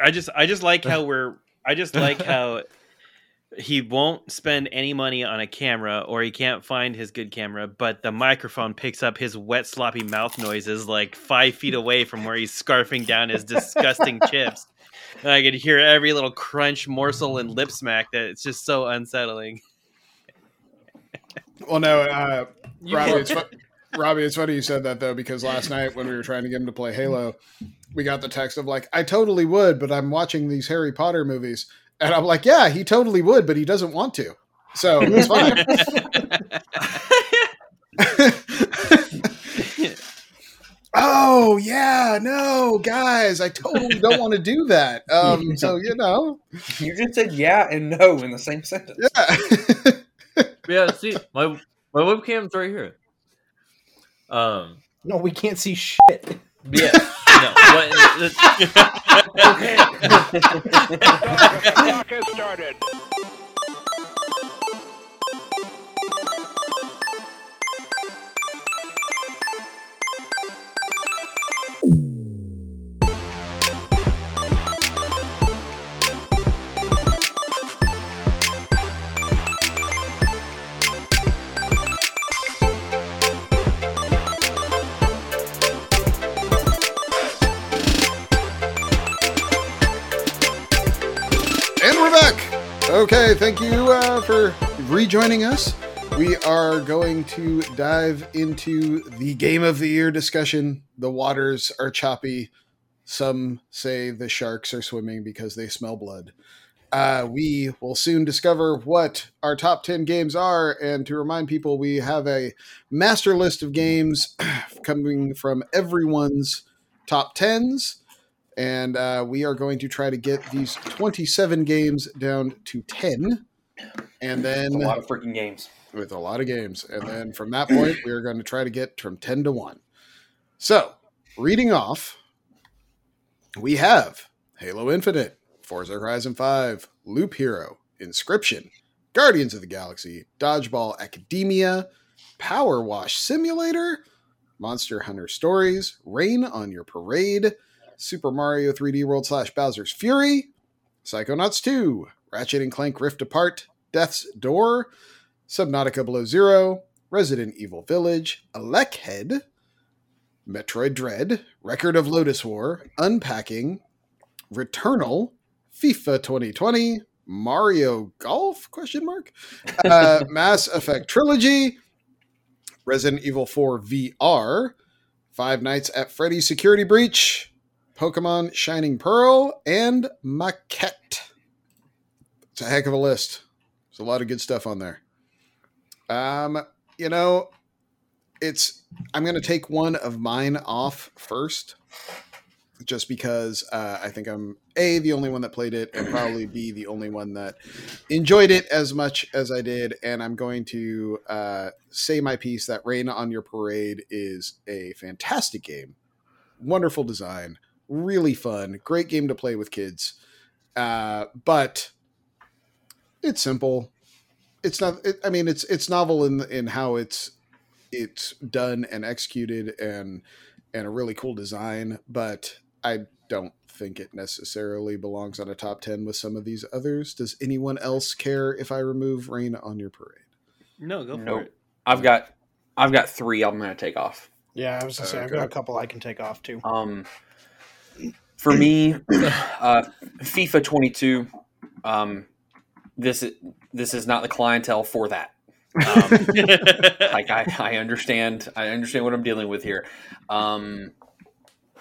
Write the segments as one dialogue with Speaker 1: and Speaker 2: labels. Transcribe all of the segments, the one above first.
Speaker 1: I just I just like how we're I just like how he won't spend any money on a camera or he can't find his good camera, but the microphone picks up his wet, sloppy mouth noises like five feet away from where he's scarfing down his disgusting chips. And I could hear every little crunch, morsel, and lip smack that it's just so unsettling.
Speaker 2: Well, no, uh, Robbie, it's fu- Robbie, it's funny you said that though, because last night when we were trying to get him to play Halo, we got the text of like, I totally would, but I'm watching these Harry Potter movies. And I'm like, yeah, he totally would, but he doesn't want to. So it's fine. oh, yeah, no, guys, I totally don't want to do that. Um, so, you know,
Speaker 3: You just said yeah and no in the same sentence.
Speaker 2: yeah.
Speaker 4: Yeah, see, my my webcam's right here. Um,
Speaker 5: No, we can't see shit.
Speaker 4: yeah, no, but,
Speaker 6: Clock has started.
Speaker 2: Thank you uh, for rejoining us. We are going to dive into the game of the year discussion. The waters are choppy. Some say the sharks are swimming because they smell blood. Uh, we will soon discover what our top 10 games are. And to remind people, we have a master list of games coming from everyone's top 10s and uh, we are going to try to get these 27 games down to 10 and then
Speaker 3: A lot of freaking games.
Speaker 2: with a lot of games. And then from that point we are going to try to get from 10 to 1 so reading off we have halo infinite forza horizon 5 loop hero inscription guardians of the galaxy dodgeball academia power wash simulator monster hunter stories rain on your parade Super Mario 3D World slash Bowser's Fury, Psychonauts 2, Ratchet and Clank Rift Apart, Death's Door, Subnautica Below Zero, Resident Evil Village, Alekhead, Metroid Dread, Record of Lodoss War, Unpacking, Returnal, FIFA 2020, Mario Golf? Question mark. Uh, Mass Effect Trilogy, Resident Evil 4 VR, Five Nights at Freddy's Security Breach, Pokemon Shining Pearl, and Maquette. It's a heck of a list. There's a lot of good stuff on there. Um, you know, it's I'm gonna take one of mine off first, just because uh, I think I'm a the only one that played it, and probably b the only one that enjoyed it as much as I did. And I'm going to uh, say my piece that Rain on Your Parade is a fantastic game, wonderful design, really fun, great game to play with kids. Uh, but it's simple. It's not. It, I mean, it's it's novel in in how it's it's done and executed and and a really cool design. But I don't think it necessarily belongs on a top ten with some of these others. Does anyone else care if I remove Rain on Your Parade?
Speaker 1: No, go for
Speaker 3: Nope.
Speaker 1: it.
Speaker 3: I've got I've got three I'm gonna take off.
Speaker 5: Yeah, I was gonna say I've
Speaker 2: Okay.
Speaker 5: got a couple I can take off too.
Speaker 3: Um, for me, uh, FIFA 22. Um, this is this is not the clientele for that. Um, like I, I understand I understand what I'm dealing with here. Um,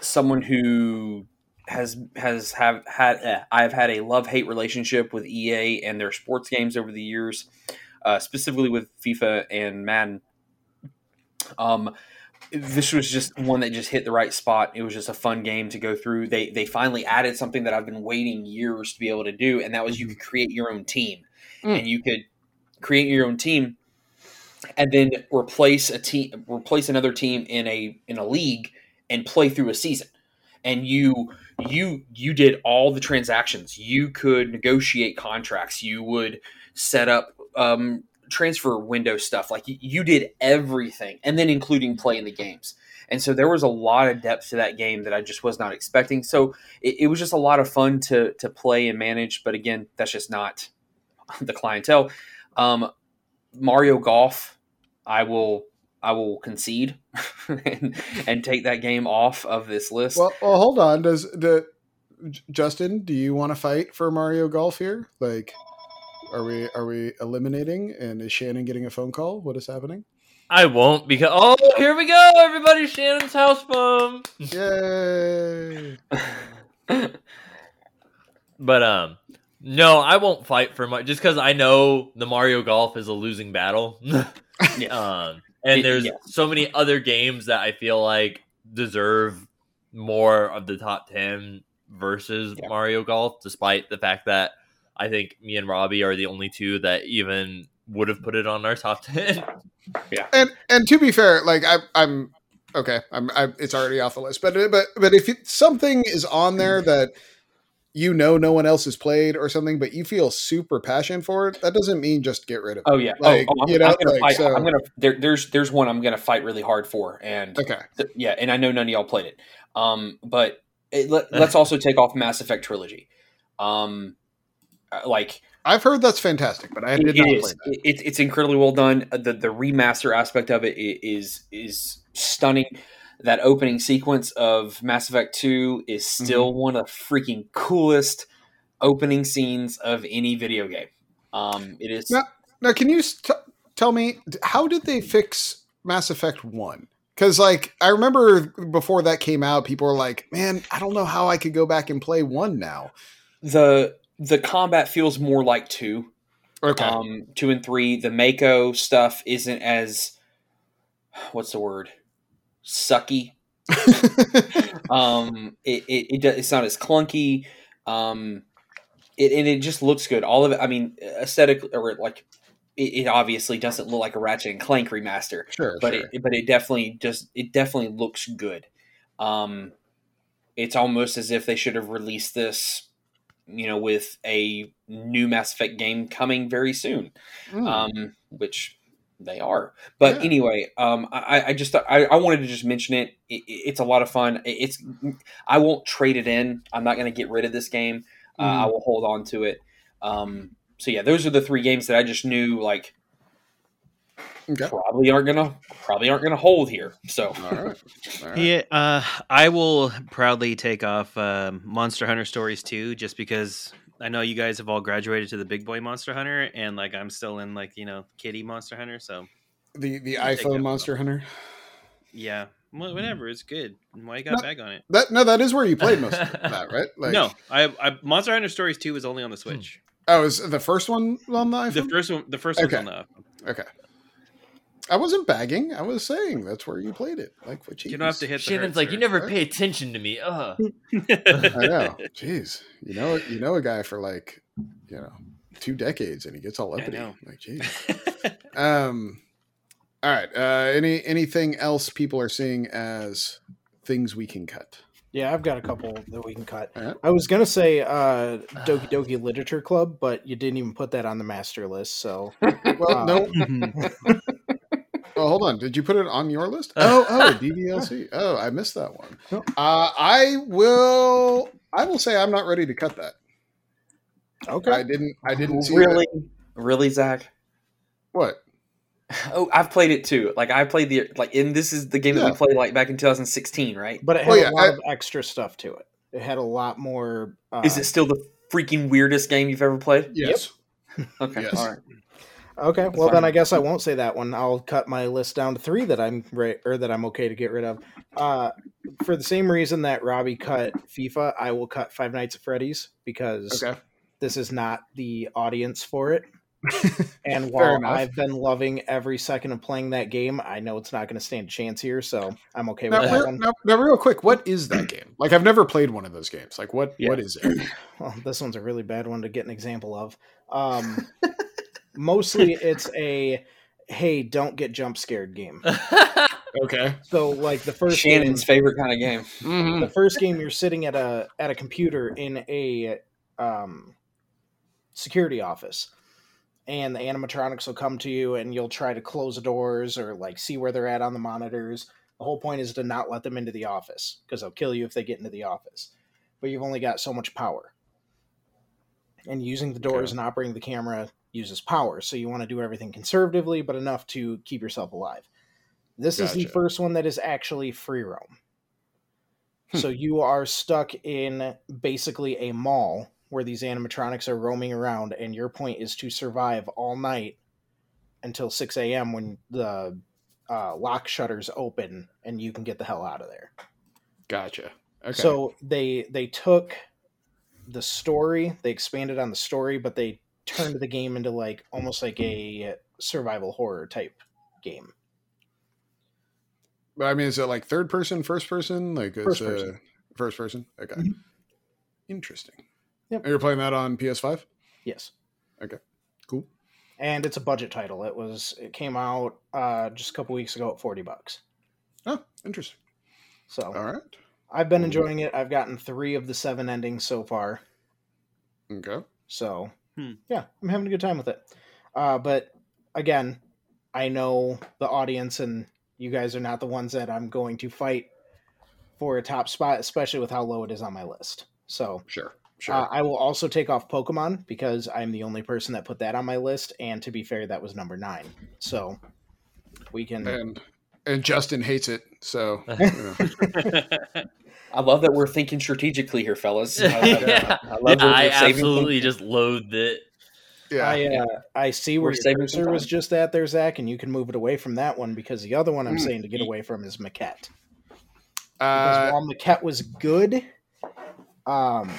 Speaker 3: someone who has has have had eh, I've had a love hate relationship with EA and their sports games over the years, uh, specifically with FIFA and Madden. Um, this was just one that just hit the right spot. It was just a fun game to go through. They they finally added something that I've been waiting years to be able to do, and that was you could create your own team,
Speaker 2: Mm.
Speaker 3: and you could create your own team, and then replace a team, replace another team in a in a league, and play through a season. And you you you did all the transactions. You could negotiate contracts. You would set up um, transfer window stuff. Like you, did everything, and then including playing the games. and so there was a lot of depth to that game that I just was not expecting. So it, it was just a lot of fun to to play and manage. But again, that's just not the clientele. Um, Mario Golf, I will I will concede and, and take that game off of this list.
Speaker 2: Well, well, hold on. Does the Justin? Do you want to fight for Mario Golf here? Like, are we are we eliminating? And is Shannon getting a phone call? What is happening?
Speaker 4: I won't because oh, here we go, everybody! Shannon's house bum.
Speaker 2: Yay!
Speaker 4: But um, no, I won't fight for much just because I know the Mario Golf is a losing battle.
Speaker 3: Yeah.
Speaker 4: um, and there's
Speaker 3: yeah.
Speaker 4: so many other games that I feel like deserve more of the top ten versus
Speaker 3: Yeah.
Speaker 4: Mario Golf, despite the fact that I think me and Robbie are the only two that even would have put it on our top ten.
Speaker 2: yeah, And and to be fair, like I, I'm okay. I'm I, it's already off the list. But but but if it, something is on there that you know no one else has played or something, but you feel super passionate for it, that doesn't mean just get rid of it.
Speaker 3: Oh yeah.
Speaker 2: Like,
Speaker 3: oh, oh, I'm,
Speaker 2: you know,
Speaker 3: I'm gonna
Speaker 2: like,
Speaker 3: fight.
Speaker 2: so-
Speaker 3: I'm gonna. There, there's there's one I'm gonna fight really hard for, and
Speaker 2: Okay.
Speaker 3: th- yeah, and I know none of y'all played it. Um, but it, let, let's also take off Mass Effect trilogy. Um, like
Speaker 2: I've heard that's fantastic, but I did
Speaker 3: it
Speaker 2: not
Speaker 3: is.
Speaker 2: play that.
Speaker 3: It, it's it's incredibly well done. Uh, The the remaster aspect of it is is stunning. That opening sequence of Mass Effect Two is still
Speaker 2: Mm-hmm.
Speaker 3: one of the freaking coolest opening scenes of any video game. Um, it is.
Speaker 2: No. Now, can you t- tell me how did they fix Mass Effect One? Because like I remember before that came out, people were like, "Man, I don't know how I could go back and play one now."
Speaker 3: the the combat feels more like two.
Speaker 2: Okay,
Speaker 3: Um, two and three, the Mako stuff isn't as what's the word sucky. Um, it, it, it it's not as clunky. Um, it and it just looks good. All of it. I mean, aesthetic or like it, it obviously doesn't look like a Ratchet and Clank remaster,
Speaker 2: sure,
Speaker 3: but
Speaker 2: sure.
Speaker 3: it but it definitely just it definitely looks good. Um, it's almost as if they should have released this, you know, with a new Mass Effect game coming very soon,
Speaker 2: Mm.
Speaker 3: um, which they are. But
Speaker 2: Yeah.
Speaker 3: anyway, um, I, I just I, I wanted to just mention it. it. It's a lot of fun. It's I won't trade it in. I'm not going to get rid of this game. Uh,
Speaker 2: Mhm.
Speaker 3: I will hold on to it. Um, so yeah, those are the three games that I just knew like
Speaker 2: okay,
Speaker 3: probably aren't gonna probably aren't gonna hold here. So
Speaker 2: all right, all right.
Speaker 1: Yeah, uh, I will proudly take off um, Monster Hunter Stories 2 just because I know you guys have all graduated to the big boy Monster Hunter, and like I'm still in like you know kitty Monster Hunter. So
Speaker 2: The the
Speaker 1: I'll
Speaker 2: iPhone
Speaker 1: one.
Speaker 2: Monster Hunter.
Speaker 1: yeah, Wha- whatever, it's good. Why you got
Speaker 2: No,
Speaker 1: a bag on it?
Speaker 2: That no, that is where you played most of that, right? Like,
Speaker 1: no, I, I Monster Hunter Stories 2 is only on the Switch.
Speaker 2: Oh, is the first one on the
Speaker 1: The first one, the first
Speaker 2: Okay.
Speaker 1: one's on the.
Speaker 2: okay. I wasn't bagging. I was saying that's where you played it. Like what
Speaker 1: You don't have to hit. the
Speaker 4: Shannon's
Speaker 1: hertz
Speaker 4: like, you
Speaker 1: there.
Speaker 4: never pay attention to me. Ugh.
Speaker 2: I know. Jeez, you know, you know a guy for like, you know, two decades, and he gets all
Speaker 1: I
Speaker 2: uppity.
Speaker 1: know.
Speaker 2: Like, jeez. Um. All right. Uh, any anything else people are seeing as things we can cut?
Speaker 5: Yeah, I've got a couple that we can cut.
Speaker 2: All right.
Speaker 5: I was gonna say uh, Doki Doki Literature Club, but you didn't even put that on the master list. So
Speaker 2: Well,
Speaker 5: Uh,
Speaker 2: no. Oh, hold on. Did you put it on your list? Oh, oh, DDLC. Oh, I missed that one. Uh, I will. I will say I'm not ready to cut that.
Speaker 5: okay,
Speaker 2: I didn't. I didn't see
Speaker 3: really,
Speaker 2: that.
Speaker 3: really, Zach.
Speaker 2: What?
Speaker 3: Oh, I've played it too. Like I played the like, and this is the game that we played like back in 2016, right?
Speaker 5: but it had
Speaker 2: Well, yeah,
Speaker 5: a lot
Speaker 2: I-
Speaker 5: of extra stuff to it. It had a lot more. Uh,
Speaker 3: Is it still the freaking weirdest game you've ever played?
Speaker 2: Yes.
Speaker 3: Okay,
Speaker 2: Yes.
Speaker 3: all right.
Speaker 5: Okay, well
Speaker 3: fine.
Speaker 5: then I guess I won't say that one. I'll cut my list down to three that I'm right or that I'm okay to get rid of. Uh, for the same reason that Robbie cut FIFA, I will cut Five Nights at Freddy's because
Speaker 2: Okay.
Speaker 5: this is not the audience for it. and while. I've been loving every second of playing that game, I know it's not going to stand a chance here, so I'm okay
Speaker 2: Now,
Speaker 5: with that one.
Speaker 2: now, now, real quick, what is that game? Like, I've never played one of those games. Like, what?
Speaker 3: Yeah.
Speaker 2: What is it?
Speaker 5: Well, this one's a really bad one to get an example of. Um, mostly, it's a hey, don't get jump scared game.
Speaker 2: Okay.
Speaker 5: So, like the first
Speaker 3: Shannon's
Speaker 5: game,
Speaker 3: favorite kind of game.
Speaker 2: Mhm.
Speaker 5: the first game, you're sitting at a at a computer in a um, security office, and the animatronics will come to you, and you'll try to close the doors or like see where they're at on the monitors. The whole point is to not let them into the office because they'll kill you if they get into the office. But you've only got so much power. And using the doors and operating the camera uses power. So you want to do everything conservatively, but enough to keep yourself alive. This is the first one that is actually free roam. So you are stuck in basically a mall where these animatronics are roaming around, and your point is to survive all night until 6 a.m. when the uh, lock shutters open and you can get the hell out of there.
Speaker 2: Gotcha. Okay.
Speaker 5: So they they took the story, they expanded on the story, but they turned the game into like almost like a survival horror type game.
Speaker 2: But I mean, is it like third person, first person? Like it's
Speaker 5: First
Speaker 2: uh,
Speaker 5: person.
Speaker 2: first person. Okay.
Speaker 5: Mhm.
Speaker 2: Interesting.
Speaker 5: Yep.
Speaker 2: And you're playing that on PS5.
Speaker 5: Yes. Okay.
Speaker 2: Cool.
Speaker 5: And it's a budget title. It was it came out uh, just a couple weeks ago at 40 bucks.
Speaker 2: Oh, interesting.
Speaker 5: So
Speaker 2: All right.
Speaker 5: I've been enjoying it. I've gotten three of the seven endings so far.
Speaker 2: Okay.
Speaker 5: So
Speaker 1: Hmm.
Speaker 5: yeah, I'm having a good time with it. Uh, but again, I know the audience and you guys are not the ones that I'm going to fight for a top spot, especially with how low it is on my list. So
Speaker 2: Sure. Sure.
Speaker 5: uh, I will also take off Pokemon because I'm the only person that put that on my list. And to be fair, that was number nine. So we can.
Speaker 2: and and Justin hates it. So you know.
Speaker 3: I love that we're thinking strategically here, fellas. I,
Speaker 4: yeah,
Speaker 3: I love
Speaker 4: Yeah, I absolutely
Speaker 3: things.
Speaker 4: just loathed it.
Speaker 2: yeah.
Speaker 5: I uh, I see where
Speaker 3: We're
Speaker 5: your
Speaker 3: saving some
Speaker 5: cursor was just at there, Zach, and you can move it away from that one because the other one I'm
Speaker 2: Mm.
Speaker 5: saying to get away from is Maquette. Because
Speaker 2: uh,
Speaker 5: while Maquette was good, um,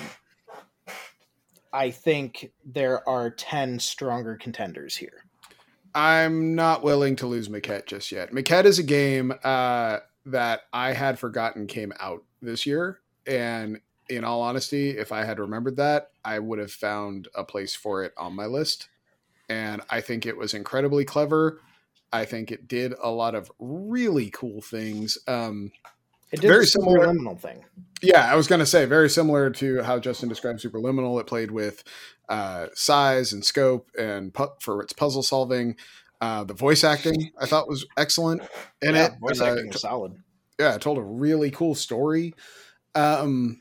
Speaker 5: I think there are ten stronger contenders here.
Speaker 2: I'm not willing to lose Maquette just yet. Maquette is a game uh, that I had forgotten came out this year, and in all honesty, if I had remembered that, I would have found a place for it on my list. And I think it was incredibly clever. I think it did a lot of really cool things. Um,
Speaker 5: It did
Speaker 2: Very similar-
Speaker 5: subliminal thing.
Speaker 2: yeah, I was going to say very similar to how Justin described Superliminal. It played with uh, size and scope and pu- for its puzzle solving. Uh, the voice acting I thought was excellent in
Speaker 5: yeah,
Speaker 2: it.
Speaker 5: voice
Speaker 2: Uh,
Speaker 5: acting was solid.
Speaker 2: yeah, it told a really cool story. Um,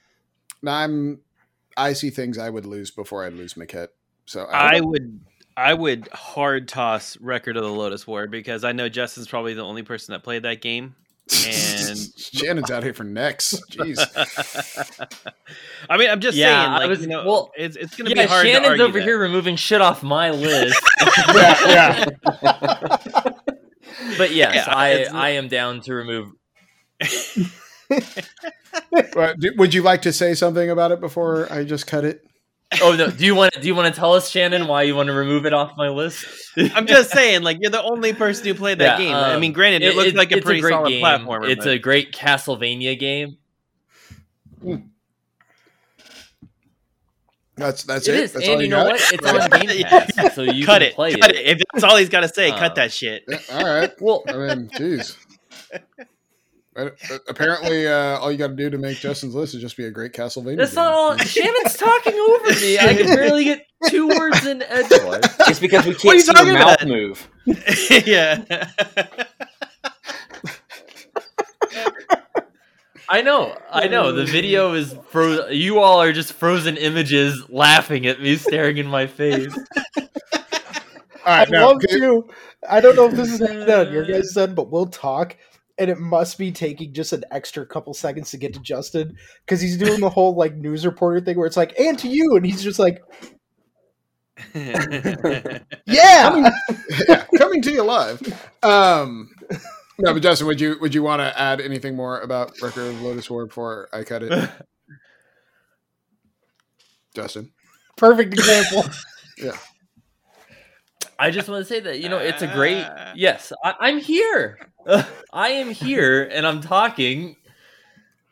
Speaker 2: now I'm I see things I would lose before I'd lose Maquette. So
Speaker 1: I would I would hard toss Record of the Lodoss War because I know Justin's probably the only person that played that game. And-
Speaker 2: Shannon's out here for next. Jeez.
Speaker 1: I mean, I'm just
Speaker 4: Yeah,
Speaker 1: saying,
Speaker 4: I
Speaker 1: like
Speaker 4: was-
Speaker 1: you know,
Speaker 4: well,
Speaker 1: it's it's gonna
Speaker 4: Yeah,
Speaker 1: be hard to
Speaker 4: Shannon's
Speaker 1: argue
Speaker 4: over
Speaker 1: that.
Speaker 4: here removing shit off my list.
Speaker 2: yeah,
Speaker 4: but yes,
Speaker 1: Yeah,
Speaker 4: I I am down to remove.
Speaker 2: Would you like to say something about it before I just cut it?
Speaker 4: Oh no! Do you want do you want to tell us, Shannon, why you want to remove it off my list?
Speaker 1: I'm just saying, like you're the only person who played that
Speaker 4: Yeah,
Speaker 1: game. I
Speaker 4: um,
Speaker 1: mean, granted, it, looks like a
Speaker 4: it's
Speaker 1: pretty
Speaker 4: great
Speaker 1: solid
Speaker 4: game.
Speaker 1: platformer.
Speaker 4: It's
Speaker 1: but-
Speaker 4: a great Castlevania game.
Speaker 2: That's that's
Speaker 4: It
Speaker 2: it.
Speaker 4: is,
Speaker 2: That's all
Speaker 4: and you know
Speaker 2: got?
Speaker 4: what? It's on Game Pass, so you
Speaker 1: cut
Speaker 4: can
Speaker 1: it,
Speaker 4: play
Speaker 1: cut
Speaker 4: it.
Speaker 1: it. If that's all he's got to say,
Speaker 4: Uh,
Speaker 1: cut that shit.
Speaker 2: Yeah, all right.
Speaker 4: Well,
Speaker 2: I mean, jeez. But- but apparently, uh, all you got to do to make Justin's list is just be a great Castlevania.
Speaker 4: that's
Speaker 2: game.
Speaker 4: not all. Shannon's talking over me. I can barely get two words in edgewise.
Speaker 3: It's because we can't
Speaker 1: you
Speaker 3: see your mouth
Speaker 1: about?
Speaker 3: move.
Speaker 1: yeah.
Speaker 4: I know, I know. The video is frozen. You all are just frozen images, laughing at me, staring in my face.
Speaker 2: All
Speaker 5: I
Speaker 2: right, now,
Speaker 5: love
Speaker 2: can-
Speaker 5: you. I don't know if this is done your guys said, but we'll talk. And it must be taking just an extra couple seconds to get to Justin because he's doing the whole like news reporter thing where it's like, and to you, and he's just like, yeah.
Speaker 2: yeah, coming to you live. Um, no, but Justin, would you would you want to add anything more about Record of Lodoss War before I cut it? Justin,
Speaker 5: Perfect example. Yeah.
Speaker 4: I just want to say that you know it's a great. Yes, I, I'm here. I am here, and I'm talking.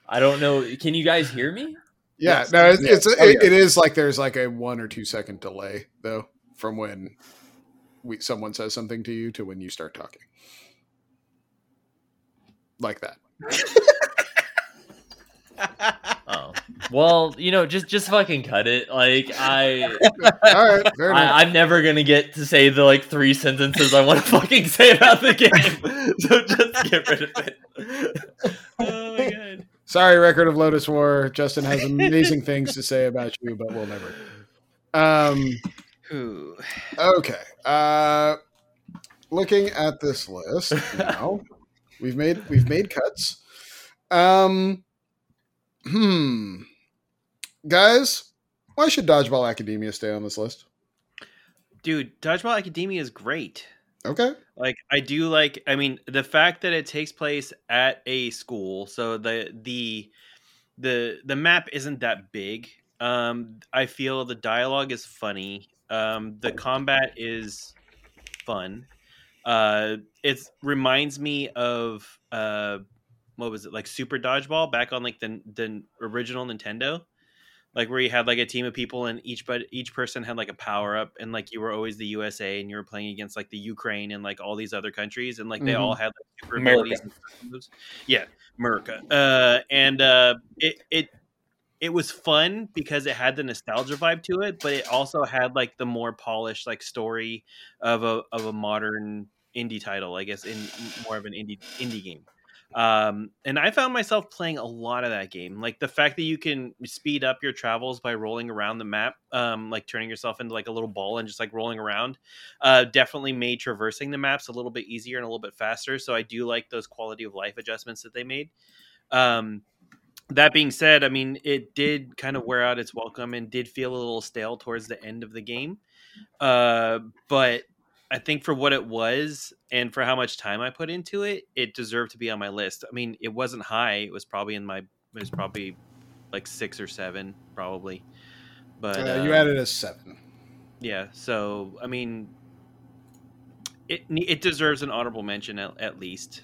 Speaker 4: I don't know. Can you guys hear me?
Speaker 2: yeah,
Speaker 5: Yes.
Speaker 2: no, it's,
Speaker 5: Yeah.
Speaker 2: it's
Speaker 5: Oh,
Speaker 2: it,
Speaker 5: yeah.
Speaker 2: it is like there's like a one or two second delay though from when we someone says something to you to when you start talking, like that.
Speaker 4: Oh well, you know, just just fucking cut it. Like I,
Speaker 2: All right, fair.
Speaker 4: I I'm never gonna get to say the like three sentences I want to fucking say about the game. So just get rid of it.
Speaker 1: Oh my god.
Speaker 2: Sorry, record of Lodoss War. Justin has amazing things to say about you, but we'll never. Um.
Speaker 1: Ooh.
Speaker 2: Okay. Uh, looking at this list now, we've made we've made cuts. Um. Hmm. Guys, why should Dodgeball Academia stay on this list?
Speaker 1: Dude, Dodgeball Academia is great.
Speaker 2: Okay.
Speaker 1: Like I do like I mean the fact that it takes place at a school, so the the the the map isn't that big. Um I feel the dialogue is funny. Um the combat is fun. Uh it reminds me of uh what was it? Like Super Dodgeball back on like the the original Nintendo. Like where you had like a team of people and each but each person had like a power up and like you were always the USA and you were playing against like the Ukraine and like all these other countries and like they all had like super abilities. Yeah, America. Uh and uh it it it was fun because it had the nostalgia vibe to it, but it also had like the more polished like story of a of a modern indie title, I guess, in more of an indie indie game. Um, and I found myself playing a lot of that game. Like the fact that you can speed up your travels by rolling around the map, um, like turning yourself into like a little ball and just like rolling around, uh, definitely made traversing the maps a little bit easier and a little bit faster. So I do like those quality of life adjustments that they made. Um, that being said, I mean, it did kind of wear out its welcome and did feel a little stale towards the end of the game. Uh, but I think for what it was and for how much time I put into it, it deserved to be on my list. I mean, it wasn't high; it was probably in my, it was probably like six or seven, probably. But
Speaker 2: Uh, you
Speaker 1: uh,
Speaker 2: added a seven.
Speaker 1: yeah. So I mean, it it deserves an honorable mention at, at least.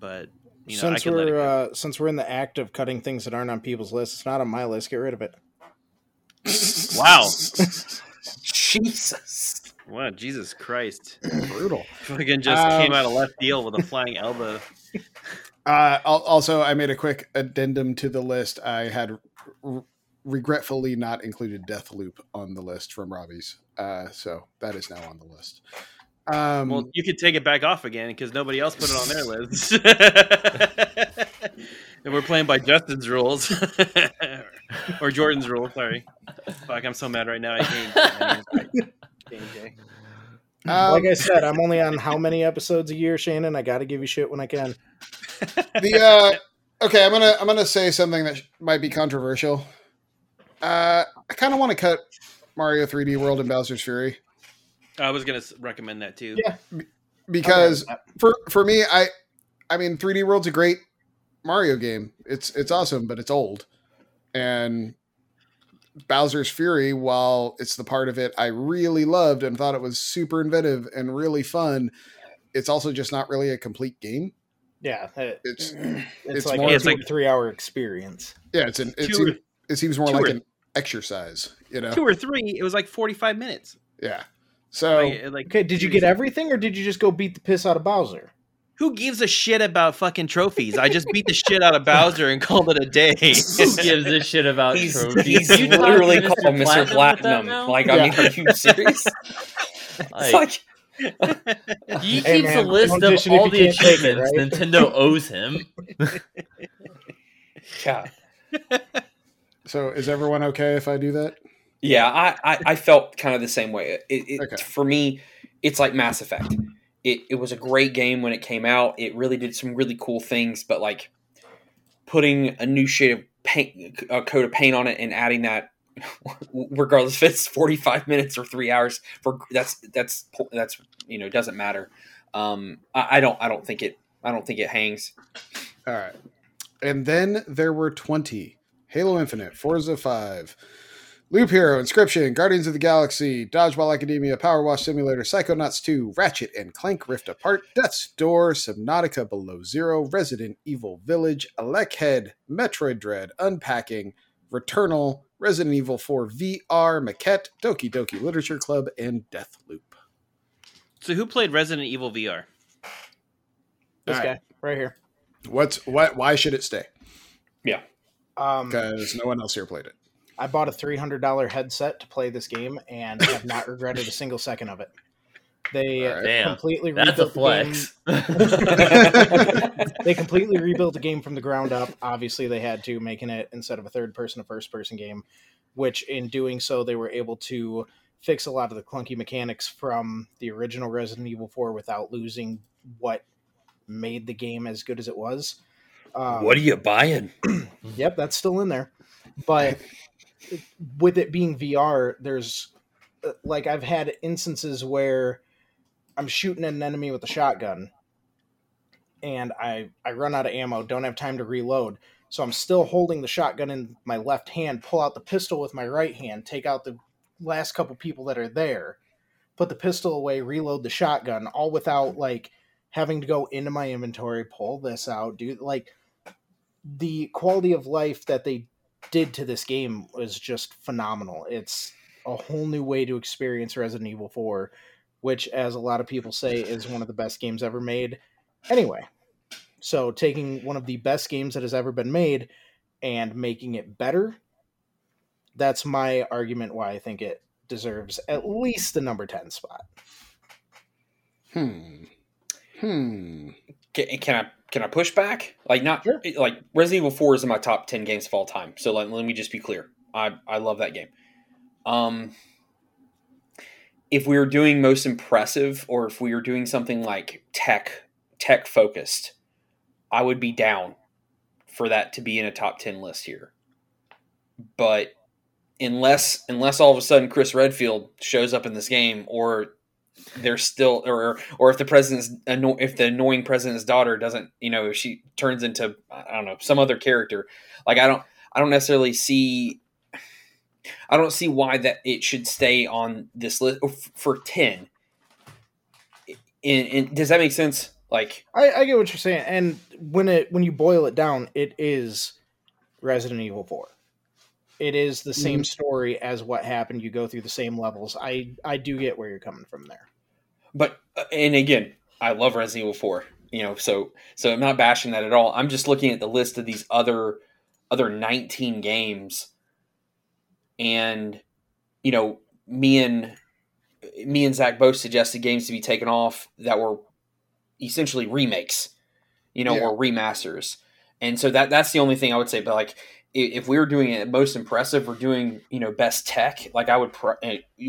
Speaker 1: But you know, I
Speaker 5: since
Speaker 1: can let it
Speaker 5: we're uh, since we're in the act of cutting things that aren't on people's lists, it's not on my list. Get rid of it.
Speaker 1: wow,
Speaker 3: Jesus.
Speaker 1: Wow, Jesus Christ!
Speaker 2: Brutal.
Speaker 1: Fucking just
Speaker 2: Um,
Speaker 1: came out of left field with a flying elbow.
Speaker 2: Uh, also, I made a quick addendum to the list. I had r- regretfully not included Deathloop on the list from Robbie's, uh, so that is now on the list. Um,
Speaker 1: Well, you could take it back off again because nobody else put it on their list. and we're playing by Justin's rules or Jordan's rules. Sorry, fuck, I'm so mad right now. I can't. JJ.
Speaker 2: um,
Speaker 5: like I said, I'm only on how many episodes a year, Shannon? I got to give you shit when I can.
Speaker 2: the uh, okay, I'm gonna I'm gonna say something that sh- might be controversial. Uh, I kind of want to cut Mario 3D World and Bowser's Fury
Speaker 1: I was gonna recommend that too.
Speaker 5: Yeah.
Speaker 2: because for for me, I I mean 3D World's a great Mario game. It's it's awesome, but it's old. And Bowser's Fury, while it's the part of it I really loved and thought it was super inventive and really fun, it's also just not really a complete game.
Speaker 5: Yeah, it-
Speaker 2: It's
Speaker 5: it's,
Speaker 2: it's
Speaker 5: like
Speaker 2: more-
Speaker 5: a
Speaker 1: It's like-
Speaker 5: or three hour experience.
Speaker 2: yeah, it's an it, seems,
Speaker 1: or-
Speaker 2: it seems more like
Speaker 1: or-
Speaker 2: an exercise, you know.
Speaker 1: Two or three, it was like 45 minutes.
Speaker 2: Yeah. So
Speaker 1: Like, like,
Speaker 5: Okay, did you get everything, or did you just go beat the piss out of Bowser?
Speaker 1: Who gives a shit about fucking trophies? I just beat the shit out of Bowser and called it a day.
Speaker 4: Who gives a shit about
Speaker 3: He's,
Speaker 4: trophies?
Speaker 3: he's
Speaker 4: You
Speaker 3: literally
Speaker 4: to
Speaker 3: called Mr.
Speaker 4: with that
Speaker 3: Platinum.
Speaker 4: now?
Speaker 3: Like, I mean, are you serious?
Speaker 4: Like,
Speaker 3: like,
Speaker 4: he
Speaker 5: Hey,
Speaker 4: keeps a list of
Speaker 5: dish it if
Speaker 4: all the
Speaker 5: can't it,
Speaker 4: achievements
Speaker 5: right?
Speaker 4: Nintendo owes him.
Speaker 3: God.
Speaker 2: so is everyone okay if I do that?
Speaker 3: Yeah, I, I, I felt kind of the same way. It, it,
Speaker 2: Okay.
Speaker 3: For me, it's like Mass Effect. It, it was a great game when it came out. It really did some really cool things, but like putting a new shade of paint, a coat of paint on it, and adding that, regardless if it's forty five minutes or three hours, for that's that's that's you know it doesn't matter. Um, I, I don't I don't think it I don't think it hangs.
Speaker 2: All right. And then there were 20 Halo Infinite, Forza 5, Loop Hero, Inscription, Guardians of the Galaxy, Dodgeball Academia, Power Wash Simulator, Psychonauts 2, Ratchet and Clank Rift Apart, Death's Door, Subnautica Below Zero, Resident Evil Village, Alekhead, Metroid Dread, Unpacking, Returnal, Resident Evil 4 VR, Maquette, Doki Doki Literature Club, and Deathloop.
Speaker 1: so who played Resident Evil VR?
Speaker 5: This
Speaker 2: All
Speaker 5: guy
Speaker 2: right.
Speaker 5: right here.
Speaker 2: What's what? Why should it stay? Yeah.
Speaker 5: Um,
Speaker 2: because no one else here played it.
Speaker 5: I bought a three hundred dollar headset to play this game and I have not regretted a single second of it. They
Speaker 2: All right.
Speaker 4: Damn,
Speaker 5: completely
Speaker 4: That's a
Speaker 5: rebuilt the game. they completely rebuilt the game from the ground up. Obviously, they had to, making it instead of a third person, a first person game, which in doing so, they were able to fix a lot of the clunky mechanics from the original Resident Evil 4 without losing what made the game as good as it was. Um,
Speaker 3: What are you buying?
Speaker 5: Yep, that's still in there. But with it being VR, there's uh, like I've had instances where I'm shooting at an enemy with a shotgun and I I run out of ammo, don't have time to reload. So I'm still holding the shotgun in my left hand, pull out the pistol with my right hand, take out the last couple people that are there, put the pistol away, reload the shotgun, all without like having to go into my inventory, pull this out, do like the quality of life that they did to this game was just phenomenal. It's a whole new way to experience Resident Evil 4, which, as a lot of people say, is one of the best games ever made. Anyway, so taking one of the best games that has ever been made and making it better, that's my argument why I think it deserves at least the number 10 spot.
Speaker 2: Hmm. Hmm.
Speaker 3: Can, can I can I push back? Like not
Speaker 5: Sure.
Speaker 3: like Resident Evil Four is in my top ten games of all time. So let, let me just be clear. I I love that game. Um, if we were doing most impressive, or if we were doing something like tech tech focused, I would be down for that to be in a top ten list here. But unless unless all of a sudden Chris Redfield shows up in this game, or there's still or or if the president's if the annoying president's daughter doesn't you know if she turns into I don't know some other character like I don't I don't necessarily see I don't see why that it should stay on this list oh, for 10 in, in, does that make sense like
Speaker 5: I, I get what you're saying, and when it when you boil it down, it is Resident Evil Four. It is the same story as what happened. You go through the same levels. I I do get where you're coming from there.
Speaker 3: but uh, and again I love Resident Evil 4 you know so so I'm not bashing that at all I'm just looking at the list of these other other 19 games and you know me and me and Zach both suggested games to be taken off that were essentially remakes you know
Speaker 2: Yeah.
Speaker 3: or remasters and so that that's the only thing I would say but like if we were doing it most impressive or doing you know best tech like I would pr-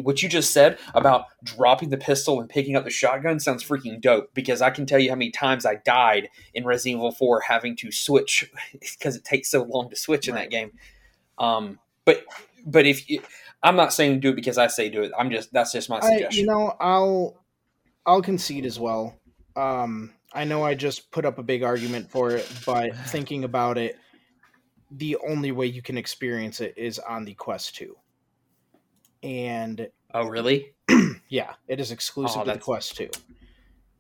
Speaker 3: what you just said about dropping the pistol and picking up the shotgun sounds freaking dope because I can tell you how many times I died in Resident Evil 4 having to switch because it takes so long to switch in that game. Um, but but if you, I'm not saying do it because I say do it. I'm just that's just my
Speaker 5: I,
Speaker 3: suggestion.
Speaker 5: you know, I'll I'll concede as well. Um, I know I just put up a big argument for it, but thinking about it, the only way you can experience it is on the Quest Two, and
Speaker 3: oh really?
Speaker 5: yeah, it is exclusive
Speaker 3: Oh,
Speaker 5: to the Quest Two.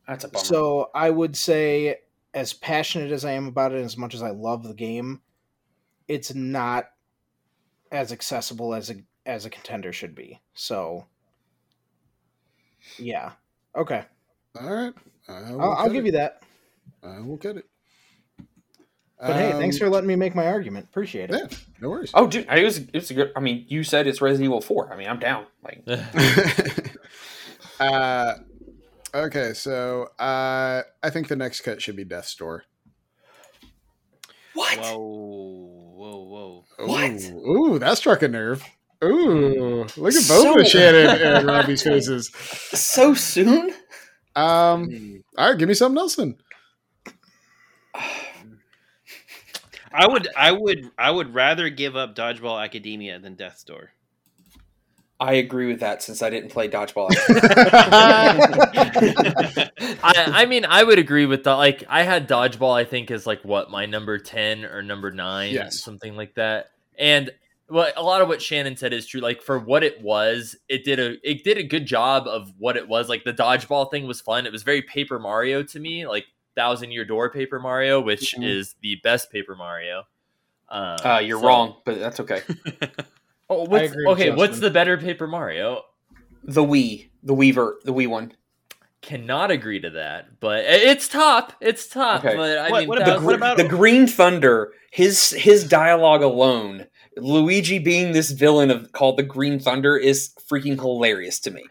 Speaker 3: That's a bummer.
Speaker 5: So I would say, as passionate as I am about it, and as much as I love the game, it's not as accessible as a as a contender should be. So, yeah, okay,
Speaker 2: All right. I will
Speaker 5: I'll, I'll give
Speaker 2: it.
Speaker 5: you that.
Speaker 2: I will get it.
Speaker 5: But hey, thanks
Speaker 2: Um,
Speaker 5: for letting me make my argument. Appreciate it.
Speaker 2: Yeah, no worries.
Speaker 3: oh, dude, it was it's a good. I mean, you said it's Resident Evil 4. I mean, I'm down. Like,
Speaker 2: uh, okay, so uh, I think the next cut should be Death's Door.
Speaker 3: what?
Speaker 1: Whoa, whoa, whoa.
Speaker 3: What?
Speaker 2: Ooh, ooh, that struck a nerve. Ooh, look at both
Speaker 3: So-
Speaker 2: of Shannon and Robbie's faces.
Speaker 3: So soon?
Speaker 2: Um, all right, give me something else then.
Speaker 1: I would, I would, I would rather give up Dodgeball Academia than Death's Door.
Speaker 3: I agree with that since I didn't play dodgeball.
Speaker 4: I, I mean, I would agree with that. Like, I had dodgeball. I think is like what my number ten or number nine,
Speaker 2: Yes.
Speaker 4: something like that. And well, a lot of what Shannon said is true. Like for what it was, it did a it did a good job of what it was. Like the dodgeball thing was fun. It was very Paper Mario to me, like Thousand Year Door Paper Mario, which
Speaker 2: Mhm.
Speaker 4: is the best Paper Mario. Um,
Speaker 3: uh, you're
Speaker 4: so-
Speaker 3: wrong, but that's okay.
Speaker 4: Oh, what's, okay, what's
Speaker 5: Justin.
Speaker 4: the better Paper Mario?
Speaker 3: The Wii, the Weaver, the Wii one.
Speaker 4: cannot agree to that, but it's top. It's top.
Speaker 3: Okay.
Speaker 4: But I
Speaker 1: What-
Speaker 4: mean,
Speaker 1: what about-
Speaker 4: Thousand-
Speaker 3: gr-
Speaker 1: about-
Speaker 3: the Green Thunder, his his dialogue alone, Luigi being this villain of called the Green Thunder is freaking hilarious to me.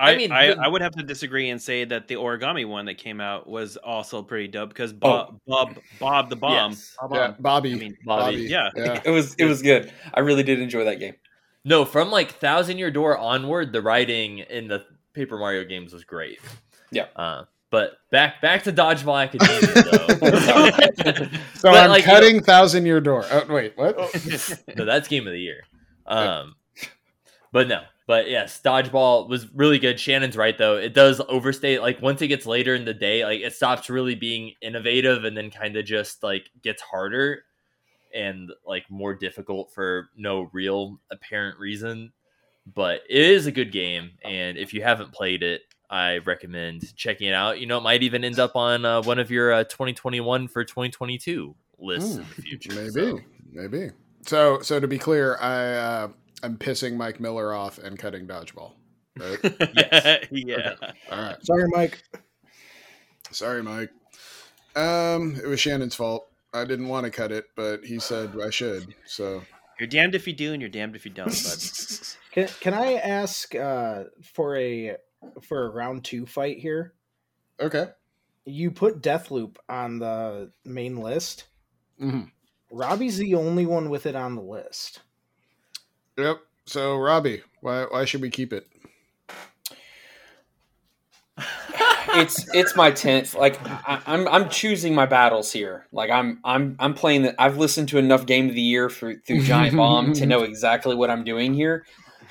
Speaker 1: I,
Speaker 4: I mean,
Speaker 1: I,
Speaker 4: the-
Speaker 1: I would have to disagree and say that the origami one that came out was also pretty dope because Bob, Bob, Bob the Bomb,
Speaker 4: Yes.
Speaker 1: Bob
Speaker 2: Yeah, Bobby.
Speaker 1: I mean,
Speaker 4: Bobby,
Speaker 1: yeah.
Speaker 2: yeah.
Speaker 3: It was it was good. I really did enjoy that game.
Speaker 4: No, from like Thousand Year Door onward, the writing in the Paper Mario games was great.
Speaker 3: Yeah.
Speaker 4: Uh, but back back to Dodgeball Academia though.
Speaker 2: So
Speaker 4: But,
Speaker 2: I'm
Speaker 4: like, you
Speaker 2: cutting Thousand Year Door. Oh wait, what?
Speaker 4: no, that's game of the year. Um, but no, but yes, dodgeball was really good. Shannon's right though; it does overstate. Like once it gets later in the day, like it stops really being innovative, and then kind of just like gets harder and like more difficult for no real apparent reason. But it is a good game, and if you haven't played it, I recommend checking it out. You know, it might even end up on uh, one of your uh, 2021 for 2022 lists
Speaker 2: Hmm,
Speaker 4: in the future.
Speaker 2: Maybe,
Speaker 4: so.
Speaker 2: maybe. So, so to be clear, I uh, I'm pissing Mike Miller off and cutting dodgeball. Right?
Speaker 1: yeah. yeah.
Speaker 2: All right.
Speaker 5: Sorry, Mike.
Speaker 2: Sorry, Mike. Um, it was Shannon's fault. I didn't want to cut it, but he said I should. So,
Speaker 1: You're damned if you do, and you're damned if you don't. Bud.
Speaker 5: Can, can I ask uh, for a for a round two fight here?
Speaker 2: okay.
Speaker 5: You put Deathloop on the main list.
Speaker 2: hmm
Speaker 5: Robbie's the only one with it on the list.
Speaker 2: Yep. So, Robbie, why why should we keep it?
Speaker 3: it's it's my tenth. Like I, I'm I'm choosing my battles here. Like I'm I'm I'm playing that. I've listened to enough Game of the Year for, through Giant Bomb to know exactly what I'm doing here.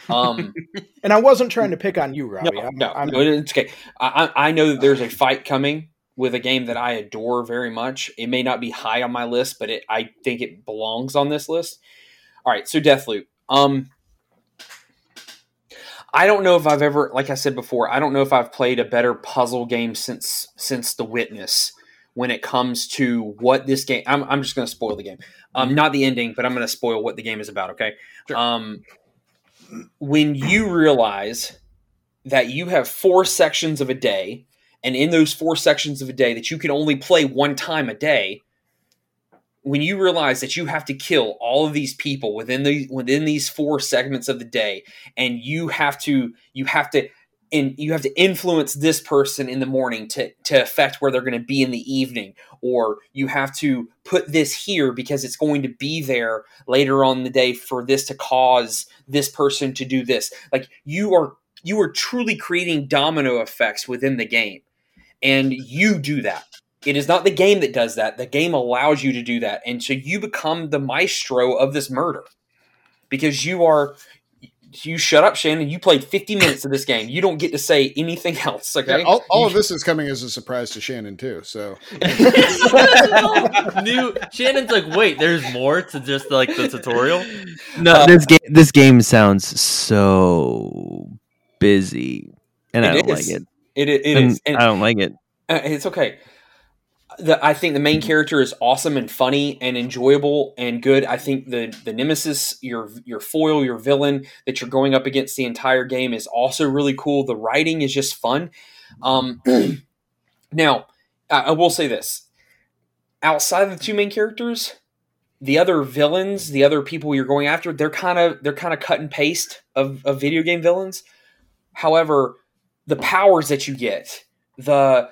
Speaker 3: Um,
Speaker 5: And I wasn't trying to pick on you,
Speaker 3: no,
Speaker 5: Robbie. I'm,
Speaker 3: no,
Speaker 5: I'm,
Speaker 3: no, it's okay. I, I I know that there's a fight coming with a game that I adore very much. It may not be high on my list, but it I think it belongs on this list. All right, so Deathloop. Um, I don't know if I've ever, like I said before, I don't know if I've played a better puzzle game since since The Witness. When it comes to what this game, I'm, I'm just going to spoil the game. Um, not the ending, but I'm going to spoil what the game is about. Okay.
Speaker 2: Sure.
Speaker 3: Um, when you realize that you have four sections of a day, and in those four sections of a day that you can only play one time a day, when you realize that you have to kill all of these people within the within these four segments of the day, and you have to you have to and you have to influence this person in the morning to to affect where they're going to be in the evening or you have to put this here because it's going to be there later on the day for this to cause this person to do this. Like you are you are truly creating domino effects within the game and you do that it is not the game that does that the game allows you to do that and so you become the maestro of this murder because you are you shut up shannon you played 50 minutes of this game you don't get to say anything else okay
Speaker 2: Yeah, all, all of this is coming as a surprise to Shannon too. So,
Speaker 4: New Shannon's like, wait, there's more to just like the tutorial.
Speaker 7: No,
Speaker 3: Uh,
Speaker 7: this game this game sounds so busy, and I don't
Speaker 3: is.
Speaker 7: like it.
Speaker 3: it, it, it
Speaker 7: And
Speaker 3: is and
Speaker 7: I don't like it.
Speaker 3: Uh, it's okay. The, I think the main character is awesome and funny and enjoyable and good. I think the the nemesis, your your foil, your villain that you're going up against the entire game is also really cool. The writing is just fun. Um, now, I, I will say this: outside of the two main characters, the other villains, the other people you're going after, they're kind of they're kind of cut and paste of, of video game villains. However, the powers that you get, the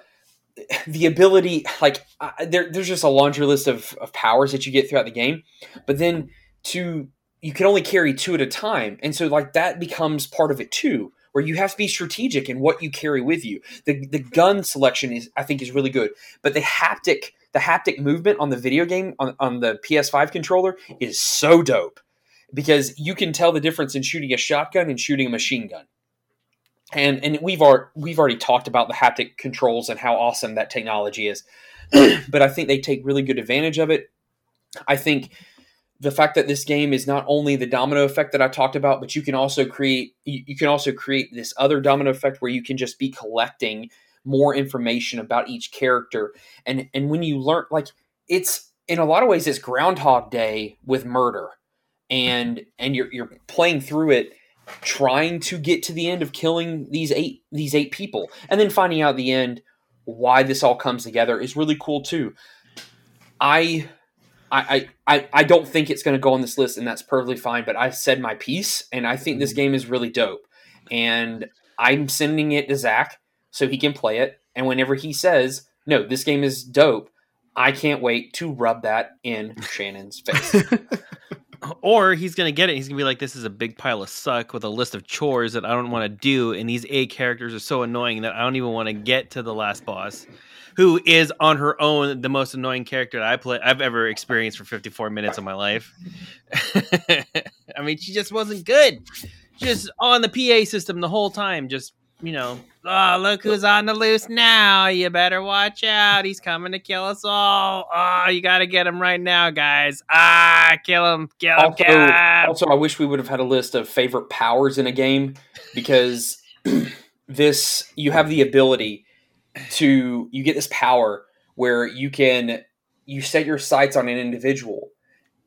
Speaker 3: the ability like I there, there's just a laundry list of, of powers that you get throughout the game but then to you can only carry two at a time and so like that becomes part of it too where you have to be strategic in what you carry with you. The the gun selection is i think is really good but the haptic the haptic movement on the video game on, on the ps5 controller is so dope because you can tell the difference in shooting a shotgun and shooting a machine gun and and we've already we've already talked about the haptic controls and how awesome that technology is. But i think they take really good advantage of it. I think the fact that this game is not only the domino effect that i talked about but you can also create you, you can also create this other domino effect where you can just be collecting more information about each character. And and when you learn like it's in a lot of ways it's groundhog day with murder. And and you're you're playing through it trying to get to the end of killing these eight these eight people and then finding out the end why this all comes together is really cool too. I i i, I don't think it's going to go on this list and that's perfectly fine but i've said my piece and i think this mm-hmm. game is really dope. And i'm sending it to zach so he can play it and whenever he says no this game is dope i can't wait to rub that in shannon's face
Speaker 1: Or he's gonna get it. He's gonna be like, "This is a big pile of suck with a list of chores that I don't want to do, and these A characters are so annoying that I don't even want to get to the last boss." Who is on her own the most annoying character that I play I've ever experienced for 54 minutes of my life. I mean, she just wasn't good. Just on the PA system the whole time, just you know, oh look who's on the loose now. You better watch out. He's coming to kill us all. Oh, you gotta get him right now, guys. Ah, kill him, kill him,
Speaker 3: also,
Speaker 1: kill him.
Speaker 3: also, I wish we would have had a list of favorite powers in a game because this you have the ability to you get this power where you can you set your sights on an individual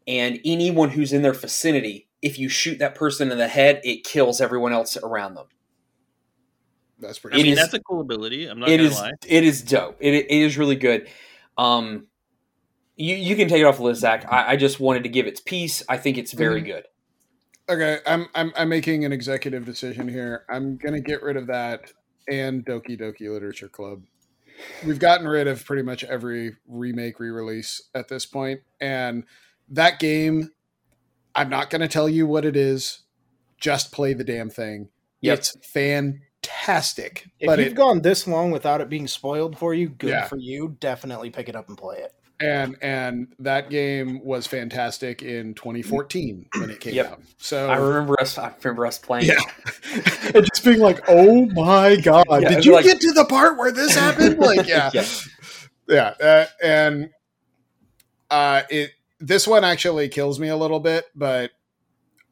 Speaker 3: and anyone who's in their vicinity if you shoot that person in the head it kills everyone else around them
Speaker 2: That's pretty.
Speaker 3: It
Speaker 1: mean,
Speaker 3: is-
Speaker 1: that's a cool ability. I'm not
Speaker 3: it
Speaker 1: gonna
Speaker 3: is
Speaker 1: lie.
Speaker 3: it is dope it, it is really good um you, you can take it off the list zach I, I just wanted to give its piece i think it's very
Speaker 2: Mhm.
Speaker 3: good
Speaker 2: Okay, I'm I'm I'm making an executive decision here. I'm gonna get rid of that and Doki Doki Literature Club. We've gotten rid of pretty much every remake re-release at this point. point, and that game, I'm not gonna tell you what it is. Just play the damn thing.
Speaker 3: Yep.
Speaker 2: It's fantastic.
Speaker 5: If
Speaker 2: but
Speaker 5: you've
Speaker 2: it,
Speaker 5: gone this long without it being spoiled for you, good
Speaker 2: Yeah.
Speaker 5: for you. Definitely pick it up and play it.
Speaker 2: and and that game was fantastic in 2014 when it came
Speaker 3: Yep.
Speaker 2: out. So
Speaker 3: i remember us i remember us playing
Speaker 2: Yeah. and just being like, "Oh my god,
Speaker 3: Yeah,
Speaker 2: did you
Speaker 3: like-
Speaker 2: get to the part where this happened?" Like, yeah,
Speaker 3: Yeah.
Speaker 2: yeah, uh, and uh, it this one actually kills me a little bit, but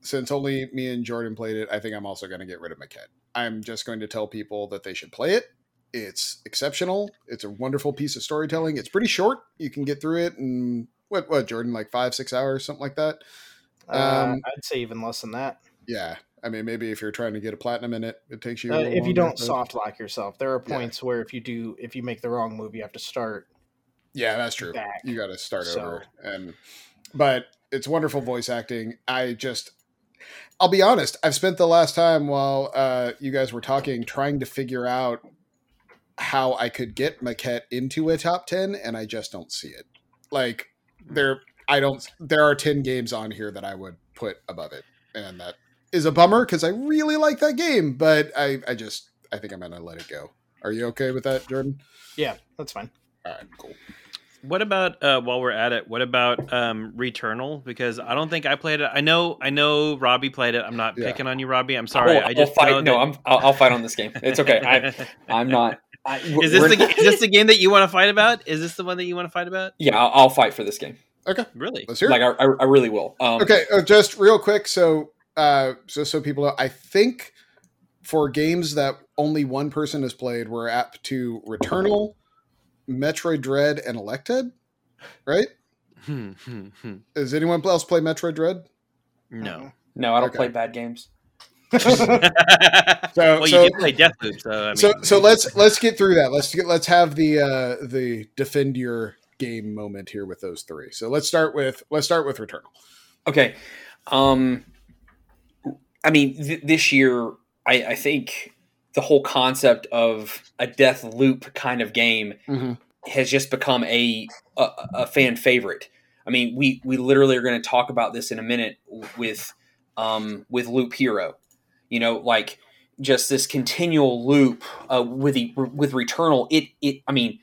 Speaker 2: since only me and Jordan played it, I think I'm also going to get rid of Maquette. I'm just going to tell people that they should play it. It's exceptional. It's a wonderful piece of storytelling. It's pretty short. You can get through it in what what Jordan like five six hours something like that.
Speaker 5: Uh,
Speaker 2: Um,
Speaker 5: I'd say even less than that.
Speaker 2: Yeah, I mean maybe if you're trying to get a platinum in it, it takes you.
Speaker 5: Uh, if you don't soft lock yourself, there are
Speaker 2: Yeah.
Speaker 5: points where if you do, if you make the wrong move, you have to start.
Speaker 2: Yeah, that's true.
Speaker 5: back.
Speaker 2: You got to start
Speaker 5: So-
Speaker 2: over. And but it's wonderful voice acting. I just I'll be honest, I've spent the last time while uh you guys were talking trying to figure out how I could get Maquette into a top 10 and I just don't see it. Like there I don't there are 10 games on here that I would put above it and that is a bummer cuz I really like that game, but I I just I think I'm going to let it go. Are you okay with that, Jordan?
Speaker 5: Yeah, that's fine.
Speaker 2: All right, cool.
Speaker 1: What about uh, while we're at it? What about um, Returnal? Because I don't think I played it. I know, I know Robbie played it. I'm not
Speaker 2: Yeah.
Speaker 1: picking on you, Robbie. I'm sorry.
Speaker 3: I'll,
Speaker 1: I just
Speaker 3: I'll fight.
Speaker 1: know
Speaker 3: No, I'm. I'll, I'll fight on this game. It's okay. I, I'm not. I,
Speaker 1: is this the is this the game that you want to fight about? Is this the one that you want to fight about?
Speaker 3: Yeah, I'll, I'll fight for this game.
Speaker 1: Okay, really?
Speaker 2: Let's hear it.
Speaker 3: Like I, I, I really will. Um,
Speaker 2: okay uh, just real quick so uh so so people know i think for games that only one person has played we're apt to returnal metroid dread and ElecHead right
Speaker 1: Hmm, hmm, hmm.
Speaker 2: does anyone else play metroid dread
Speaker 1: no.
Speaker 3: No, I don't
Speaker 2: Okay.
Speaker 3: play bad games.
Speaker 2: So-
Speaker 1: well,
Speaker 2: so-
Speaker 1: you did play Deathloop, so I mean,
Speaker 2: so so let's let's get through that let's get let's have the uh the defend your game moment here with those three so let's start with let's start with returnal
Speaker 3: Okay. Um, I mean, th- this year, I, I think the whole concept of a death loop kind of game has just become a, a a fan favorite. I mean, we we literally are going to talk about this in a minute with um, with Loop Hero. You know, like just this continual loop uh, with the, with Returnal. It it I mean,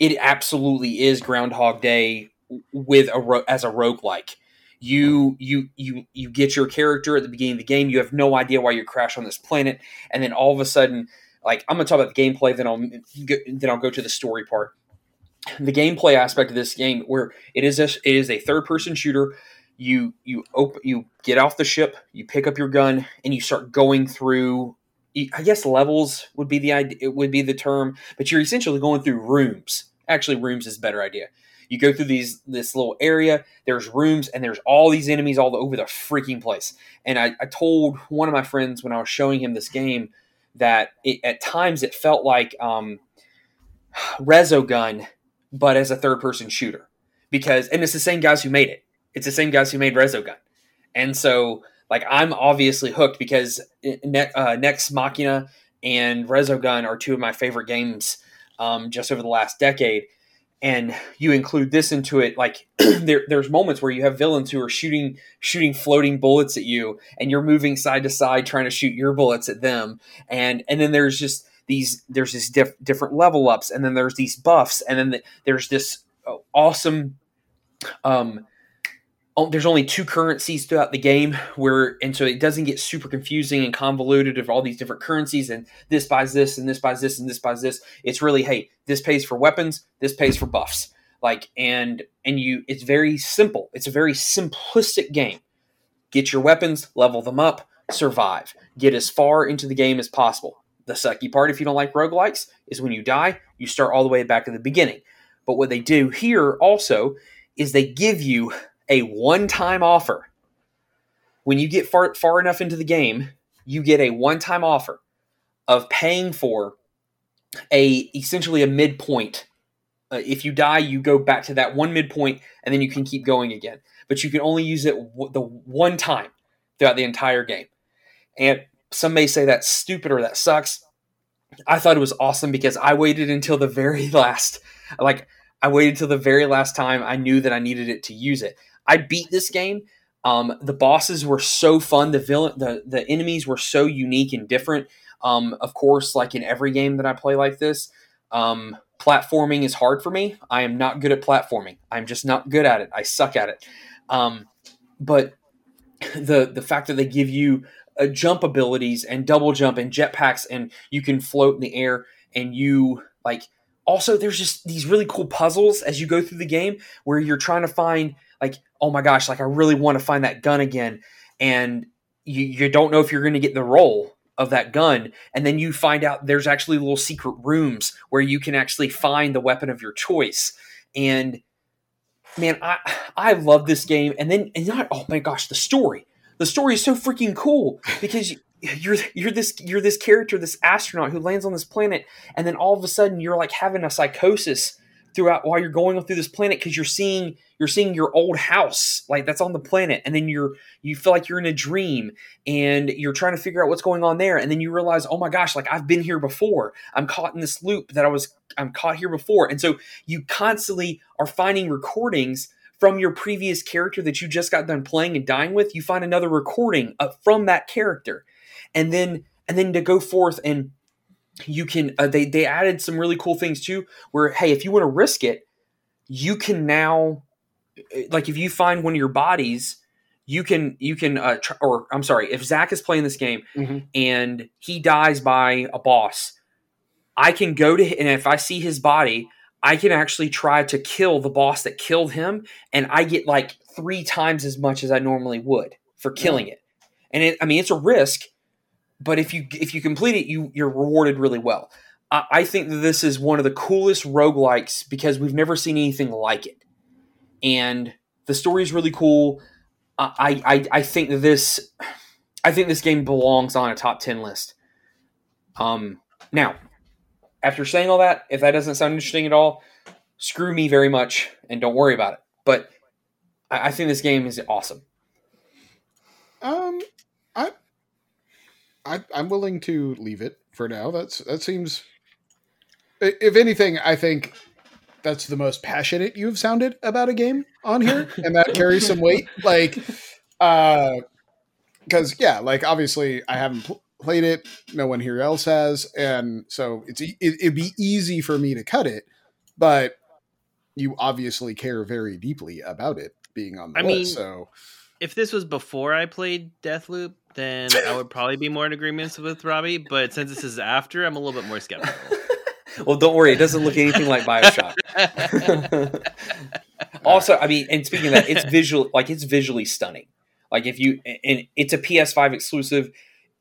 Speaker 3: it absolutely is Groundhog Day with a ro- as a roguelike. You you you you get your character at the beginning of the game. You have no idea why you crash on this planet, and then all of a sudden, like I'm gonna talk about the gameplay. Then I'll then I'll go to the story part the gameplay aspect of this game where it is a, it is a third person shooter you you open you get off the ship you pick up your gun and you start going through i guess levels would be the idea it would be the term but you're essentially going through rooms actually rooms is a better idea You go through these this little area. There's rooms and there's all these enemies all over the freaking place. And I, I told one of my friends when I was showing him this game that it, at times it felt like um, Resogun, but as a third person shooter. Because and it's the same guys who made it. It's the same guys who made Resogun. And so like I'm obviously hooked because ne- uh, Nex Machina and Resogun are two of my favorite games um, just over the last decade. And you include this into it, like there, there's moments where you have villains who are shooting shooting floating bullets at you, and you're moving side to side trying to shoot your bullets at them, and and then there's just these there's these diff- different level ups, and then there's these buffs, and then the, there's this uh, awesome um, there's only two currencies throughout the game where and so it doesn't get super confusing and convoluted of all these different currencies and this buys this and this buys this and this buys this. It's really hey this pays for weapons this pays for buffs. Like and and you it's very simple. It's a very simplistic game. Get your weapons level them up survive. Get as far into the game as possible. The sucky part if you don't like roguelikes is when you die you start all the way back at the beginning. But what they do here also is they give you a one-time offer. When you get far far enough into the game, you get a one-time offer of paying for a essentially a midpoint. Uh, if you die, you go back to that one midpoint, and then you can keep going again. But you can only use it w- the one time throughout the entire game. And some may say that's stupid or that sucks. I thought it was awesome because I waited until the very last, like I waited till the very last time I knew that I needed it to use it. I beat this game. Um, the bosses were so fun. The villain, the the enemies were so unique and different. Um, of course, like in every game that I play like this, um, platforming is hard for me. I am not good at platforming. I'm just not good at it. I suck at it. Um, but the the fact that they give you uh, jump abilities and double jump and jetpacks and you can float in the air and you like also there's just these really cool puzzles as you go through the game where you're trying to find like oh my gosh like i really want to find that gun again. And you, you don't know if you're going to get the role of that gun. And then you find out there's actually little secret rooms where you can actually find the weapon of your choice. And man i i love this game. And then and not oh my gosh the story. The story is so freaking cool because you're you're this you're this character this astronaut who lands on this planet and then all of a sudden you're like having a psychosis throughout while you're going through this planet because you're seeing you're seeing your old house like that's on the planet and then you're you feel like you're in a dream and you're trying to figure out what's going on there and then you realize oh my gosh like I've been here before. I'm caught in this loop that I was I'm caught here before. And so you constantly are finding recordings from your previous character that you just got done playing and dying with. You find another recording uh, from that character. And then and then to go forth and you can uh, they they added some really cool things too where hey if you want to risk it you can now uh, like if you find one of your bodies you can you can uh, or i'm sorry if zach is playing this game
Speaker 2: Mhm.
Speaker 3: and he dies by a boss i can go to and if i see his body i can actually try to kill the boss that killed him and i get like three times as much as i normally would for killing it and it, i mean it's a risk but if you if you complete it, you you're rewarded really well. I, I think that this is one of the coolest roguelikes because we've never seen anything like it, and the story is really cool. I, I I think that this I think this game belongs on a top ten list. Um, now, after saying all that, if that doesn't sound interesting at all, screw me very much and don't worry about it. But I, I think this game is awesome.
Speaker 2: Um, I, I, I'm willing to leave it for now. That's that seems. If anything, I think that's the most passionate you've sounded about a game on here, and that carries some weight. Like, uh, because yeah, like obviously I haven't pl- played it. No one here else has, and so it's e- it, it'd be easy for me to cut it, but you obviously care very deeply about it being on the
Speaker 1: I
Speaker 2: list.
Speaker 1: mean-
Speaker 2: so
Speaker 1: if this was before I played Deathloop, then I would probably be more in agreement with Robbie. But since this is after, I'm a little bit more skeptical.
Speaker 3: Well, don't worry, it doesn't look anything like Bioshock. also, I mean, and speaking of that, it's visual, like it's visually stunning. Like if you, and it's a PS5 exclusive.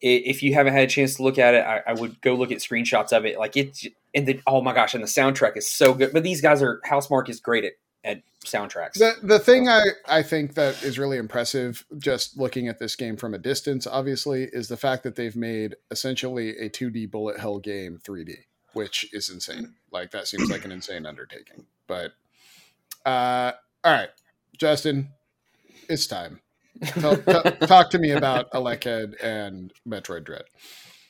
Speaker 3: If you haven't had a chance to look at it, I, I would go look at screenshots of it. Like it's, and the oh my gosh, and the soundtrack is so good. But these guys are Housemarque is great at at soundtracks.
Speaker 2: The the thing I, I think that is really impressive, just looking at this game from a distance, obviously, is the fact that they've made essentially a 2D bullet hell game 3D, which is insane. Like that seems like an insane undertaking. But uh, all right, Justin, it's time. Tell, t- talk to me about ElecHead and Metroid Dread.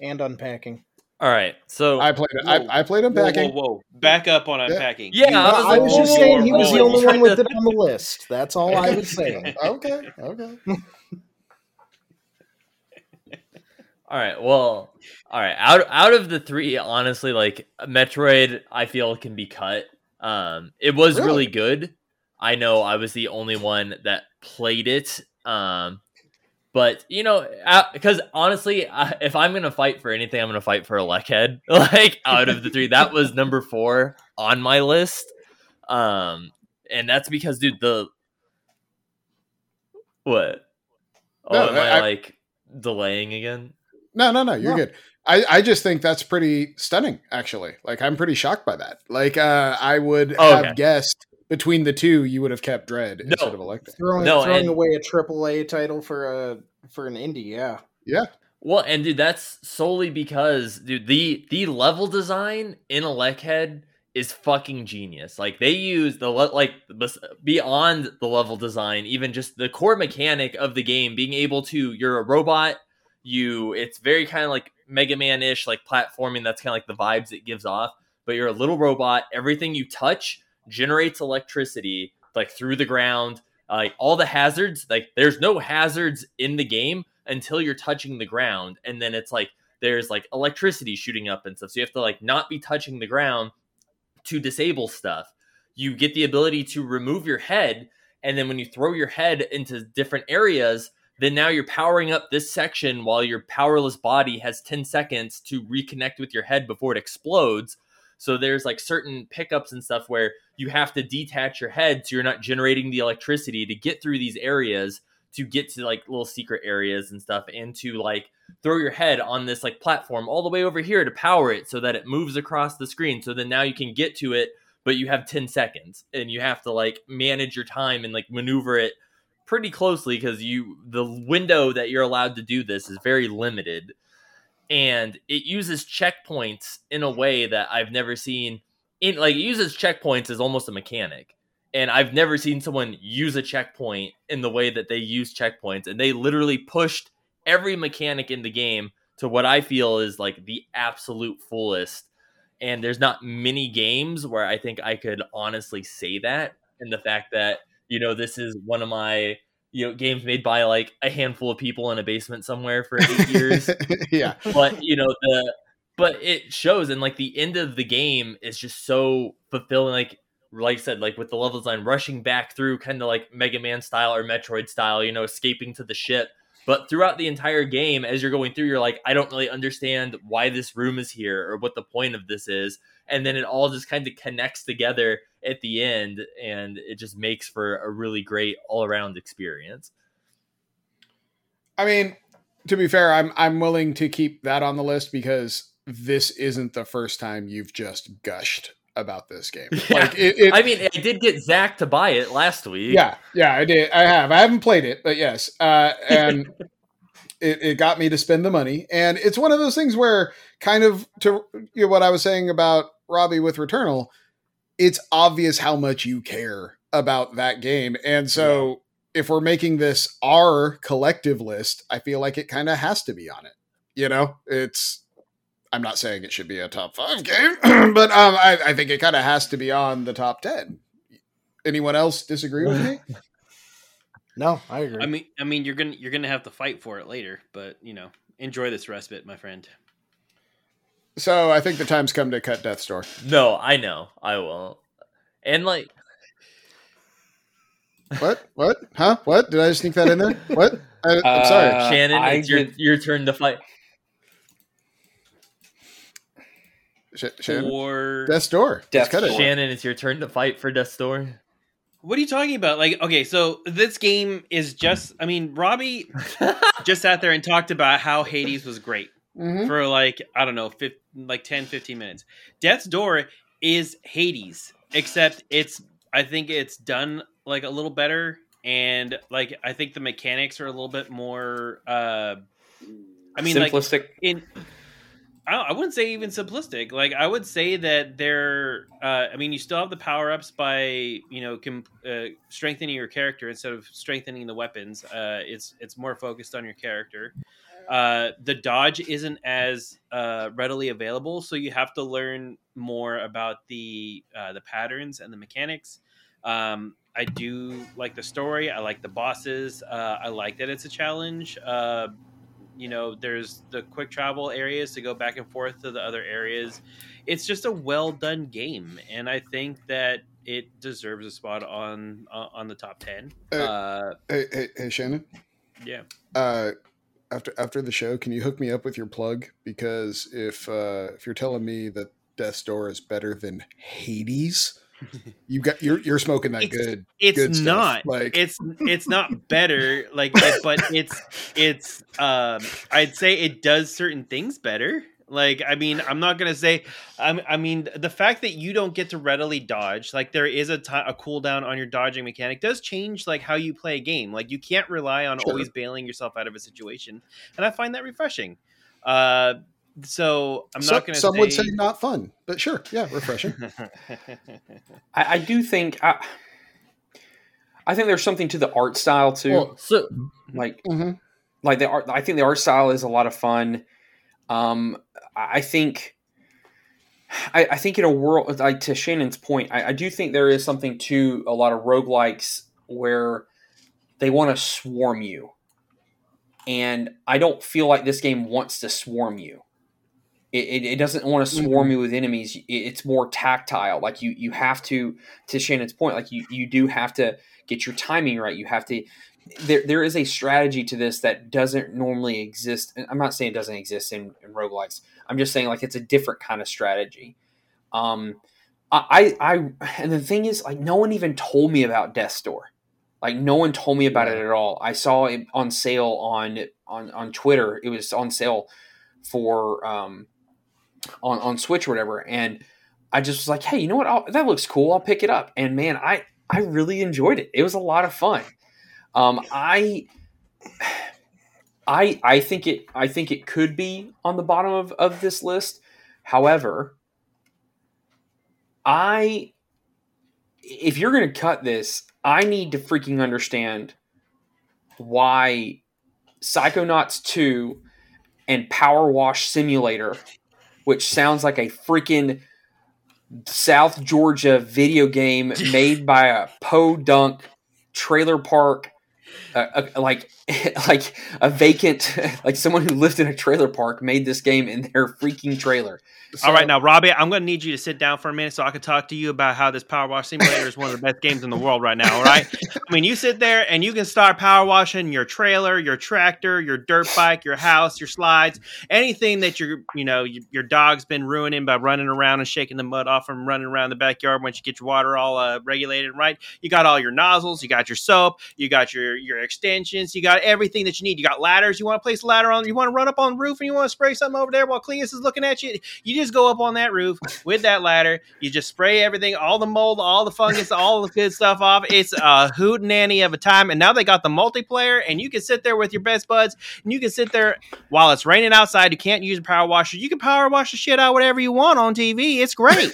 Speaker 5: and unpacking.
Speaker 4: All right. So
Speaker 2: I played it.
Speaker 1: Whoa.
Speaker 2: I, I played unpacking.
Speaker 1: whoa, whoa! Back up on unpacking.
Speaker 4: Yeah,
Speaker 1: You-
Speaker 4: I was
Speaker 5: I
Speaker 4: like,
Speaker 5: was
Speaker 4: whoa,
Speaker 5: just
Speaker 4: whoa,
Speaker 5: saying
Speaker 4: whoa,
Speaker 5: he was
Speaker 4: whoa,
Speaker 5: the only one with it on the list. That's all I was saying.
Speaker 2: Okay, okay.
Speaker 4: All right. Well, all right. Out out of the three, honestly, like Metroid, I feel can be cut. Um, it was
Speaker 2: Really?
Speaker 4: really good. I know I was the only one that played it. Um, but you know, because honestly, I, if I'm gonna fight for anything, I'm gonna fight for ElecHead. Like out of the three, that was number four on my list. Um, and that's because, dude, the what? Oh,
Speaker 2: No,
Speaker 4: am I,
Speaker 2: I-
Speaker 4: like delaying again?
Speaker 2: No, no, no. You're
Speaker 5: No.
Speaker 2: good. I, I just think that's pretty stunning, actually. Like I'm pretty shocked by that. Like uh, I would
Speaker 4: Oh,
Speaker 2: have
Speaker 4: okay.
Speaker 2: guessed between the two, you would have kept Dread
Speaker 4: No.
Speaker 2: instead of ElecHead.
Speaker 5: Throwing,
Speaker 4: No,
Speaker 5: throwing
Speaker 4: and-
Speaker 5: away a triple A title for a for an indie, yeah.
Speaker 2: Yeah,
Speaker 4: Well, and dude, that's solely because dude, the the level design in ElecHead is fucking genius. Like they use the le- like beyond the level design, even just the core mechanic of the game, being able to you're a robot. You, it's very kind of like Mega Man ish, like platforming. That's kind of like the vibes it gives off. But you're a little robot. Everything you touch generates electricity, like through the ground. Like all the hazards, like there's no hazards in the game until you're touching the ground and then it's like there's like electricity shooting up and stuff so you have to like not be touching the ground to disable stuff you get the ability to remove your head and then when you throw your head into different areas then now you're powering up this section while your powerless body has 10 seconds to reconnect with your head before it explodes so there's like certain pickups and stuff where you have to detach your head so you're not generating the electricity to get through these areas to get to like little secret areas and stuff and to like throw your head on this like platform all the way over here to power it so that it moves across the screen. So then now you can get to it but you have 10 seconds and you have to like manage your time and like maneuver it pretty closely because you the window that you're allowed to do this is very limited and it uses checkpoints in a way that I've never seen in like it uses checkpoints as almost a mechanic and I've never seen someone use a checkpoint in the way that they use checkpoints. And they literally pushed every mechanic in the game to what I feel is like the absolute fullest. And there's not many games where I think I could honestly say that. And the fact that, you know, this is one of my, you know, games made by like a handful of people in a basement somewhere for eight years.
Speaker 2: Yeah.
Speaker 4: but you know the but it shows and like the end of the game is just so fulfilling like like I said like with the level design rushing back through kind of like Mega Man style or Metroid style you know escaping to the ship. But throughout the entire game as you're going through you're like I don't really understand why this room is here or what the point of this is. And then it all just kind of connects together at the end and it just makes for a really great all-around experience
Speaker 2: I mean, to be fair, I'm I'm willing to keep that on the list because this isn't the first time you've just gushed about this game.
Speaker 4: Yeah.
Speaker 2: Like it, it
Speaker 4: I mean I did get Zach to buy it last week
Speaker 2: Yeah, yeah, I did. I have. I haven't played it, but yes. Uh, and it, it got me to spend the money. And it's one of those things where, kind of to you know, what I was saying about Robbie with Returnal, it's obvious how much you care about that game. And so, if we're making this our collective list, I feel like it kind of has to be on it. You know, it's. I'm not saying it should be a top five game, but um, I, I think it kind of has to be on the top ten. Anyone else disagree with me?
Speaker 5: No, I agree.
Speaker 1: I mean, I mean, you're gonna you're gonna have to fight for it later, but you know, enjoy this respite, my friend.
Speaker 2: So I think the time's come to cut Death Door.
Speaker 4: No, I know. I won't. And like
Speaker 2: What? What? Huh? What? Did I just sneak that in there? What? I, I'm sorry.
Speaker 3: Uh,
Speaker 4: Shannon,
Speaker 3: I
Speaker 4: it's your
Speaker 3: did-
Speaker 4: your turn to fight.
Speaker 2: Sh- Shannon?
Speaker 1: Or
Speaker 2: Death's Door. Let's cut it.
Speaker 4: Shannon, it's your turn to fight for Death Door.
Speaker 1: what are you talking about? Like, okay, so this game is just. I mean, Robbie just sat there and talked about how Hades was great
Speaker 2: Mhm.
Speaker 1: for like I don't know, 15, like 10, 15 minutes. Death's Door is Hades, except it's I think it's done like a little better, and like I think the mechanics are a little bit more. uh I mean, like
Speaker 3: simplistic.
Speaker 1: in I, I wouldn't say even simplistic like i would say that they're uh, i mean you still have the power-ups by you know com- uh, strengthening your character instead of strengthening the weapons uh, it's it's more focused on your character uh, the dodge isn't as uh, readily available so you have to learn more about the uh, the patterns and the mechanics. Um, i do like the story i like the bosses uh, i like that it's a challenge. Uh, you know there's the quick travel areas to go back and forth to the other areas. It's just a well done game and i think that it deserves a spot on uh, on the top 10
Speaker 2: Uh,
Speaker 1: uh
Speaker 2: Hey, hey, hey Shannon.
Speaker 1: yeah.
Speaker 2: Uh, after after the show, can you hook me up with your plug? Because if uh, if you're telling me that Death's Door is better than Hades, you got you're you're smoking that
Speaker 1: It's-
Speaker 2: good.
Speaker 1: it's
Speaker 2: good stuff.
Speaker 1: not
Speaker 2: like
Speaker 1: it's it's not better like but it's it's um i'd say it does certain things better like i mean i'm not gonna say I'm, i mean the fact that you don't get to readily dodge like there is a a cooldown on your dodging mechanic does change like how you play a game like you can't rely on
Speaker 2: Sure.
Speaker 1: always bailing yourself out of a situation and i find that refreshing uh so i'm
Speaker 2: some,
Speaker 1: not gonna
Speaker 2: some
Speaker 1: say,
Speaker 2: would say not fun, but sure, yeah, refreshing.
Speaker 3: I, I do think I, I think there's something to the art style too.
Speaker 4: Well, so
Speaker 3: like
Speaker 2: hmm
Speaker 3: like the art i think the art style is a lot of fun um i think I, I think in a world like to shannon's point I, I do think there is something to a lot of roguelikes where they want to swarm you. And i don't feel like this game wants to swarm you. It, it, it doesn't want to mm-hmm. swarm you with enemies. It- it's more tactile. Like you you have to to shannon's point like you you do have to get your timing right. You have to there, there is a strategy to this that doesn't normally exist. I'm not saying it doesn't exist in, in roguelikes. I'm just saying like it's a different kind of strategy. Um, I, I, and the thing is, like, no one even told me about Death's Door. Like, no one told me about it at all. I saw it on sale on on on Twitter. It was on sale for um on on Switch or whatever, and I just was like, hey, you know what? I'll, that looks cool. I'll pick it up. And man, I I really enjoyed it. It was a lot of fun. Um, I, I, I think it. I think it could be on the bottom of, of this list. However, I, if you're going to cut this, I need to freaking understand why Psychonauts two and Power Wash Simulator, which sounds like a freaking South Georgia video game made by a po dunk trailer park uh, uh, like like a vacant like someone who lived in a trailer park made this game in their freaking trailer
Speaker 1: All right, now Robbie, I'm going to need you to sit down for a minute so I can talk to you about how this Power Wash Simulator is one of the best games in the world right now. All right, I mean, you sit there and you can start power washing your trailer, your tractor, your dirt bike, your house, your slides, anything that your you know your, your dog's been ruining by running around and shaking the mud off from running around the backyard once you get your water all uh, regulated right. You got all your nozzles, you got your soap, you got your your extensions, you got everything that you need. You got ladders. You want to place a ladder on, you want to run up on roof and you want to spray something over there while Cletus is looking at you. You just go up on that roof with that ladder. You just spray everything, all the mold, all the fungus, all the good stuff off. It's a hoot nanny of a time. And now they got the multiplayer, and you can sit there with your best buds, and you can sit there while it's raining outside. You can't use a power washer. You can power wash the shit out whatever you want on TV. It's great.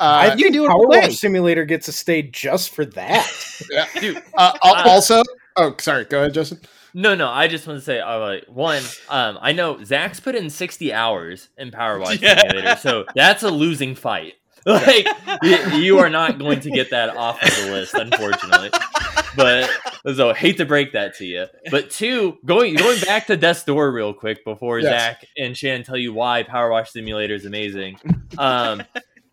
Speaker 5: I
Speaker 2: Uh,
Speaker 5: think
Speaker 1: do it
Speaker 5: Power
Speaker 1: all.
Speaker 5: Wash Simulator gets a stage just for that.
Speaker 1: Dude,
Speaker 2: uh, al- also, oh, sorry. Go ahead, Justin.
Speaker 4: no, no. I just want to say, uh, one, um, I know Zach's put in sixty hours in Power Wash
Speaker 1: Yeah.
Speaker 4: Simulator, so that's a losing fight. Like, you, you are not going to get that off of the list, unfortunately. But so hate to break that to you. But two, going going back to Death's Door real quick before
Speaker 2: Yes.
Speaker 4: Zach and Shan tell you why Power Wash Simulator is amazing. Um,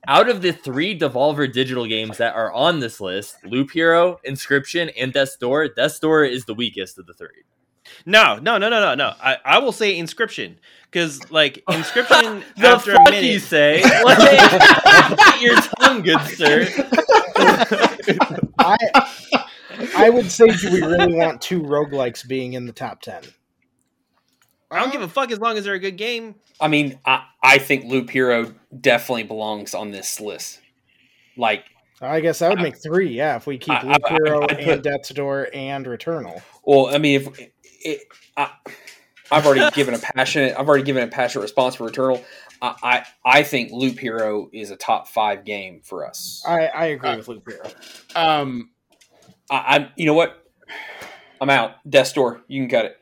Speaker 4: out of the three Devolver digital games that are on this list, Loop Hero, Inscription, and Death's Door, Death's Door is the weakest of the three.
Speaker 1: no, no, no, no, no, no. I, I will say inscription because like inscription
Speaker 4: The
Speaker 1: after
Speaker 4: fuck
Speaker 1: a minute.
Speaker 4: you say? Like, bite your tongue, good sir.
Speaker 5: I I would say, do we really want two roguelikes being in the top ten?
Speaker 1: I don't give a fuck as long as they're a good game.
Speaker 3: i mean i, I think loop hero definitely belongs on this list like
Speaker 5: I guess that would make three. Yeah, if we keep
Speaker 3: I-
Speaker 5: Loop
Speaker 3: I-
Speaker 5: Hero
Speaker 3: I'd
Speaker 5: and
Speaker 3: put-
Speaker 5: Death's Door and Returnal.
Speaker 3: Well, I mean, if it, I, I've already given a passionate, I've already given a passionate response for Returnal. I, I, I think Loop Hero is a top five game for us.
Speaker 5: I, I agree
Speaker 2: Uh,
Speaker 5: with Loop Hero.
Speaker 2: Um,
Speaker 3: I, I'm, you know what? I'm out. Death Door, you can cut it.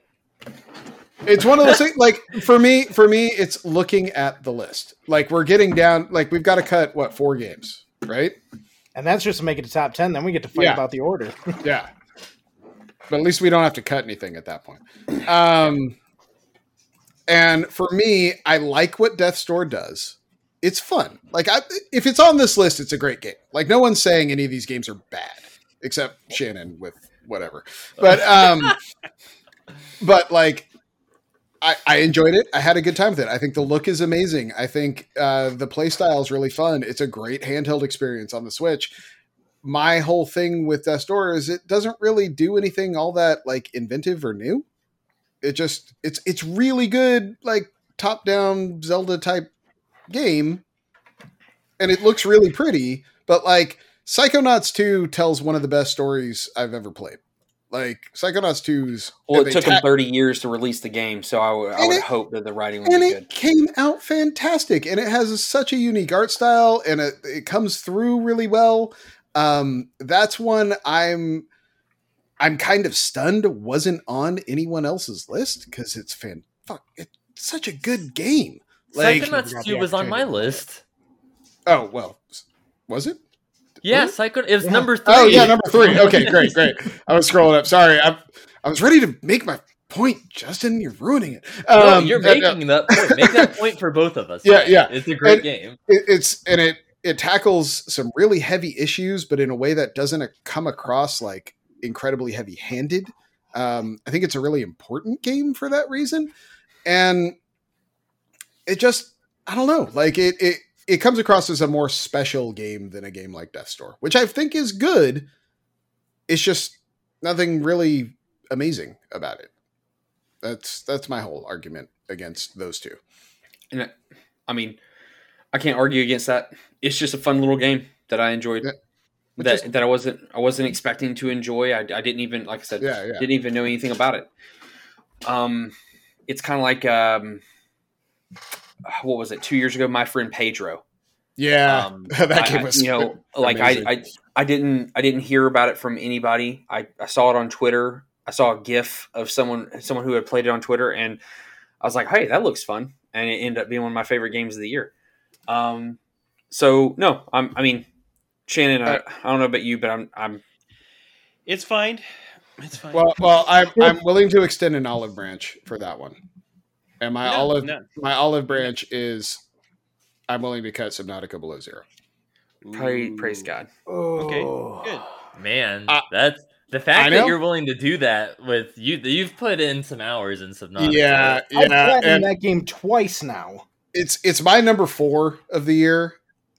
Speaker 2: It's one of those things. Like for me, for me, it's looking at the list. Like we're getting down. Like we've got to cut what four games, right?
Speaker 5: And that's just to make it to top 10. Then we get to fight
Speaker 2: Yeah.
Speaker 5: about the order.
Speaker 2: Yeah. But at least we don't have to cut anything at that point. Um, and for me, I like what Death's Door does. It's fun. Like I, if it's on this list, it's a great game. Like no one's saying any of these games are bad, except Shannon with whatever. But um, but like I, I enjoyed it. I had a good time with it. I think the look is amazing. I think uh, the play style is really fun. It's a great handheld experience on the Switch. My whole thing with Death's Door is it doesn't really do anything all that like inventive or new. It just it's it's really good like top down Zelda type game, and it looks really pretty. But like Psychonauts Two tells one of the best stories I've ever played. Like Psychonauts 2's
Speaker 3: Well, it
Speaker 2: they
Speaker 3: took them 30 years to release the game, so I would, I would
Speaker 2: it-
Speaker 3: hope that the writing would
Speaker 2: and
Speaker 3: be
Speaker 2: it came out fantastic and it has such a unique art style and it, it comes through really well. Um that's one i'm i'm kind of stunned wasn't on anyone else's list because it's fan fuck it's such a good game. Like
Speaker 4: Psychonauts
Speaker 5: got
Speaker 4: 2
Speaker 5: the
Speaker 4: was on my list.
Speaker 2: oh well was it
Speaker 4: Yeah,
Speaker 2: Was
Speaker 4: Psycho. It was
Speaker 2: Yeah.
Speaker 4: number three.
Speaker 2: oh yeah number three okay great great i was scrolling up sorry i i was ready to make my point justin you're ruining it
Speaker 4: No,
Speaker 2: Um,
Speaker 4: you're
Speaker 2: uh, uh,
Speaker 4: making that point. Make that point for both of us.
Speaker 2: Yeah, yeah.
Speaker 4: It's a great
Speaker 2: And-
Speaker 4: game.
Speaker 2: it, it's and it it tackles some really heavy issues, but in a way that doesn't come across like incredibly heavy handed. Um, I think it's a really important game for that reason, and it just I don't know, like it it it comes across as a more special game than a game like Death's Door, which I think is good. It's just nothing really amazing about it. That's that's my whole argument against those two.
Speaker 3: And I mean, I can't argue against that. It's just a fun little game that I enjoyed.
Speaker 2: Yeah.
Speaker 3: That, that I wasn't I wasn't expecting to enjoy. I, I didn't even like I said
Speaker 2: Yeah, yeah.
Speaker 3: didn't even know anything about it. Um, it's kind of like um, what was it? Two years ago, my friend Pedro.
Speaker 2: Yeah,
Speaker 3: Um,
Speaker 2: that
Speaker 3: I-
Speaker 2: game
Speaker 3: I-
Speaker 2: was
Speaker 3: you know like I. I I didn't I didn't hear about it from anybody. I, I saw it on Twitter. I saw a GIF of someone someone who had played it on Twitter, and I was like, "Hey, that looks fun!" And it ended up being one of my favorite games of the year. Um, so no, I'm, I mean, Shannon, I, I don't know about you, but I'm I'm
Speaker 1: It's fine. It's fine.
Speaker 2: Well, well, I'm I'm willing to extend an olive branch for that one, and my
Speaker 1: No,
Speaker 2: olive
Speaker 1: no.
Speaker 2: my olive branch is I'm willing to cut Subnautica below zero.
Speaker 3: praise, praise
Speaker 1: Ooh.
Speaker 3: God.
Speaker 1: Okay,
Speaker 5: Oh.
Speaker 1: good.
Speaker 4: Man,
Speaker 2: Uh,
Speaker 4: that's the fact that you're willing to do that with you. You've put in some hours in Subnautica.
Speaker 2: yeah,
Speaker 5: I've
Speaker 2: yeah,
Speaker 5: platinum
Speaker 2: and
Speaker 5: that game twice now.
Speaker 2: it's it's my number four of the year.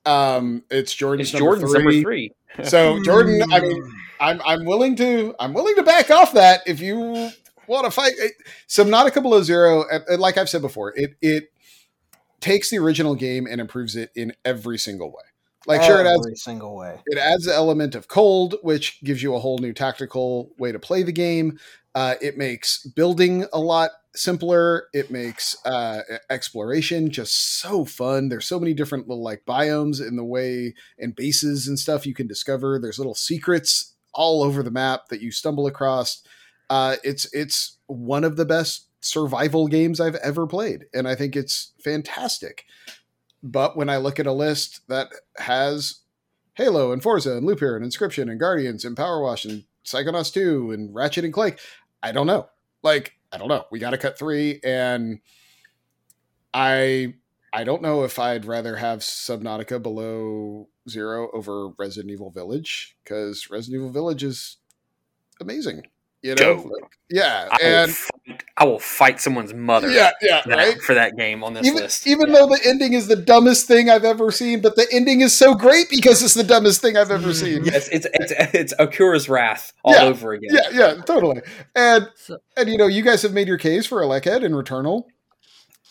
Speaker 2: Um, it's Jordan's
Speaker 3: It's
Speaker 2: number
Speaker 3: Jordan's
Speaker 2: three.
Speaker 3: number three.
Speaker 2: So Jordan, I mean, I'm I'm willing to I'm willing to back off that if you want to fight it- Subnautica Below Zero. uh, uh, Like I've said before, it it takes the original game and improves it in every single way. Like sure, it adds
Speaker 5: every single way.
Speaker 2: it adds the element of cold, which gives you a whole new tactical way to play the game. Uh, it makes building a lot simpler. It makes uh, exploration just so fun. There's so many different little like biomes in the way and bases and stuff you can discover. There's little secrets all over the map that you stumble across. Uh, it's it's one of the best survival games I've ever played, and I think it's fantastic. But when I look at a list that has Halo and Forza and Loop Hero and Inscription and Guardians and Power Wash and Psychonauts 2 and Ratchet and Clank. I don't know. Like, I don't know. We got to cut three. And I I don't know if I'd rather have Subnautica below zero over Resident Evil Village because Resident Evil Village is amazing. You know? Like, yeah.
Speaker 3: I will,
Speaker 2: And
Speaker 3: fight, I will fight someone's mother
Speaker 2: yeah, yeah,
Speaker 3: for, that,
Speaker 2: right?
Speaker 3: for that game on this
Speaker 2: even,
Speaker 3: list.
Speaker 2: even though the ending is the dumbest thing I've ever seen, but the ending is so great because it's the dumbest thing I've ever seen.
Speaker 3: yes, it's it's it's Asura's Wrath all
Speaker 2: Yeah,
Speaker 3: over again.
Speaker 2: Yeah, yeah, totally. And
Speaker 4: So-
Speaker 2: and you know, you guys have made your case for ElecHead and Returnal,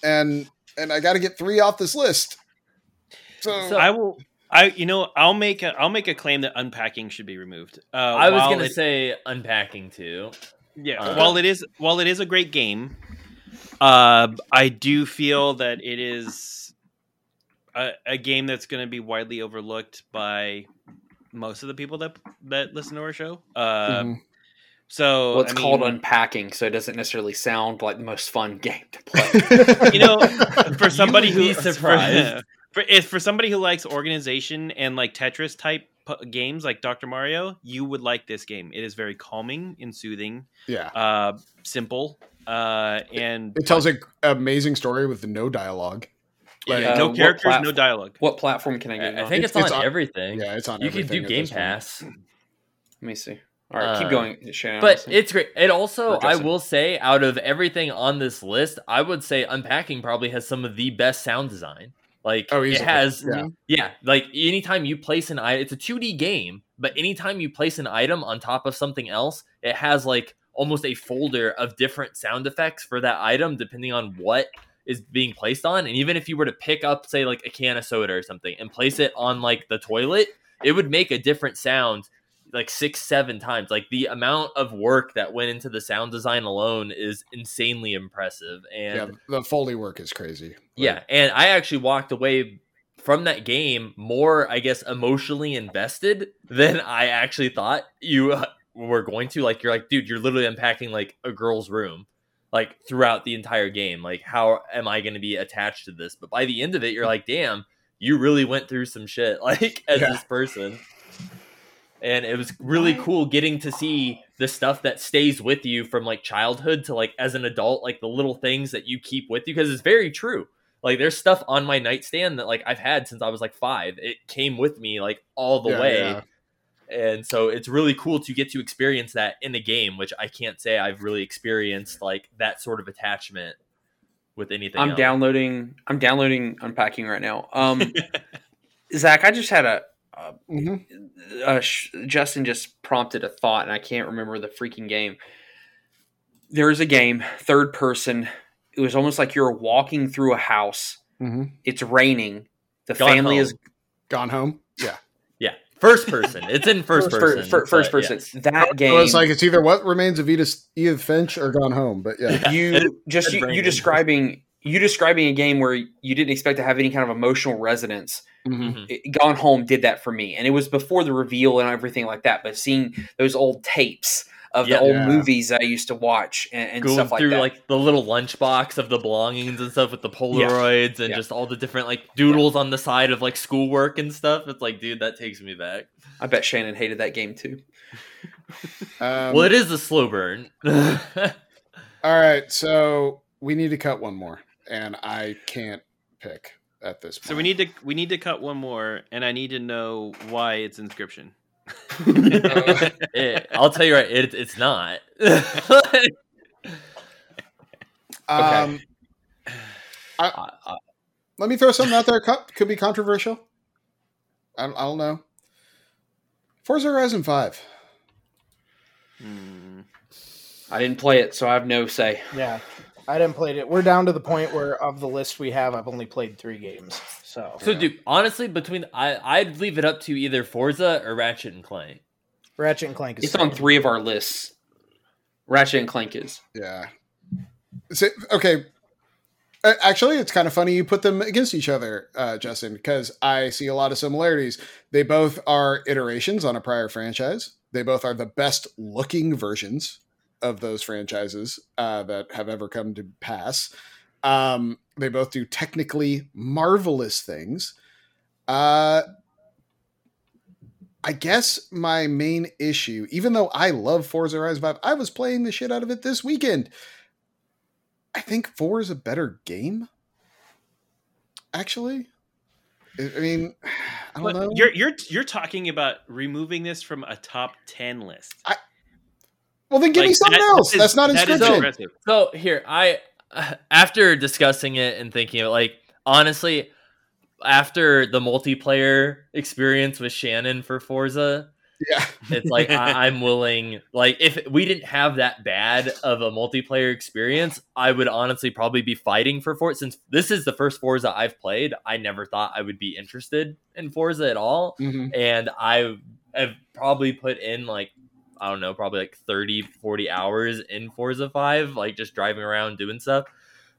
Speaker 2: and and I got to get three off this list. So,
Speaker 4: So-
Speaker 1: I will. I you know I'll make a I'll make a claim that unpacking should be removed. Uh,
Speaker 4: I was gonna
Speaker 1: it-
Speaker 4: say unpacking too.
Speaker 1: yeah.
Speaker 4: uh,
Speaker 1: while it is while it is a great game, uh, I do feel that it is a, a game that's going to be widely overlooked by most of the people that that listen to our show. Uh,
Speaker 2: Mhm.
Speaker 1: So
Speaker 3: Well, it's
Speaker 1: I
Speaker 3: called
Speaker 1: mean,
Speaker 3: unpacking, so it doesn't necessarily sound like the most fun game to play.
Speaker 1: you know, for somebody
Speaker 4: would
Speaker 1: who
Speaker 4: surprised.
Speaker 1: For, if for somebody who likes organization and like Tetris type pu- games like Dr. Mario, you would like this game. It is very calming and soothing,
Speaker 2: yeah.
Speaker 1: uh, simple, uh, and
Speaker 2: It tells an amazing story with no dialogue. Like,
Speaker 3: Uh,
Speaker 1: no
Speaker 3: what
Speaker 1: characters, no dialogue.
Speaker 3: what platform can I get? it
Speaker 4: I, I think
Speaker 2: It's-
Speaker 4: it's, on
Speaker 2: it's on-
Speaker 4: everything.
Speaker 2: yeah, it's on.
Speaker 4: you could do Game
Speaker 2: this point.
Speaker 4: Pass.
Speaker 3: Let me see. All right, keep
Speaker 4: Uh,
Speaker 3: going, Shannon.
Speaker 4: But it's great. It also, I will say, out of everything on this list, I would say Unpacking probably has some of the best sound design. Like
Speaker 2: Oh,
Speaker 4: it has,
Speaker 2: Yeah.
Speaker 4: yeah. Like anytime you place an item, it's a 2D game, but anytime you place an item on top of something else, it has like almost a folder of different sound effects for that item, depending on what is being placed on. And even if you were to pick up, say, like a can of soda or something, and place it on like the toilet, it would make a different sound like six, seven times. Like the amount of work that went into the sound design alone is insanely impressive. And
Speaker 2: Yeah, the Foley work is crazy. Like,
Speaker 4: yeah, and I actually walked away from that game more, I guess, emotionally invested than I actually thought you uh, were going to. Like, you're like, dude, you're literally unpacking like a girl's room, like throughout the entire game. Like, how am I going to be attached to this? But by the end of it, you're like, damn, you really went through some shit, like as
Speaker 2: Yeah.
Speaker 4: this person. And it was really cool getting to see the stuff that stays with you from like childhood to like as an adult, like the little things that you keep with you, because it's very true. Like there's stuff on my nightstand that like I've had since I was like five. It came with me like all the
Speaker 2: Yeah,
Speaker 4: way.
Speaker 2: yeah.
Speaker 4: And so it's really cool to get to experience that in a game, which I can't say I've really experienced like that sort of attachment with anything.
Speaker 3: I'm
Speaker 4: else.
Speaker 3: downloading. I'm downloading unpacking right now. Um, Zach, I just had a. a,
Speaker 2: Mhm.
Speaker 3: a sh- Justin just prompted a thought, and I can't remember the freaking game. There is a game, third person. It was almost like you're walking through a house.
Speaker 2: Mhm.
Speaker 3: It's raining. The
Speaker 4: Gone
Speaker 3: family
Speaker 4: Home.
Speaker 3: is
Speaker 2: Gone home. Yeah.
Speaker 4: Yeah, first person. It's in first,
Speaker 3: per-
Speaker 4: person.
Speaker 3: fir- first person.
Speaker 4: yes.
Speaker 3: That game.
Speaker 2: So it's like it's either what remains of Edith, Edith Finch or Gone Home. But yeah.
Speaker 3: you just you, you describing you describing a game where you didn't expect to have any kind of emotional resonance.
Speaker 2: Mhm.
Speaker 4: Mhm.
Speaker 3: It- Gone Home did that for me, and it was before the reveal and everything like that. But seeing those old tapes of
Speaker 4: Yeah.
Speaker 3: the old
Speaker 2: Yeah.
Speaker 3: movies I used to watch and, and
Speaker 4: Going
Speaker 3: stuff like
Speaker 4: through
Speaker 3: that.
Speaker 4: like the little lunchbox of the belongings and stuff with the Polaroids and
Speaker 3: Yeah.
Speaker 4: just all the different like doodles on the side of like schoolwork and stuff. It's like, dude, that takes me back.
Speaker 3: I bet Shannon hated that game too.
Speaker 2: Um,
Speaker 4: well, it is a slow burn.
Speaker 2: all right. So we need to cut one more, and I can't pick at this point.
Speaker 1: So we need to we need to cut one more, and I need to know why it's inscription.
Speaker 4: It- I'll tell you right, it, it's not.
Speaker 2: Um,
Speaker 3: I- I-
Speaker 2: let me throw something out there. co- Could be controversial. I, I don't know. Forza Horizon Five.
Speaker 1: Hmm.
Speaker 3: I didn't play it, so I have no say.
Speaker 5: Yeah, I didn't play it. We're down to the point where of the list we have, I've only played three games. So,
Speaker 4: so, dude, honestly, between I, I'd leave it up to either Forza or Ratchet and Clank.
Speaker 5: Ratchet and Clank is
Speaker 3: It's on three of our lists. Ratchet and Clank is.
Speaker 2: Yeah. So, okay. Actually, it's kind of funny you put them against each other, uh, Justin, because I see a lot of similarities. They both are iterations on a prior franchise. They both are the best looking versions of those franchises uh, that have ever come to pass. Um, they both do technically marvelous things. Uh, I guess my main issue, even though I love Forza Horizon 5, I was playing the shit out of it this weekend. I think 4 is a better game. Actually. I I mean, I don't
Speaker 1: But
Speaker 2: know.
Speaker 1: you're you're you're talking about removing this from a top ten list.
Speaker 2: Well, then give me something
Speaker 1: that-
Speaker 2: else.
Speaker 1: that is-
Speaker 2: That's not
Speaker 1: that is
Speaker 2: inscription.
Speaker 1: impressive.
Speaker 4: So here, I after discussing it and thinking of it, like honestly, after the multiplayer experience with Shannon for Forza,
Speaker 2: Yeah.
Speaker 4: It's like I, I'm willing. Like if we didn't have that bad of a multiplayer experience, I would honestly probably be fighting for Forza. Since this is the first Forza I've played, I never thought I would be interested in Forza at all,
Speaker 2: Mhm.
Speaker 4: and I have probably put in like I don't know, probably like 30, 40 hours in Forza 5, like just driving around doing stuff.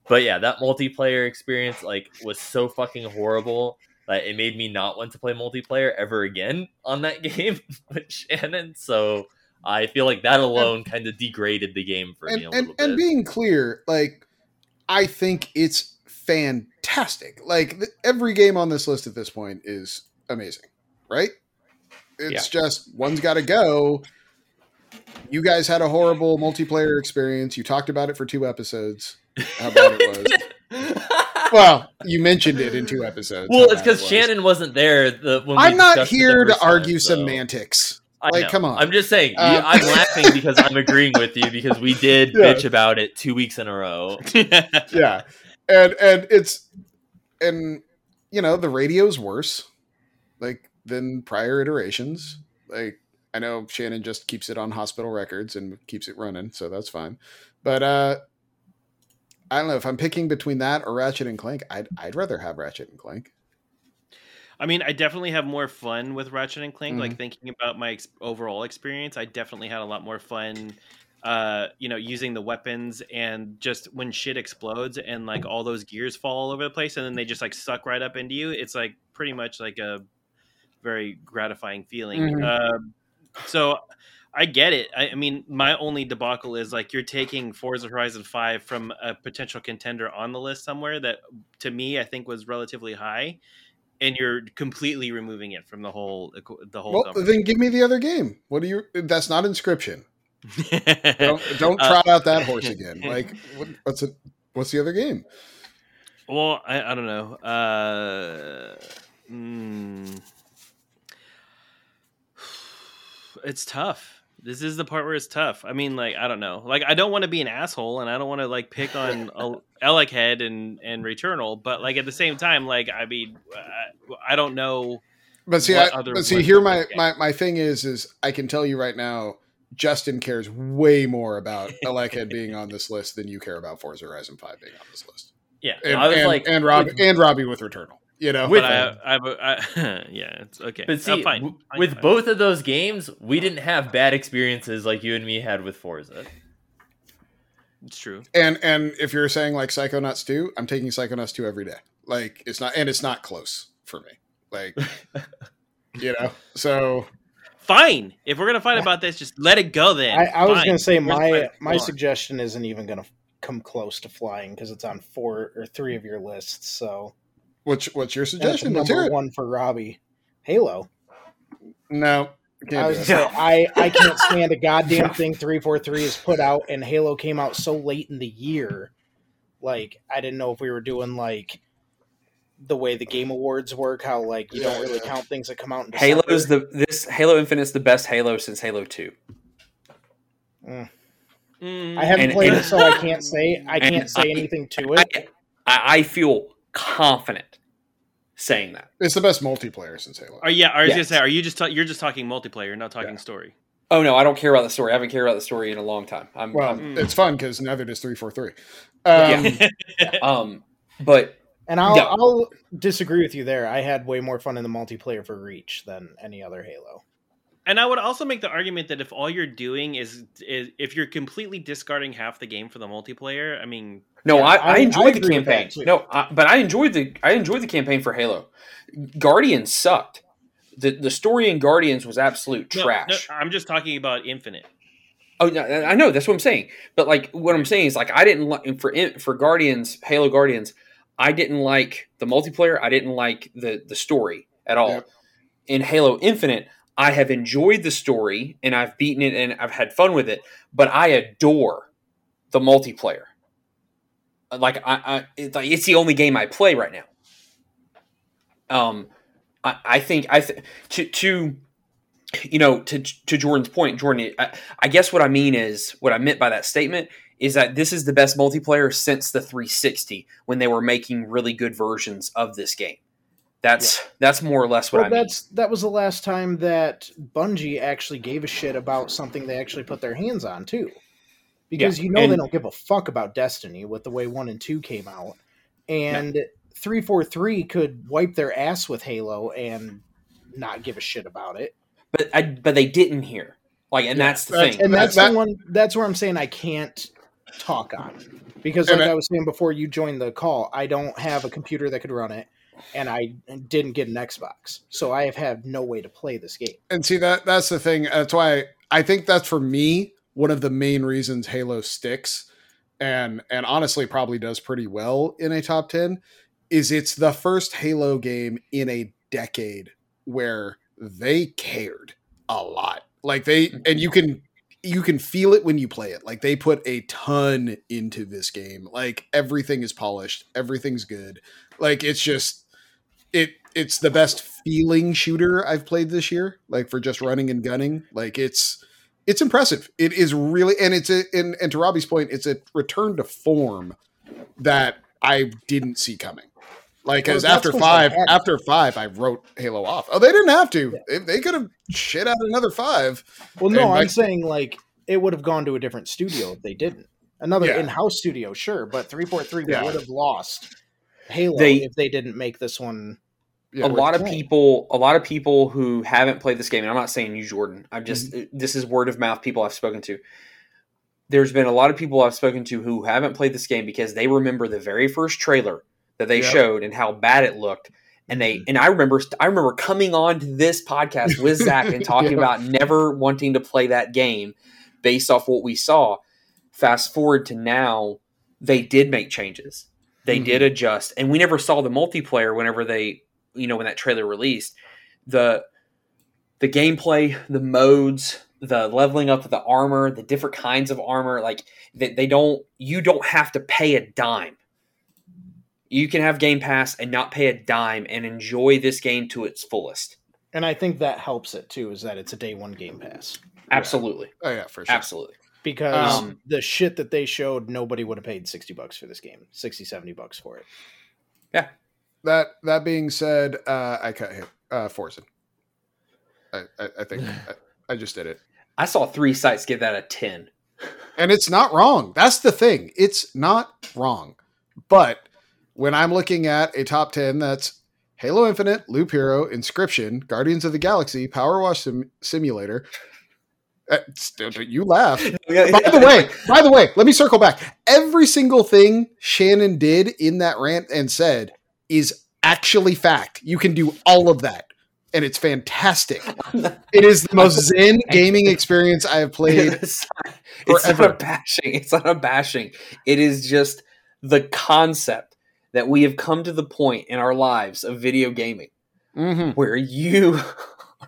Speaker 4: But yeah, that multiplayer experience like was so fucking horrible that it made me not want to play multiplayer ever again on that game with Shannon. So I feel like that alone kind of degraded the game for
Speaker 2: and
Speaker 4: me a
Speaker 2: and,
Speaker 4: little bit.
Speaker 2: and being clear, like I think it's fantastic. Like th- every game on this list at this point is amazing, right? It's just one's got to go. You guys had a horrible multiplayer experience. You talked about it for two episodes. How bad it was. Well, you mentioned it in two episodes.
Speaker 4: well, it's because
Speaker 2: it was.
Speaker 4: Shannon wasn't there. The, when we
Speaker 2: I'm not
Speaker 4: discussed it the
Speaker 2: here to
Speaker 4: first time,
Speaker 2: argue
Speaker 4: so-
Speaker 2: semantics.
Speaker 4: I
Speaker 2: Like,
Speaker 4: know.
Speaker 2: come on.
Speaker 4: I'm just saying.
Speaker 2: Uh,
Speaker 4: I'm laughing because I'm agreeing with you because we did
Speaker 2: Yeah.
Speaker 4: bitch about it two weeks in a row.
Speaker 2: yeah and and it's and you know the radio's worse like than prior iterations like i know shannon just keeps it on hospital records and keeps it running so that's fine but uh i don't know if i'm picking between that or ratchet and clank i'd, I'd rather have ratchet and clank
Speaker 1: I mean, I definitely have more fun with Ratchet and Clank.
Speaker 2: Mhm.
Speaker 1: Like thinking about my ex- overall experience, I definitely had a lot more fun. Uh, you know, using the weapons and just when shit explodes and like all those gears fall all over the place and then they just like suck right up into you. It's like pretty much like a very gratifying feeling.
Speaker 2: Mhm.
Speaker 1: Um, so I get it. I, I mean, my only debacle is like you're taking Forza Horizon Five from a potential contender on the list somewhere that, to me, I think was relatively high, and you're completely removing it from the whole the whole.
Speaker 2: well then give me the other game what do you that's not inscryption don't don't
Speaker 1: Uh,
Speaker 2: trot out that horse again like what, what's it what's the other game
Speaker 1: Well, I, I don't know. Uh, mm, it's tough. This is the part where it's tough. I mean, like I don't know. Like I don't want to be an asshole, and I don't want to like pick on ElecHead and and Returnal, but like at the same time, like I mean, I, I don't know.
Speaker 2: But see, I,
Speaker 1: other
Speaker 2: but see, here my, my my thing is is I can tell you right now, Justin cares way more about ElecHead being on this list than you care about Forza Horizon Five being on this list.
Speaker 4: Yeah,
Speaker 2: And,
Speaker 4: I was
Speaker 2: and,
Speaker 4: like,
Speaker 2: and Rob and Robbie with Returnal. You know,
Speaker 4: With-
Speaker 1: But I, I, I, yeah, it's okay.
Speaker 4: But see,
Speaker 1: Uh, fine.
Speaker 4: w-
Speaker 1: Fine,
Speaker 4: with
Speaker 1: fine.
Speaker 4: both of those games, we didn't have bad experiences like you and me had with Forza.
Speaker 1: it's true.
Speaker 2: and and if you're saying like Psychonauts two, I'm taking Psychonauts two every day. Like it's not, and it's not close for me. Like you know, so
Speaker 1: Fine. If we're gonna fight about this, just let it go. Then
Speaker 5: I, I was going to say
Speaker 1: Where's
Speaker 5: my my
Speaker 1: fun?
Speaker 5: suggestion isn't even going to come close to flying because it's on four or three of your lists. So
Speaker 2: what's what's your
Speaker 5: and it's
Speaker 2: suggestion? Let's
Speaker 5: number
Speaker 2: hear it.
Speaker 5: one for Robbie, Halo.
Speaker 2: No,
Speaker 5: I
Speaker 2: can't
Speaker 5: was
Speaker 2: do
Speaker 5: gonna
Speaker 2: it.
Speaker 5: say I I can't stand a goddamn thing. Three four three is put out, and Halo came out so late in the year. Like I didn't know if we were doing like the way the game awards work, how like you
Speaker 2: Yeah,
Speaker 5: don't really
Speaker 2: yeah.
Speaker 5: count things that come out in December.
Speaker 3: Halo's the this Halo Infinite is the best Halo since Halo Two.
Speaker 1: Mm,
Speaker 5: I haven't
Speaker 3: And-
Speaker 5: played
Speaker 3: and-
Speaker 5: it, so I can't say I can't say
Speaker 3: I-
Speaker 5: anything to it.
Speaker 3: I, I feel confident saying that.
Speaker 2: It's the best multiplayer since Halo.
Speaker 1: Are yeah? I was gonna say, are you just ta- you're just talking multiplayer, you're not talking
Speaker 2: Yeah.
Speaker 1: story?
Speaker 3: Oh no, I don't care about the story. I haven't cared about the story in a long time. I'm,
Speaker 2: Well,
Speaker 3: I'm-
Speaker 2: it's fun because neither does three four three. Um,
Speaker 3: um, but
Speaker 5: And I'll
Speaker 3: Yeah.
Speaker 5: I'll disagree with you there. I had way more fun in the multiplayer for Reach than any other Halo.
Speaker 1: And I would also make the argument that if all you're doing is, is if you're completely discarding half the game for the multiplayer, I mean,
Speaker 3: no,
Speaker 5: Yeah,
Speaker 3: I,
Speaker 5: I-
Speaker 3: I,
Speaker 5: I
Speaker 3: enjoyed the
Speaker 5: agree with that,
Speaker 3: campaign. No, I, but I enjoyed the I enjoyed the campaign for Halo. Guardians sucked. The the story in Guardians was absolute
Speaker 1: no,
Speaker 3: trash.
Speaker 1: no, I'm just talking about Infinite.
Speaker 3: Oh, no, I know that's what I'm saying. But like, what I'm saying is like, I didn't like for for Guardians, Halo Guardians. I didn't like the multiplayer. I didn't like the the story at all.
Speaker 2: Yep.
Speaker 3: In Halo Infinite, I have enjoyed the story and I've beaten it and I've had fun with it. But I adore the multiplayer. Like I, I it's the only game I play right now. Um, I, I think I th- to to you know, to to Jordan's point, Jordan, I, I guess what I mean is what I meant by that statement is that this is the best multiplayer since the 360 when they were making really good versions of this game. That's that's more or less what
Speaker 5: Well,
Speaker 3: I mean.
Speaker 5: that's that was the last time that Bungie actually gave a shit about something they actually put their hands on too, because
Speaker 3: Yeah,
Speaker 5: you know they don't give a fuck about Destiny with the way one and two came out, and three four three could wipe their ass with Halo and not give a shit about it.
Speaker 3: But I but they didn't hear. Like, and
Speaker 5: Yeah,
Speaker 3: that's the
Speaker 2: that's-
Speaker 3: thing.
Speaker 5: and that's
Speaker 2: that-
Speaker 5: the one that's where i'm saying i can't talk on because like
Speaker 2: I-
Speaker 5: i was saying before you joined the call i don't have a computer that could run it and i didn't get an xbox so i have had no way to play this game
Speaker 2: and see that that's the thing. That's why I think that's for me one of the main reasons Halo sticks, and and honestly probably does pretty well in a top ten. Is it's the first Halo game in a decade where they cared a lot. Like they and you can you can feel it when you play it. Like they put a ton into this game. Like everything is polished, everything's good. Like it's just it it's the best feeling shooter I've played this year. Like for just running and gunning, like it's it's impressive. It is really and it's a and, and to Robbie's point, it's a return to form that I didn't see coming. Like
Speaker 5: Well,
Speaker 2: because
Speaker 5: that's
Speaker 2: after five, after five, I wrote Halo off. Oh, they didn't have to. They, they could have shit out another five.
Speaker 5: well no i'm saying like it would have gone to a different studio if they didn't another
Speaker 2: Yeah.
Speaker 5: in-house studio sure but 343 would have lost halo
Speaker 3: They-
Speaker 5: if they didn't make this one
Speaker 2: Yeah,
Speaker 3: a lot of people a lot of people who haven't played this game and i'm not saying you jordan i'm just
Speaker 2: Mm-hmm.
Speaker 3: this is word of mouth people i've spoken to there's been a lot of people i've spoken to who haven't played this game because they remember the very first trailer that they
Speaker 2: Yep. Mm-hmm.
Speaker 3: showed and how bad it looked and they and i remember i remember coming on to this podcast with zach and talking
Speaker 2: Yeah.
Speaker 3: about never wanting to play that game based off what we saw fast forward to now they did make changes they
Speaker 2: Mhm.
Speaker 3: did adjust and we never saw the multiplayer whenever they you know when that trailer released. The the gameplay the modes the leveling up of the armor the different kinds of armor like they, they don't you don't have to pay a dime. You can have game pass and not pay a dime and enjoy this game to its fullest.
Speaker 5: And i think that helps it too is that it's a day one game pass.
Speaker 3: Absolutely.
Speaker 2: Oh yeah, for sure.
Speaker 3: absolutely
Speaker 5: because
Speaker 3: Um,
Speaker 5: the shit that they showed nobody would have paid 60 bucks for this game 60 70 bucks for it yeah
Speaker 2: That that being said, uh, I cut him. Uh, Forza. I, I, I think I, I just did it.
Speaker 3: i saw three sites give that a 10
Speaker 2: And it's not wrong. That's the thing. It's not wrong. But when I'm looking at a top 10 that's Halo Infinite, Loop Hero, Inscryption, Guardians of the Galaxy, Power Wash Sim- Simulator, still- Uh, uh, uh, you laugh. by the way, by the way, let me circle back. Every single thing Shannon did in that rant and said is actually fact. You can do all of that. And it's fantastic. It is the most zen gaming experience I have played
Speaker 3: it's, not, it's not a bashing. It's not a bashing. It is just the concept that we have come to the point in our lives of video gaming
Speaker 2: Mhm.
Speaker 3: where you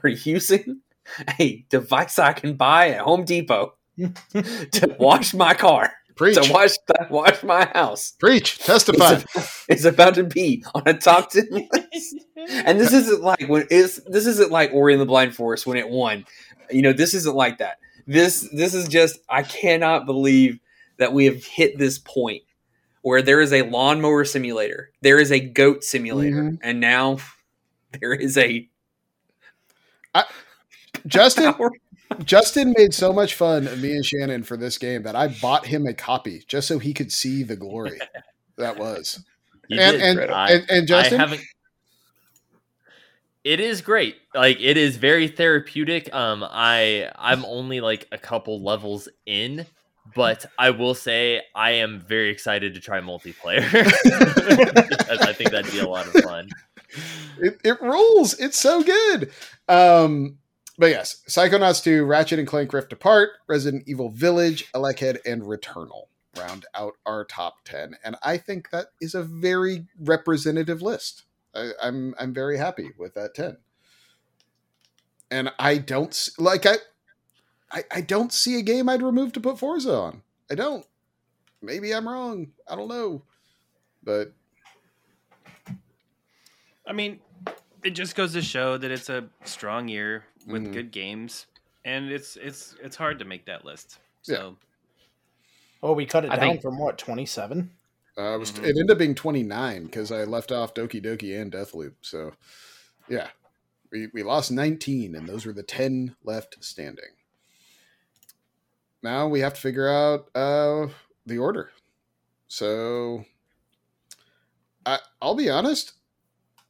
Speaker 3: are using a device I can buy at Home Depot to wash my car,
Speaker 2: Preach.
Speaker 3: to wash wash my house.
Speaker 2: Preach. Testify.
Speaker 3: It's, it's about to be on a top ten list. And this isn't like when it's this isn't like Ori and the Blind Forest when it won. You know, this isn't like that. This this is just I cannot believe that we have hit this point where there is a lawnmower simulator, there is a goat simulator,
Speaker 2: Mhm.
Speaker 3: and now there is a
Speaker 2: Justin. Justin made so much fun of me and Shannon for this game that I bought him a copy just so he could see the glory that was.
Speaker 4: You
Speaker 2: and,
Speaker 4: did,
Speaker 2: and, and and Justin,
Speaker 4: I. It is great. Like it is very therapeutic. Um, I I'm only like a couple levels in, but I will say I am very excited to try multiplayer because I think that'd be a lot of fun.
Speaker 2: it, it rules. It's so good. Um, but yes, Psychonauts 2, Ratchet and Clank Rift Apart, Resident Evil Village, ElecHead, and Returnal round out our top 10. And I think that is a very representative list. I, I'm I'm very happy with that 10. And I don't like I, I I don't see a game I'd remove to put Forza on. I don't. Maybe I'm wrong. I don't know. But
Speaker 1: I mean, it just goes to show that it's a strong year with
Speaker 2: Mhm.
Speaker 1: good games, and it's it's it's hard to make that list.
Speaker 2: Yeah.
Speaker 1: So
Speaker 5: oh we cut it
Speaker 3: I
Speaker 5: down
Speaker 3: think-
Speaker 5: from what 27
Speaker 2: Uh, it, was,
Speaker 1: Mhm.
Speaker 2: it ended up being 29 because I left off Doki Doki and Deathloop. So, yeah, we, we lost 19, and those were the 10 left standing. Now we have to figure out uh, the order. So, I, I'll be honest,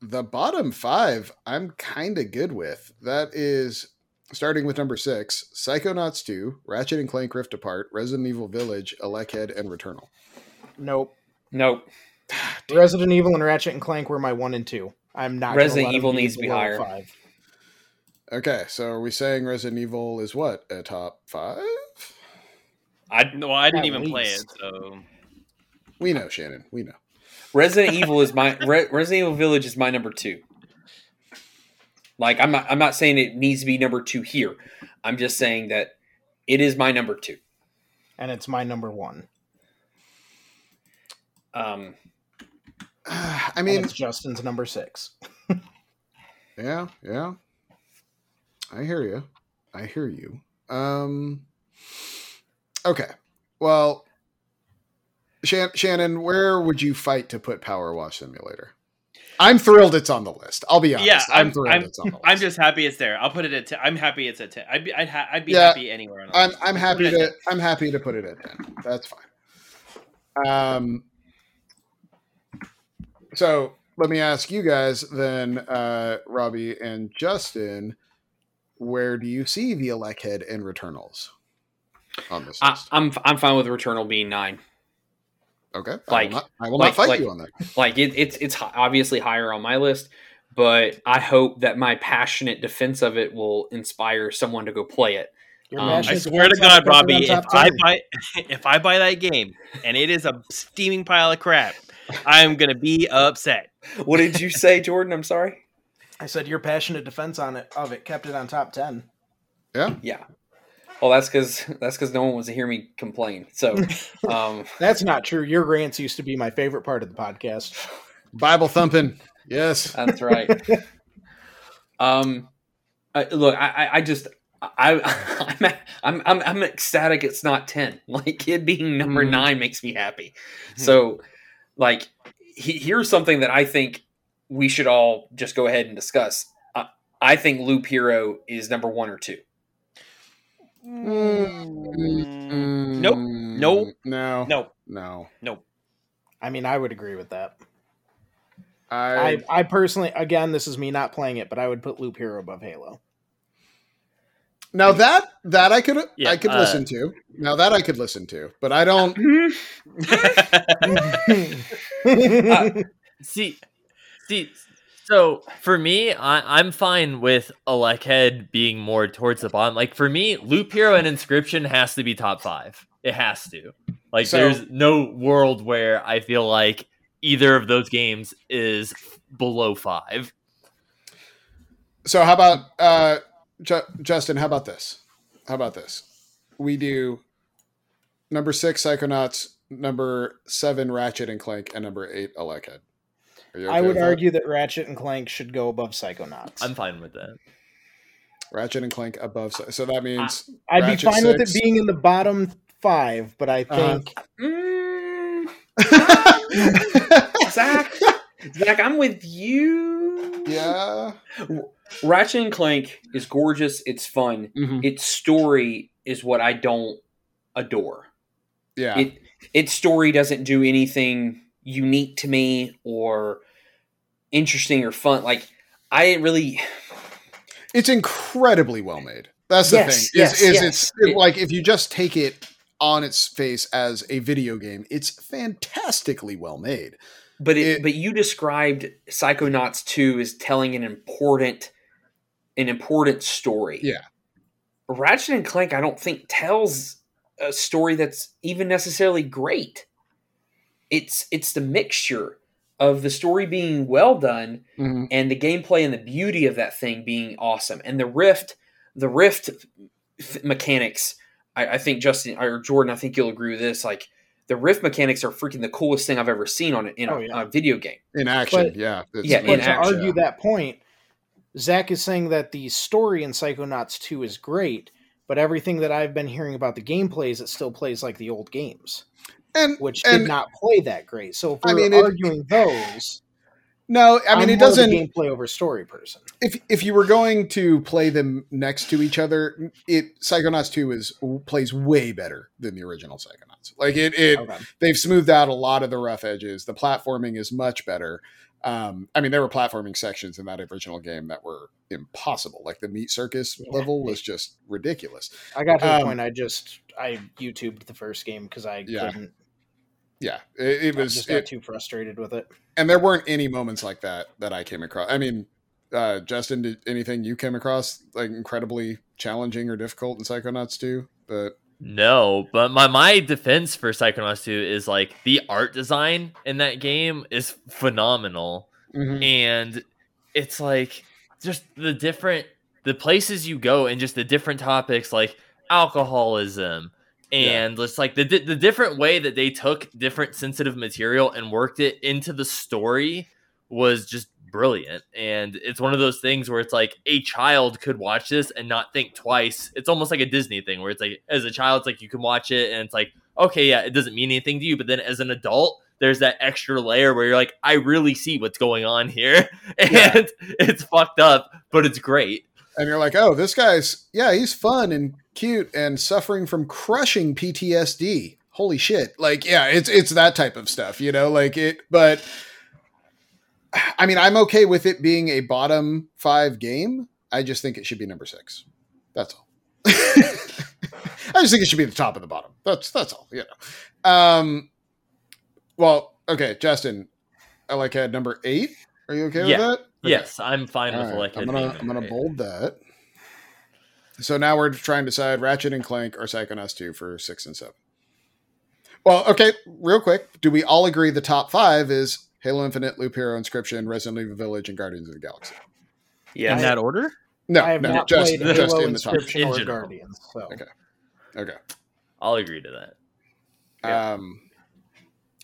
Speaker 2: the bottom five I'm kind of good with. That is starting with number six Psychonauts 2, Ratchet and Clank Rift Apart, Resident Evil Village, ElecHead, and Returnal.
Speaker 5: Nope.
Speaker 3: Nope.
Speaker 5: Ah, Resident Evil and Ratchet and Clank were my one and two. I'm not.
Speaker 3: Resident Evil needs to be higher.
Speaker 5: Five.
Speaker 2: Okay, so are we saying Resident Evil is what? A top five?
Speaker 3: I
Speaker 1: No, I didn't
Speaker 5: At
Speaker 1: even play it, so
Speaker 2: We know, Shannon. We know.
Speaker 3: Resident Evil is my Re, Resident Evil Village is my number two. Like I'm not I'm not saying it needs to be number two here. I'm just saying that it is my number two.
Speaker 5: and it's my number one.
Speaker 3: Um,
Speaker 2: I
Speaker 5: and
Speaker 2: mean,
Speaker 5: it's Justin's number six.
Speaker 2: yeah, yeah. I hear you. I hear you. Um. Okay. Well, Shan- Shannon, where would you fight to put Power Wash Simulator? I'm thrilled it's on the list. I'll be honest.
Speaker 1: Yeah,
Speaker 2: I'm,
Speaker 1: I'm-
Speaker 2: thrilled
Speaker 1: I'm-
Speaker 2: it's on the list.
Speaker 1: I'm just happy it's there. I'll put it at. 10. I'm happy it's at ten. I'd be. I'd, ha- I'd be
Speaker 2: Yeah,
Speaker 1: happy anywhere. On the
Speaker 2: I'm
Speaker 1: list.
Speaker 2: I'm happy
Speaker 1: it
Speaker 2: to I'm happy to put it at ten. That's fine. Um. So let me ask you guys then, uh, Robbie and Justin, where do you see the ElecHead and Returnals on this
Speaker 3: I,
Speaker 2: list?
Speaker 3: I'm I'm fine with Returnal being nine.
Speaker 2: Okay,
Speaker 3: like-
Speaker 2: I will not, I will
Speaker 3: like-
Speaker 2: not fight
Speaker 3: like-
Speaker 2: you on that.
Speaker 3: Like it, it's it's obviously higher on my list, but I hope that my passionate defense of it will inspire someone to go play it. Um,
Speaker 1: I swear to God,
Speaker 5: on the
Speaker 1: Robbie, if I buy if I buy that game and it is a steaming pile of crap, I'm gonna be upset.
Speaker 3: What did you say, Jordan? I'm sorry.
Speaker 5: I said your passionate defense on it of it kept it on top ten.
Speaker 2: Yeah,
Speaker 3: Yeah. Well, that's because that's because no one wants to hear me complain. So, um,
Speaker 5: That's not true. Your rants used to be my favorite part of the podcast.
Speaker 2: Bible thumping. Yes.
Speaker 3: That's right. um, I, look, I, I- I just, I, I'm, I'm, I'm, I'm ecstatic. It's not ten. Like it being number
Speaker 2: Mhm.
Speaker 3: nine makes me happy. So, like, he, here's something that I think we should all just go ahead and discuss. I, I think Loop Hero is number one or two.
Speaker 1: Mm, Nope. Nope.
Speaker 2: No.
Speaker 1: No.
Speaker 2: No.
Speaker 5: I mean, I would agree with that.
Speaker 2: I,
Speaker 5: I, I personally, again, this is me not playing it, but I would put Loop Hero above Halo.
Speaker 2: now that that I could
Speaker 1: Yeah,
Speaker 2: I could
Speaker 1: uh,
Speaker 2: listen to. Now that I could listen to, but I don't.
Speaker 4: See, see. So for me, I, I'm fine with ElecHead being more towards the bottom. Like for me, Loop Hero and Inscryption has to be top five. It has to. Like
Speaker 2: So-
Speaker 4: there's no world where I feel like either of those games is below five.
Speaker 2: So how about uh, Ju- Justin? How about this? How about this? We do number six Psychonauts, number seven Ratchet and Clank, and number eight ElecHead. Are you
Speaker 5: I would
Speaker 2: with that?
Speaker 5: argue that Ratchet and Clank should go above Psychonauts.
Speaker 4: I'm fine with that.
Speaker 2: Ratchet and Clank above. So that means
Speaker 5: I'd be
Speaker 2: Ratchet
Speaker 5: fine with it being in the bottom five, but I
Speaker 2: Uh-huh.
Speaker 5: think
Speaker 3: Mm, Zach, Zach, I'm with you.
Speaker 2: yeah.
Speaker 3: Ratchet and Clank is gorgeous. It's fun.
Speaker 2: Mhm.
Speaker 3: Its story is what I don't adore.
Speaker 2: Yeah.
Speaker 3: It its story doesn't do anything unique to me or interesting or fun. Like I didn't really.
Speaker 2: it's incredibly well made. That's the
Speaker 3: Yes,
Speaker 2: thing. Is,
Speaker 3: yes,
Speaker 2: is
Speaker 3: yes.
Speaker 2: it's
Speaker 3: It-
Speaker 2: like if you just take it on its face as a video game, it's fantastically well made.
Speaker 3: But it,
Speaker 2: It-
Speaker 3: but you described Psychonauts two as telling an important an important story.
Speaker 2: Yeah.
Speaker 3: Ratchet and Clank, I don't think tells a story that's even necessarily great. It's it's the mixture of the story being well done
Speaker 2: Mhm.
Speaker 3: and the gameplay and the beauty of that thing being awesome and the rift the rift f- mechanics I, I think justin or jordan i think you'll agree with this like the rift mechanics are freaking the coolest thing i've ever seen on, a, in a,
Speaker 5: Oh, yeah.
Speaker 3: a video game
Speaker 2: In action,
Speaker 5: But-
Speaker 2: yeah. It's-
Speaker 3: Yeah, in
Speaker 5: to
Speaker 3: action.
Speaker 5: argue that point, Zach is saying that the story in Psychonauts 2 is great, but everything that I've been hearing about the gameplays, it still plays like the old games.
Speaker 2: And
Speaker 5: which
Speaker 2: and
Speaker 5: did not play that great. So if
Speaker 2: I
Speaker 5: we're
Speaker 2: mean, it-
Speaker 5: arguing those,
Speaker 2: no, I mean
Speaker 5: I'm
Speaker 2: it doesn't.
Speaker 5: gameplay over story person.
Speaker 2: if if you were going to play them next to each other, it Psychonauts Two is plays way better than the original Psychonauts. Like it, it
Speaker 5: Okay.
Speaker 2: they've smoothed out a lot of the rough edges. The platforming is much better. Um, I mean, there were platforming sections in that original game that were impossible. Like the meat circus
Speaker 5: Yeah.
Speaker 2: level was just ridiculous.
Speaker 5: I got to the
Speaker 2: Um,
Speaker 5: point I just I YouTubed the first game because I
Speaker 2: Yeah.
Speaker 5: couldn't.
Speaker 2: Yeah, it, it
Speaker 5: I
Speaker 2: was.
Speaker 5: just got
Speaker 2: it-
Speaker 5: too frustrated with it.
Speaker 2: and there weren't any moments like that that I came across. I mean, uh, Justin, did anything you came across like incredibly challenging or difficult in Psychonauts 2? But
Speaker 4: No, but my my defense for Psychonauts 2 is like the art design in that game is phenomenal.
Speaker 2: Mhm.
Speaker 4: and it's like just the different the places you go and just the different topics like alcoholism and just like the the different way that they took different sensitive material and worked it into the story was just brilliant. And it's one of those things where it's like a child could watch this and not think twice. It's almost like a disney thing where it's like as a child it's like you can watch it and it's like okay yeah it doesn't mean anything to you. But then as an adult there's that extra layer where you're like i really see what's going on here. And
Speaker 2: Yeah.
Speaker 4: it's fucked up but it's great
Speaker 2: and you're like, oh, this guy's yeah, he's fun and cute and suffering from crushing PTSD. Holy shit! Like, yeah, it's it's that type of stuff, you know, like it. But I mean, I'm okay with it being a bottom five game. I just think it should be number six. That's all. I just think it should be the top of the bottom. That's that's all. You know. Um. Well, okay, Justin. I like had number eight. Are you okay
Speaker 4: Yeah.
Speaker 2: with that? Okay.
Speaker 4: yes i'm fine with
Speaker 2: All right,
Speaker 4: elected
Speaker 2: I'm gonna I'm gonna
Speaker 4: number
Speaker 2: bold that. So now we're trying to decide Ratchet and Clank or Psychonauts 2 for six and seven. Well, okay, real quick. Do we all agree the top five is Halo Infinite, Loop Hero, Inscryption, Resident Evil Village, and Guardians of the Galaxy?
Speaker 3: Yeah.
Speaker 1: in that order.
Speaker 2: No,
Speaker 5: I have
Speaker 2: no,
Speaker 5: not
Speaker 2: just,
Speaker 5: played
Speaker 2: just
Speaker 5: Halo
Speaker 2: in the top.
Speaker 5: Inscryption
Speaker 4: In
Speaker 5: or
Speaker 4: general.
Speaker 5: Guardians. So
Speaker 2: Okay. Okay.
Speaker 4: i'll agree to that
Speaker 3: Yeah.
Speaker 2: Um,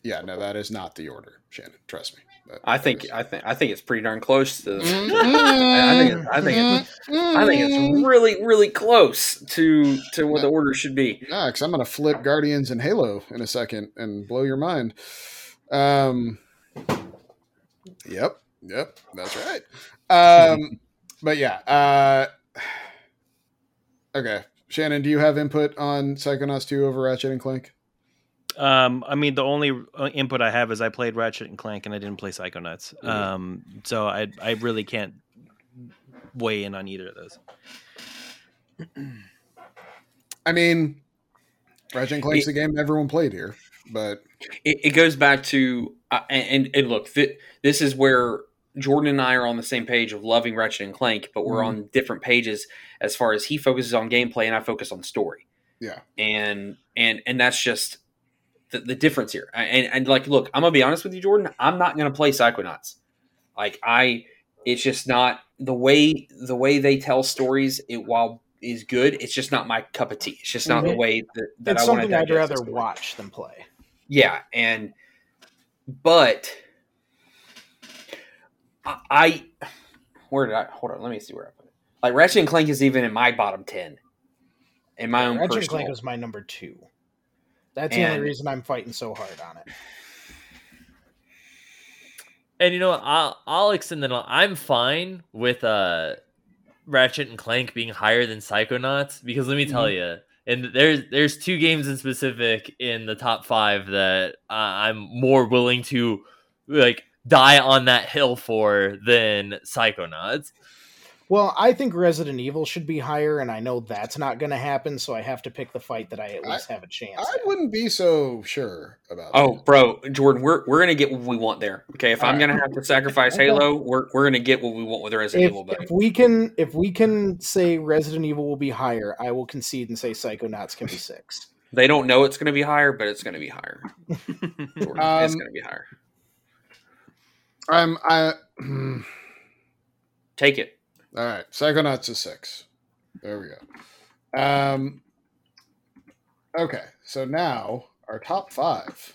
Speaker 2: yeah, no, that is not the order, Shannon. Trust me. That-
Speaker 3: I think I think I think it's pretty darn close to.
Speaker 2: Mm-hmm.
Speaker 3: I think it's, I think it's, I think it's really really close to to what the order should be.
Speaker 2: Yeah, because I'm going to flip Guardians and Halo in a second and blow your mind. Um, yep, yep, that's right. Um, but yeah, uh, okay. Shannon, do you have input on Psychonauts 2 over Ratchet and Clank?
Speaker 1: Um, I mean, the only uh, input I have is I played Ratchet and Clank, and I didn't play Psychonauts.
Speaker 2: Mhm.
Speaker 1: Um, so I I really can't weigh in on either of those.
Speaker 2: I mean, Ratchet and Clank's the game everyone played here, but
Speaker 3: It, it goes back to uh, and and look, th- this is where Jordan and I are on the same page of loving Ratchet and Clank, but we're
Speaker 2: Mhm.
Speaker 3: on different pages as far as he focuses on gameplay and I focus on story.
Speaker 2: yeah.
Speaker 3: and and and that's just the, the difference here. And and like, look, I'm gonna be honest with you, Jordan. I'm not gonna play Psychonauts. Like I, it's just not the way the way they tell stories. It while is good, it's just not my cup of tea. It's just not the
Speaker 5: Mhm.
Speaker 3: way that, that
Speaker 5: it's
Speaker 3: I want to
Speaker 5: something I'd rather watch than play.
Speaker 3: Yeah, and but I, I where did I hold on? Let me see where I put it. Like Ratchet and Clank is even in my bottom ten. In my own
Speaker 5: Ratchet and. Clank was my number two. That's the only reason I'm fighting so hard on it.
Speaker 4: And you know what? I'll, I'll extend that. I'm fine with uh, Ratchet and Clank being higher than Psychonauts because let me tell you, and there's there's two games in specific in the top five that uh, I'm more willing to like die on that hill for than Psychonauts.
Speaker 5: Well, I think Resident Evil should be higher, and I know that's not going to happen, so I have to pick the fight that I at least have a chance.
Speaker 2: I
Speaker 5: at.
Speaker 2: wouldn't be so sure about
Speaker 3: Oh,
Speaker 2: that.
Speaker 3: bro, Jordan, we're we're gonna get what we want there. Okay, if I'm
Speaker 2: Alright.
Speaker 3: gonna have to sacrifice Halo, we're we're gonna get what we want with Resident
Speaker 5: If,
Speaker 3: Evil. But
Speaker 5: if we can, if we can say Resident Evil will be higher, I will concede and say Psychonauts can be six.
Speaker 3: they don't know it's gonna be higher, but it's gonna be higher. Jordan, it's
Speaker 2: Um,
Speaker 3: gonna be higher.
Speaker 2: I'm I
Speaker 3: Take it.
Speaker 2: All right. Psychonauts is six. There we go. Um okay, so now our top five.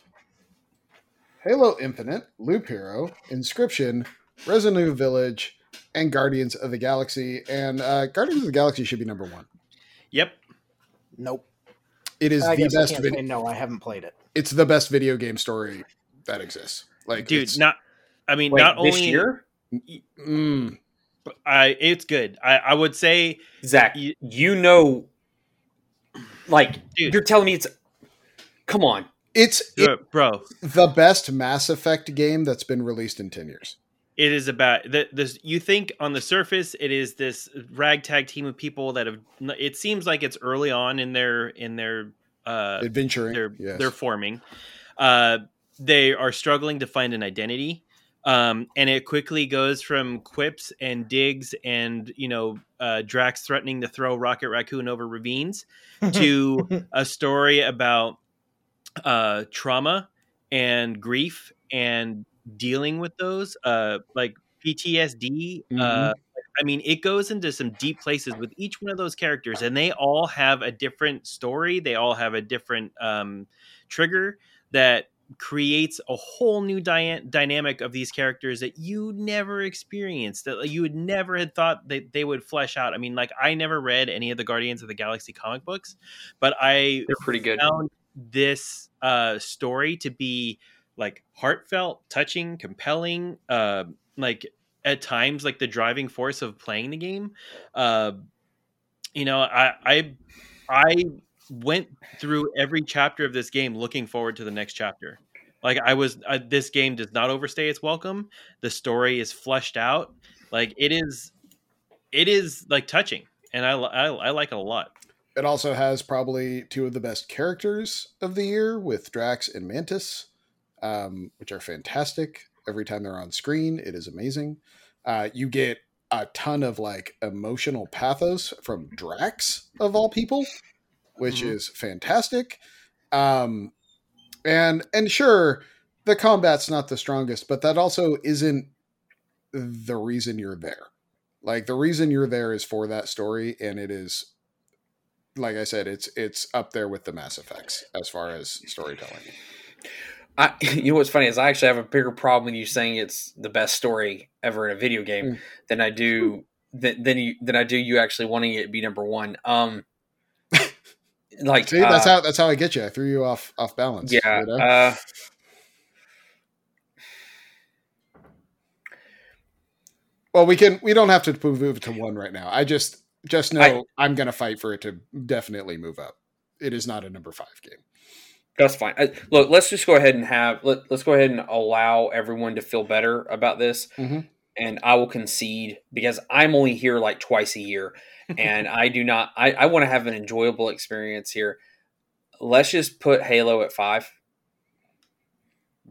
Speaker 2: Halo Infinite, Loop Hero, Inscryption, Resident Village, and Guardians of the Galaxy. And uh, Guardians of the Galaxy should be number one.
Speaker 1: Yep.
Speaker 5: Nope.
Speaker 2: It is
Speaker 5: I
Speaker 2: the
Speaker 5: guess I
Speaker 2: best video.
Speaker 5: no. I haven't played it.
Speaker 2: it's the best video game story that exists. Like,
Speaker 1: dude.
Speaker 2: it's-
Speaker 1: Not. I mean,
Speaker 3: Wait,
Speaker 1: not
Speaker 3: this
Speaker 1: only
Speaker 3: year,
Speaker 2: mm,
Speaker 1: I. It's good. I. I would say,
Speaker 3: Zach,
Speaker 1: You-
Speaker 3: you know, like
Speaker 1: Dude.
Speaker 3: you're telling me it's. Come on,
Speaker 2: it's it-
Speaker 1: uh, bro.
Speaker 2: the best Mass Effect game that's been released in ten years.
Speaker 1: it is about the this you think on the surface it is this ragtag team of people that have it seems like it's early on in their in their uh
Speaker 2: Adventuring,
Speaker 1: they're
Speaker 2: yes.
Speaker 1: they're forming uh they are struggling to find an identity um and it quickly goes from quips and digs and you know uh drax threatening to throw rocket raccoon over ravines to a story about uh trauma and grief and dealing with those uh like PTSD uh I mean it goes into some deep places with each one of those characters and they all have a different story. They all have a different um trigger that creates a whole new dy- dynamic of these characters that you never experienced that you would never had thought that they would flesh out i mean like i never read any of the guardians of the galaxy comic books but i
Speaker 3: they're pretty good.
Speaker 1: found this uh, story to be like heartfelt, touching, compelling. Uh, like at times, like the driving force of playing the game. Uh, you know, I I I went through every chapter of this game looking forward to the next chapter. Like I was, this game does not overstay its welcome. The story is fleshed out. Like it is, it is like touching, and I I, I like it a lot.
Speaker 2: It also has probably two of the best characters of the year with Drax and Mantis, um, which are fantastic. Every time they're on screen, it is amazing. Uh, you get a ton of like emotional pathos from Drax, of all people, which
Speaker 1: Mhm.
Speaker 2: is fantastic. Um, and and sure, the combat's not the strongest, but that also isn't the reason you're there. Like the reason you're there is for that story, and it is like I said, it's it's up there with the Mass Effects as far as storytelling.
Speaker 3: I, you know what's funny is I actually have a bigger problem with you saying it's the best story ever in a video game
Speaker 2: Mm.
Speaker 3: than I do than than you than I do you actually wanting it to be number one. Um, like
Speaker 2: See, that's
Speaker 3: uh,
Speaker 2: how that's how I get you. I threw you off off balance.
Speaker 3: yeah.
Speaker 2: you know?
Speaker 3: Uh,
Speaker 2: well, we can we don't have to move to one right now. I just just know
Speaker 3: I-
Speaker 2: I, am going to fight for it to definitely move up. It is not a number five game.
Speaker 3: That's fine. Uh, look, let's just go ahead and have let, let's go ahead and allow everyone to feel better about this.
Speaker 2: Mhm.
Speaker 3: And I will concede because I'm only here like twice a year, and I do not. I, I want to have an enjoyable experience here. Let's just put Halo at five.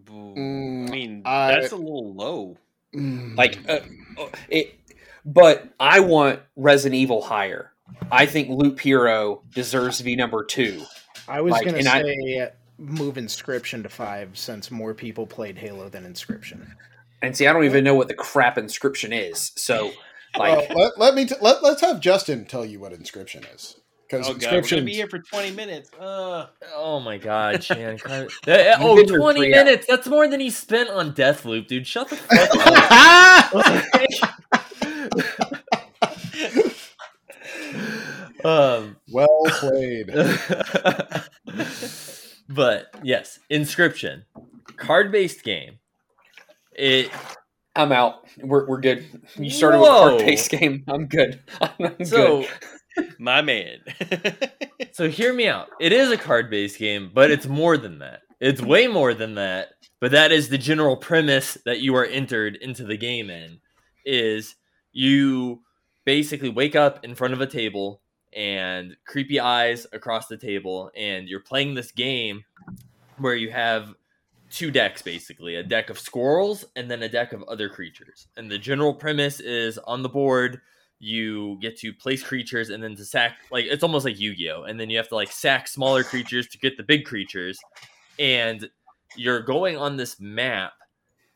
Speaker 2: Mm,
Speaker 1: I mean,
Speaker 2: I-
Speaker 1: that's a little low.
Speaker 3: Like uh, uh, it, but I want Resident Evil higher. I think Loop Hero deserves to be number two.
Speaker 5: I was
Speaker 3: Like,
Speaker 5: gonna
Speaker 3: and I-
Speaker 5: say move Inscryption to five since more people played Halo than Inscryption.
Speaker 3: And see, I don't even know what the crap inscryption is. So, like,
Speaker 2: Well, let, let me t- let, let's have Justin tell you what inscryption is because
Speaker 1: Oh god, we're gonna
Speaker 2: inscryption
Speaker 1: be here for twenty minutes. Uh,
Speaker 4: Oh my god, Shan. kind Eh, oh, 20
Speaker 3: three
Speaker 4: minutes. That's more than he spent on Deathloop, dude. Shut the fuck up. um,
Speaker 2: well played.
Speaker 4: but yes, Inscryption, card-based game. It
Speaker 3: I'm out. We're, we're good. You started
Speaker 4: Whoa.
Speaker 3: with card based game. I'm good. I'm
Speaker 4: so
Speaker 3: good.
Speaker 1: my man.
Speaker 4: so hear me out. It is a card-based game, but it's more than that. It's way more than that. But that is the general premise that you are entered into the game in. Is you basically wake up in front of a table and creepy eyes across the table, and you're playing this game where you have two decks basically a deck of squirrels and then a deck of other creatures. And the general premise is on the board, you get to place creatures and then to sack, like, it's almost like Yu Gi Oh! And then you have to, like, sack smaller creatures to get the big creatures. And you're going on this map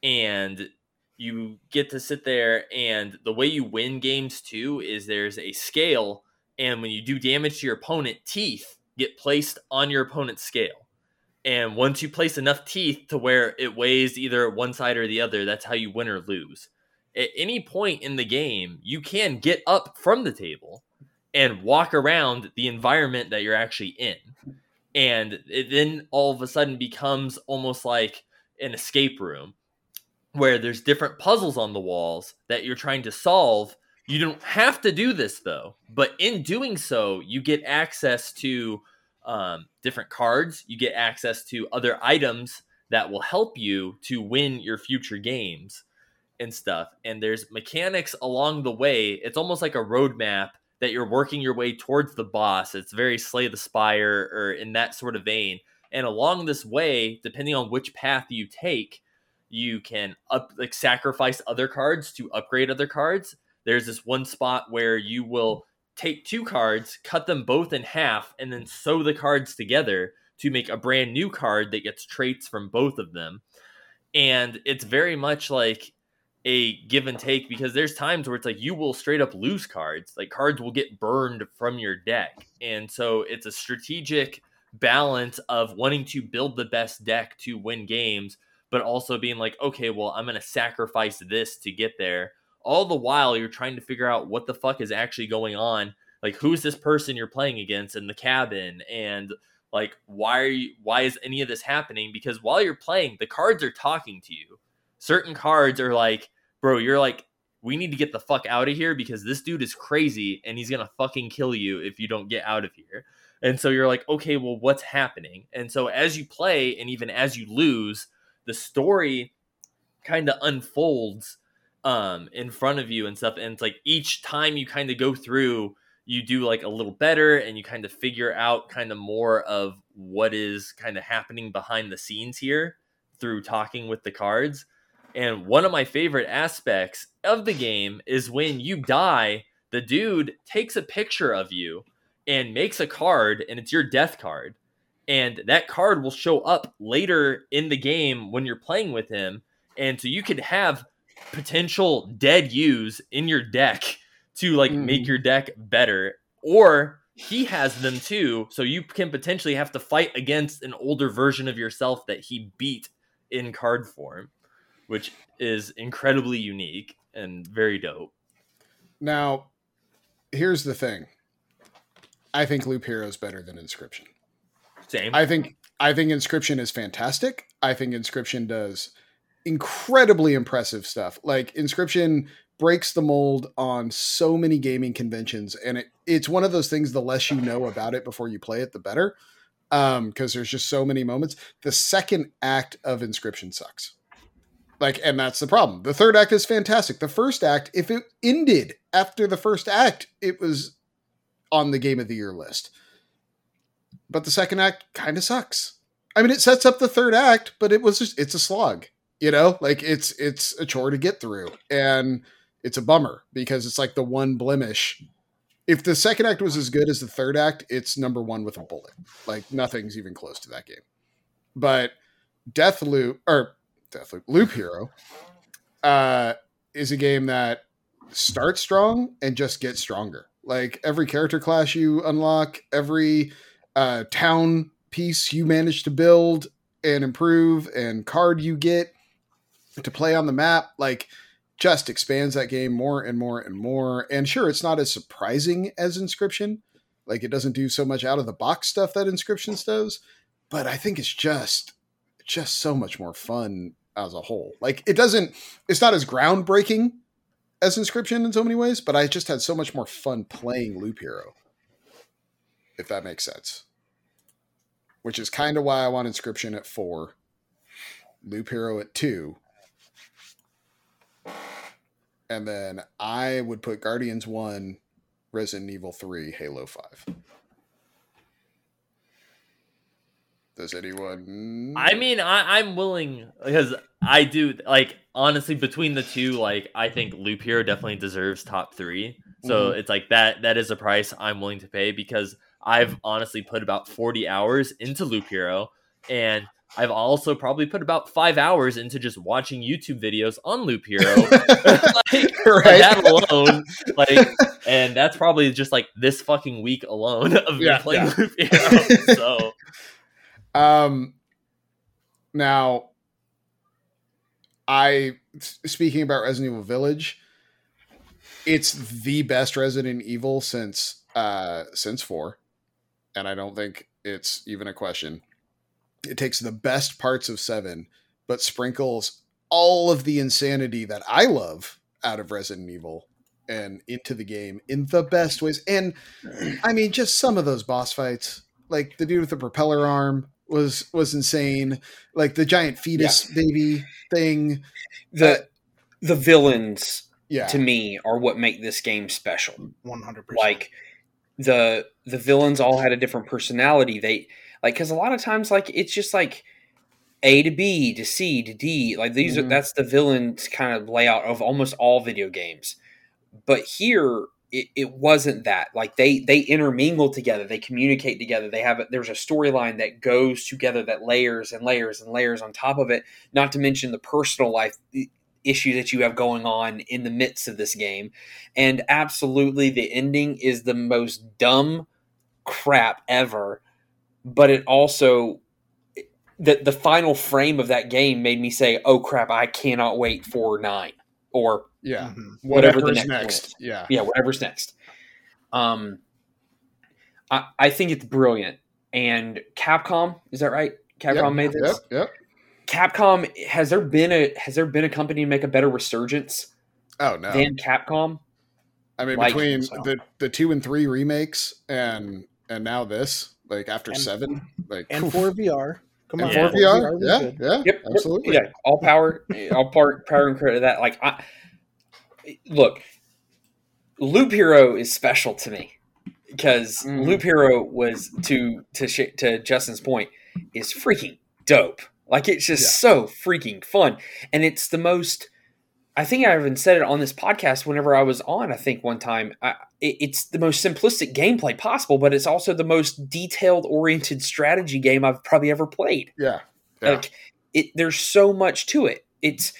Speaker 4: and you get to sit there and the way you win games too is there's a scale and when you do damage to your opponent teeth get placed on your opponent's scale and once you place enough teeth to where it weighs either one side or the other that's how you win or lose at any point in the game you can get up from the table and walk around the environment that you're actually in and it then all of a sudden becomes almost like an escape room where there's different puzzles on the walls that you're trying to solve. You don't have to do this though, but in doing so, you get access to um, different cards. You get access to other items that will help you to win your future games and stuff. And there's mechanics along the way. It's almost like a roadmap that you're working your way towards the boss. It's very Slay the Spire or in that sort of vein. And along this way, depending on which path you take, you can up like sacrifice other cards to upgrade other cards. There's this one spot where you will take two cards, cut them both in half, and then sew the cards together to make a brand new card that gets traits from both of them. And it's very much like a give and take because there's times where it's like you will straight up lose cards. Like cards will get burned from your deck. And so it's a strategic balance of wanting to build the best deck to win games, but also being like, okay, well, I'm going to sacrifice this to get there. All the while you're trying to figure out what the fuck is actually going on. Like who's this person you're playing against in the cabin and like why are you why is any of this happening? Because while you're playing, the cards are talking to you. Certain cards are like bro, you're like, we need to get the fuck out of here because this dude is crazy and he's gonna fucking kill you if you don't get out of here. And so you're like, okay, well, what's happening? And so as you play and even as you lose, the story kind of unfolds um in front of you and stuff. And it's like each time you kind of go through, you do like a little better and you kind of figure out kind of more of what is kind of happening behind the scenes here through talking with the cards and one of my favorite aspects of the game is when you die, the dude takes a picture of you and makes a card, and it's your death card. And that card will show up later in the game when you're playing with him. And so you could have potential dead use in your deck to like mm. make your deck better. Or he has them too. So you can potentially have to fight against an older version of yourself that he beat in card form which is incredibly unique and very dope.
Speaker 2: Now, here's the thing. I think Loop Hero is better than inscryption
Speaker 4: Same.
Speaker 2: I think I think inscryption is fantastic. I think inscryption does incredibly impressive stuff. Like Inscryption breaks the mold on so many gaming conventions and it it's one of those things the less you know about it before you play it the better um because there's just so many moments the second act of Inscryption sucks like, and that's the problem. The third act is fantastic. The first act, if it ended after the first act, it was on the game of the year list. But the second act kind of sucks. I mean, it sets up the third act, but it was just, it's a slog. You know, like it's it's a chore to get through, and it's a bummer because it's like the one blemish. If the second act was as good as the third act, it's number one with a bullet. Like nothing's even close to that game. But Death Loop or Deathloop Loop Hero uh, is a game that starts strong and just gets stronger. Like every character class you unlock, every uh, town piece you manage to build and improve, and card you get to play on the map, like just expands that game more and more and more. And sure, it's not as surprising as Inscryption. Like it doesn't do so much out of the box stuff that Inscryption does, but I think it's just just so much more fun as a whole. Like it doesn't, it's not as groundbreaking as Inscryption in so many ways, but I just had so much more fun playing Loop Hero. If that makes sense. Which is kind of why I want Inscryption at four, Loop Hero at two. And then I would put Guardians 1, Resident Evil 3, Halo 5. Does anyone?
Speaker 4: I mean, I, I'm willing because I do like honestly between the two, like I think Loop Hero definitely deserves top three. So mm-hmm. it's like that. That is a price I'm willing to pay because I've honestly put about 40 hours into Loop Hero, and I've also probably put about five hours into just watching YouTube videos on Loop Hero. like, right. That alone, like, and that's probably just like this fucking week alone of yeah, me playing yeah. Loop Hero. So
Speaker 2: um, now, I speaking about Resident Evil Village, it's the best Resident Evil since uh since four, and I don't think it's even a question. It takes the best parts of seven, but sprinkles all of the insanity that I love out of Resident Evil and into the game in the best ways. And I mean, just some of those boss fights, like the dude with the propeller arm was was insane. Like the giant fetus baby thing.
Speaker 3: The the villains
Speaker 2: Yeah.
Speaker 3: to me are what make this game special.
Speaker 5: One hundred percent.
Speaker 3: like the the villains all had a different personality they like because a lot of times like it's just like a to b to c to d. Like these
Speaker 2: Mhm.
Speaker 3: are that's the villain's kind of layout of almost all video games. But here it, it wasn't that. Like they they intermingle together. They communicate together. They have a, there's a storyline that goes together that layers and layers and layers on top of it not to mention the personal life issue that you have going on in the midst of this game. And absolutely the ending is the most dumb crap ever but it also the the final frame of that game made me say oh crap i cannot wait for 9 or
Speaker 2: yeah.
Speaker 5: Mhm.
Speaker 3: whatever the
Speaker 2: Whatever's
Speaker 3: next,
Speaker 2: next. Yeah.
Speaker 3: yeah whatever's next um i i think it's brilliant and capcom is that right capcom
Speaker 2: Yep,
Speaker 3: made this
Speaker 2: Yep. Yep.
Speaker 3: capcom has there been a has there been a company to make a better resurgence
Speaker 2: Oh no.
Speaker 3: than capcom
Speaker 2: I mean,
Speaker 3: like-
Speaker 2: between
Speaker 5: So-
Speaker 2: the the two and three remakes and and now this, like after
Speaker 5: And-
Speaker 2: seven, like
Speaker 5: and
Speaker 2: oof.
Speaker 5: for VR, come
Speaker 2: and
Speaker 5: on,
Speaker 2: for VR,
Speaker 5: was
Speaker 2: yeah,
Speaker 5: good.
Speaker 2: yeah,
Speaker 3: Yep.
Speaker 2: absolutely.
Speaker 3: Yeah. All power, all part, power and credit to that. Like, I look, Loop Hero is special to me because
Speaker 2: Mhm.
Speaker 3: Loop Hero was to to sh- to Justin's point is freaking dope. Like, it's just
Speaker 2: Yeah.
Speaker 3: so freaking fun, and it's the most. I think I even said it on this podcast whenever I was on. I think one time, I, it, it's the most simplistic gameplay possible, but it's also the most detailed oriented strategy game I've probably ever played.
Speaker 2: Yeah. Yeah.
Speaker 3: Like it, there's so much to it. It's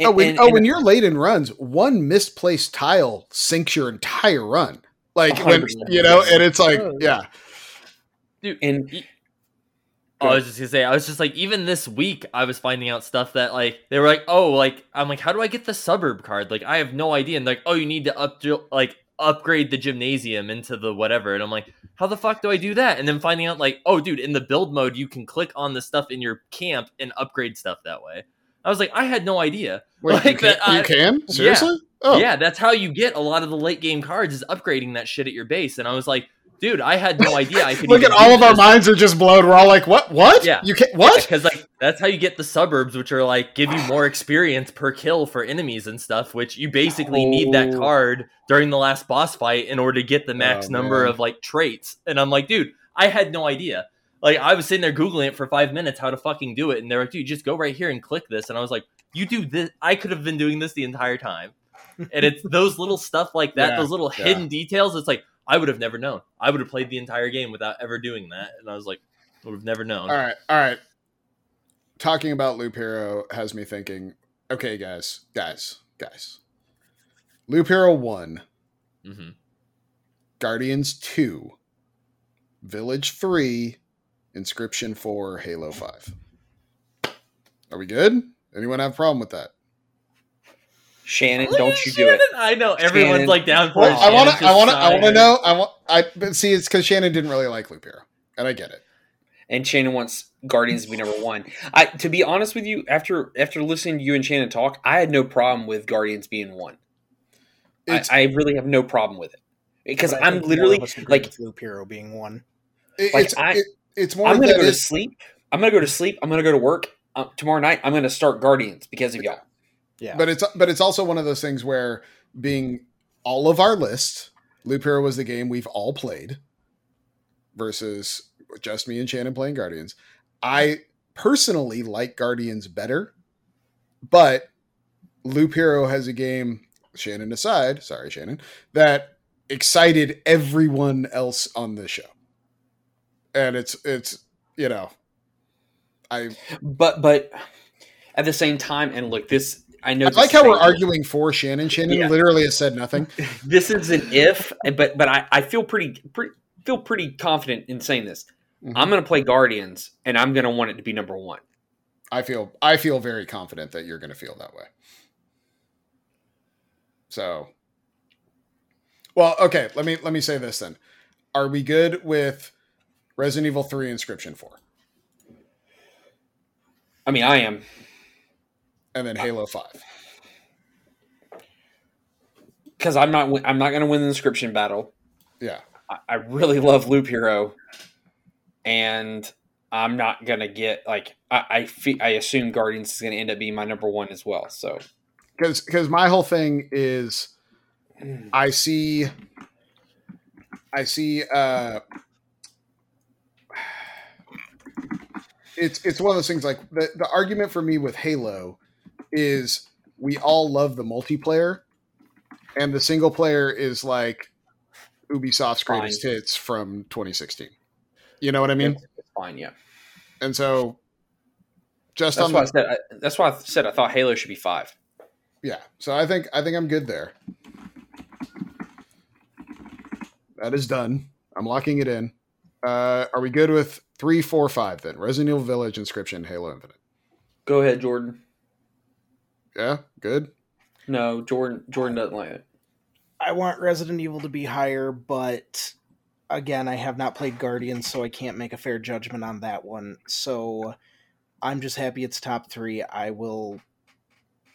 Speaker 2: oh, when,
Speaker 3: and-
Speaker 2: oh,
Speaker 3: and-
Speaker 2: when you're late in runs, one misplaced tile sinks your entire run. Like when
Speaker 3: 100%.
Speaker 2: you know, and it's like,
Speaker 5: Oh.
Speaker 2: yeah,
Speaker 4: Dude,
Speaker 3: and
Speaker 4: Oh, I was just gonna say, I was just like, even this week, I was finding out stuff that like they were like, oh, like I'm like, how do I get the suburb card? Like I have no idea. And like, oh, you need to up like upgrade the gymnasium into the whatever. And I'm like, how the fuck do I do that? And then finding out like, oh, dude, in the build mode, you can click on the stuff in your camp and upgrade stuff that way. I was like, I had no idea.
Speaker 2: Wait,
Speaker 4: Like
Speaker 2: you, uh, can,
Speaker 4: that, I-
Speaker 2: you can seriously? Oh,
Speaker 4: Yeah, that's how you get a lot of the late game cards is upgrading that shit at your base. And I was like, dude, I had no idea I could.
Speaker 2: Look at all of our minds are just blown. We're all like, what? What?
Speaker 4: Yeah.
Speaker 2: You can't what?
Speaker 4: Because like that's how you get the suburbs, which are like give you more experience per kill for enemies and stuff. Which you basically need that
Speaker 3: Oh.
Speaker 4: card during the last boss fight in order to get the max
Speaker 2: Oh,
Speaker 4: number
Speaker 2: man.
Speaker 4: of like traits. And I'm like, dude, I had no idea. Like I was sitting there googling it for five minutes how to fucking do it, and they're like, dude, just go right here and click this. And I was like, you do this. I could have been doing this the entire time. And it's those little stuff like that,
Speaker 2: Yeah,
Speaker 4: those little
Speaker 2: yeah.
Speaker 4: hidden details. It's like I would have never known. I would have played the entire game without ever doing that, and I was like, would have never known.
Speaker 2: All right, all right. Talking about Loop Hero has me thinking. Okay, guys, guys, guys. Loop Hero one,
Speaker 4: hmm
Speaker 2: Guardians two, Village three, Inscryption four, Halo five. Are we good? Anyone have a problem with that?
Speaker 3: Shannon, don't you do it.
Speaker 4: I know everyone's
Speaker 3: Shannon.
Speaker 4: like down for
Speaker 2: Well,
Speaker 4: it.
Speaker 2: I want to. I want to. I want to know. I want. I but see. It's because Shannon didn't really like Loop Hero, and I get it.
Speaker 3: And Shannon wants Guardians to be number one. I to be honest with you, after after listening to you and Shannon talk, I had no problem with Guardians being one. I, I really have no problem with it because
Speaker 5: I
Speaker 3: I'm literally
Speaker 5: of us agree
Speaker 3: like
Speaker 5: with Loop Hero being one.
Speaker 2: it-
Speaker 3: like,
Speaker 2: it's
Speaker 3: I-
Speaker 2: it- it's more
Speaker 3: I'm gonna
Speaker 2: that
Speaker 3: go to sleep. I'm gonna go to sleep. I'm gonna go to work uh, tomorrow night. I'm gonna start Guardians because of y'all.
Speaker 5: Yeah,
Speaker 2: But it's but it's also one of those things where being all of our list, Loop Hero was the game we've all played versus just me and Shannon playing Guardians. I personally like Guardians better, but Loop Hero has a game, Shannon aside, sorry Shannon, that excited everyone else on the show. And it's it's you know I
Speaker 3: But but at the same time, and look, this I know.
Speaker 2: I like how we're arguing for Shannon. Shannon
Speaker 3: Yeah.
Speaker 2: literally has said nothing.
Speaker 3: This is an if, but but I, I feel pretty pretty feel pretty confident in saying this.
Speaker 2: Mhm.
Speaker 3: I'm gonna play Guardians, and I'm gonna want it to be number one.
Speaker 2: I feel I feel very confident that you're going to feel that way. So, well, okay. Let me let me say this then. Are we good with Resident Evil 3, Inscryption 4,
Speaker 3: I mean, I am.
Speaker 2: And then Halo 5.
Speaker 3: because I'm not. I'm not going to win the inscryption battle.
Speaker 2: Yeah.
Speaker 3: I, I really love Loop Hero, and I'm not going to get like I I, fe- I assume Guardians is going to end up being my number one as well. So
Speaker 2: Because because my whole thing is I see I see uh it's it's one of those things like the, the argument for me with Halo is we all love the multiplayer and the single player is like Ubisoft's
Speaker 3: Fine.
Speaker 2: greatest hits from 2016. You know what I mean?
Speaker 3: it's, it's fine. Yeah,
Speaker 2: And so just
Speaker 3: that's
Speaker 2: on
Speaker 3: why I said. I, that's why I said I thought Halo should be five.
Speaker 2: yeah. So I think I think I'm good there. That is done. I'm locking it in. Uh, are we good with three, four, five then? Resident Evil Village, Inscryption, Halo Infinite.
Speaker 3: Go ahead, Jordan.
Speaker 2: Yeah, good.
Speaker 3: No, Jordan. Jordan doesn't like it.
Speaker 5: I want Resident Evil to be higher, but again, I have not played Guardians, so I can't make a fair judgment on that one. So I'm just happy it's top three. I will,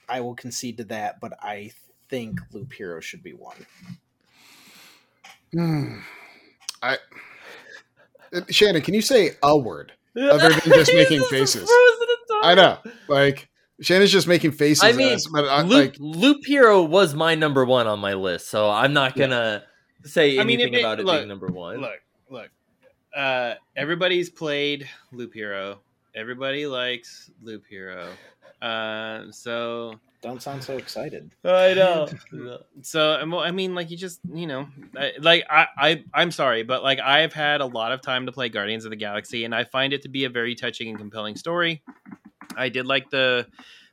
Speaker 5: I will concede to that, but I think Loop Hero should be one.
Speaker 2: Hmm. I Uh, Shannon, can you say a word other than just making faces? I know, like Shannon's just making faces.
Speaker 4: I mean,
Speaker 2: as- but I,
Speaker 4: Loop,
Speaker 2: like,
Speaker 4: Loop Hero was my number one on my list, so I'm not gonna say
Speaker 1: I mean,
Speaker 4: anything
Speaker 1: it-
Speaker 4: about it
Speaker 1: look,
Speaker 4: being number one.
Speaker 1: Look, look. Uh, everybody's played Loop Hero. Everybody likes Loop Hero. Uh, so
Speaker 5: Don't sound so excited.
Speaker 4: I know.
Speaker 1: so I mean, like you just you know, I, like I, I I'm sorry, but like I've had a lot of time to play Guardians of the Galaxy, and I find it to be a very touching and compelling story. I did like the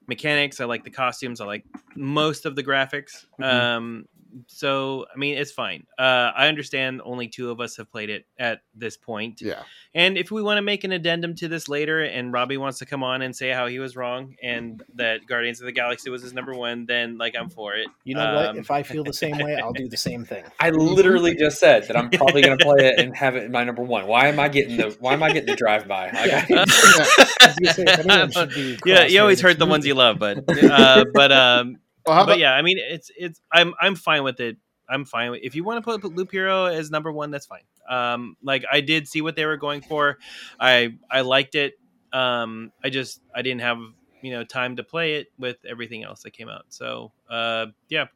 Speaker 1: mechanics. I like the costumes. I like most of the graphics.
Speaker 2: Mhm.
Speaker 1: Um, so I mean, it's fine. Uh, I understand only two of us have played it at this point,
Speaker 2: yeah,
Speaker 1: and if we want to make an addendum to this later, and Robbie wants to come on and say how he was wrong and that Guardians of the Galaxy was his number one, then like I'm for it.
Speaker 5: You know what?
Speaker 1: Um,
Speaker 5: If I feel the same way, I'll do the same thing.
Speaker 3: I literally just said that I'm probably going to play it and have it in my number one. Why am I getting the Why am I getting the drive by?
Speaker 5: Yeah. I was gonna say, if anyone should be
Speaker 1: yeah, you always
Speaker 5: crosshair,
Speaker 1: hurt the ones you love, but uh, but um,
Speaker 2: well, how
Speaker 1: but
Speaker 2: about,
Speaker 1: yeah, I mean, it's it's I'm I'm fine with it. I'm fine with if you want to put Loop Hero as number one, that's fine. Um, like I did see what they were going for. I I liked it. Um, I just I didn't have you know time to play it with everything else that came out. So uh, yeah,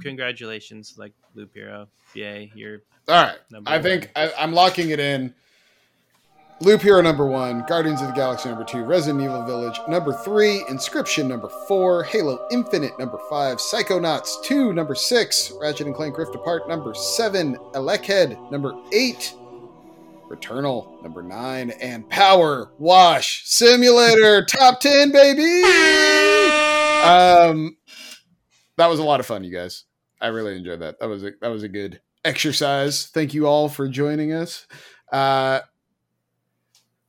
Speaker 1: congratulations, like Loop Hero. Yay, you're
Speaker 2: all right.
Speaker 1: number.
Speaker 2: I
Speaker 1: one.
Speaker 2: think I, I'm locking it in. Loop Hero number one, Guardians of the Galaxy number two, Resident Evil Village number three, Inscryption number four, Halo Infinite number five, Psychonauts 2 number six, Ratchet and Clank Rift Apart number seven, ElecHead number eight, Returnal number nine, and Power Wash Simulator top 10, baby! Um, that was a lot of fun, you guys. I really enjoyed that. That was a that was a good exercise. Thank you all for joining us. Uh,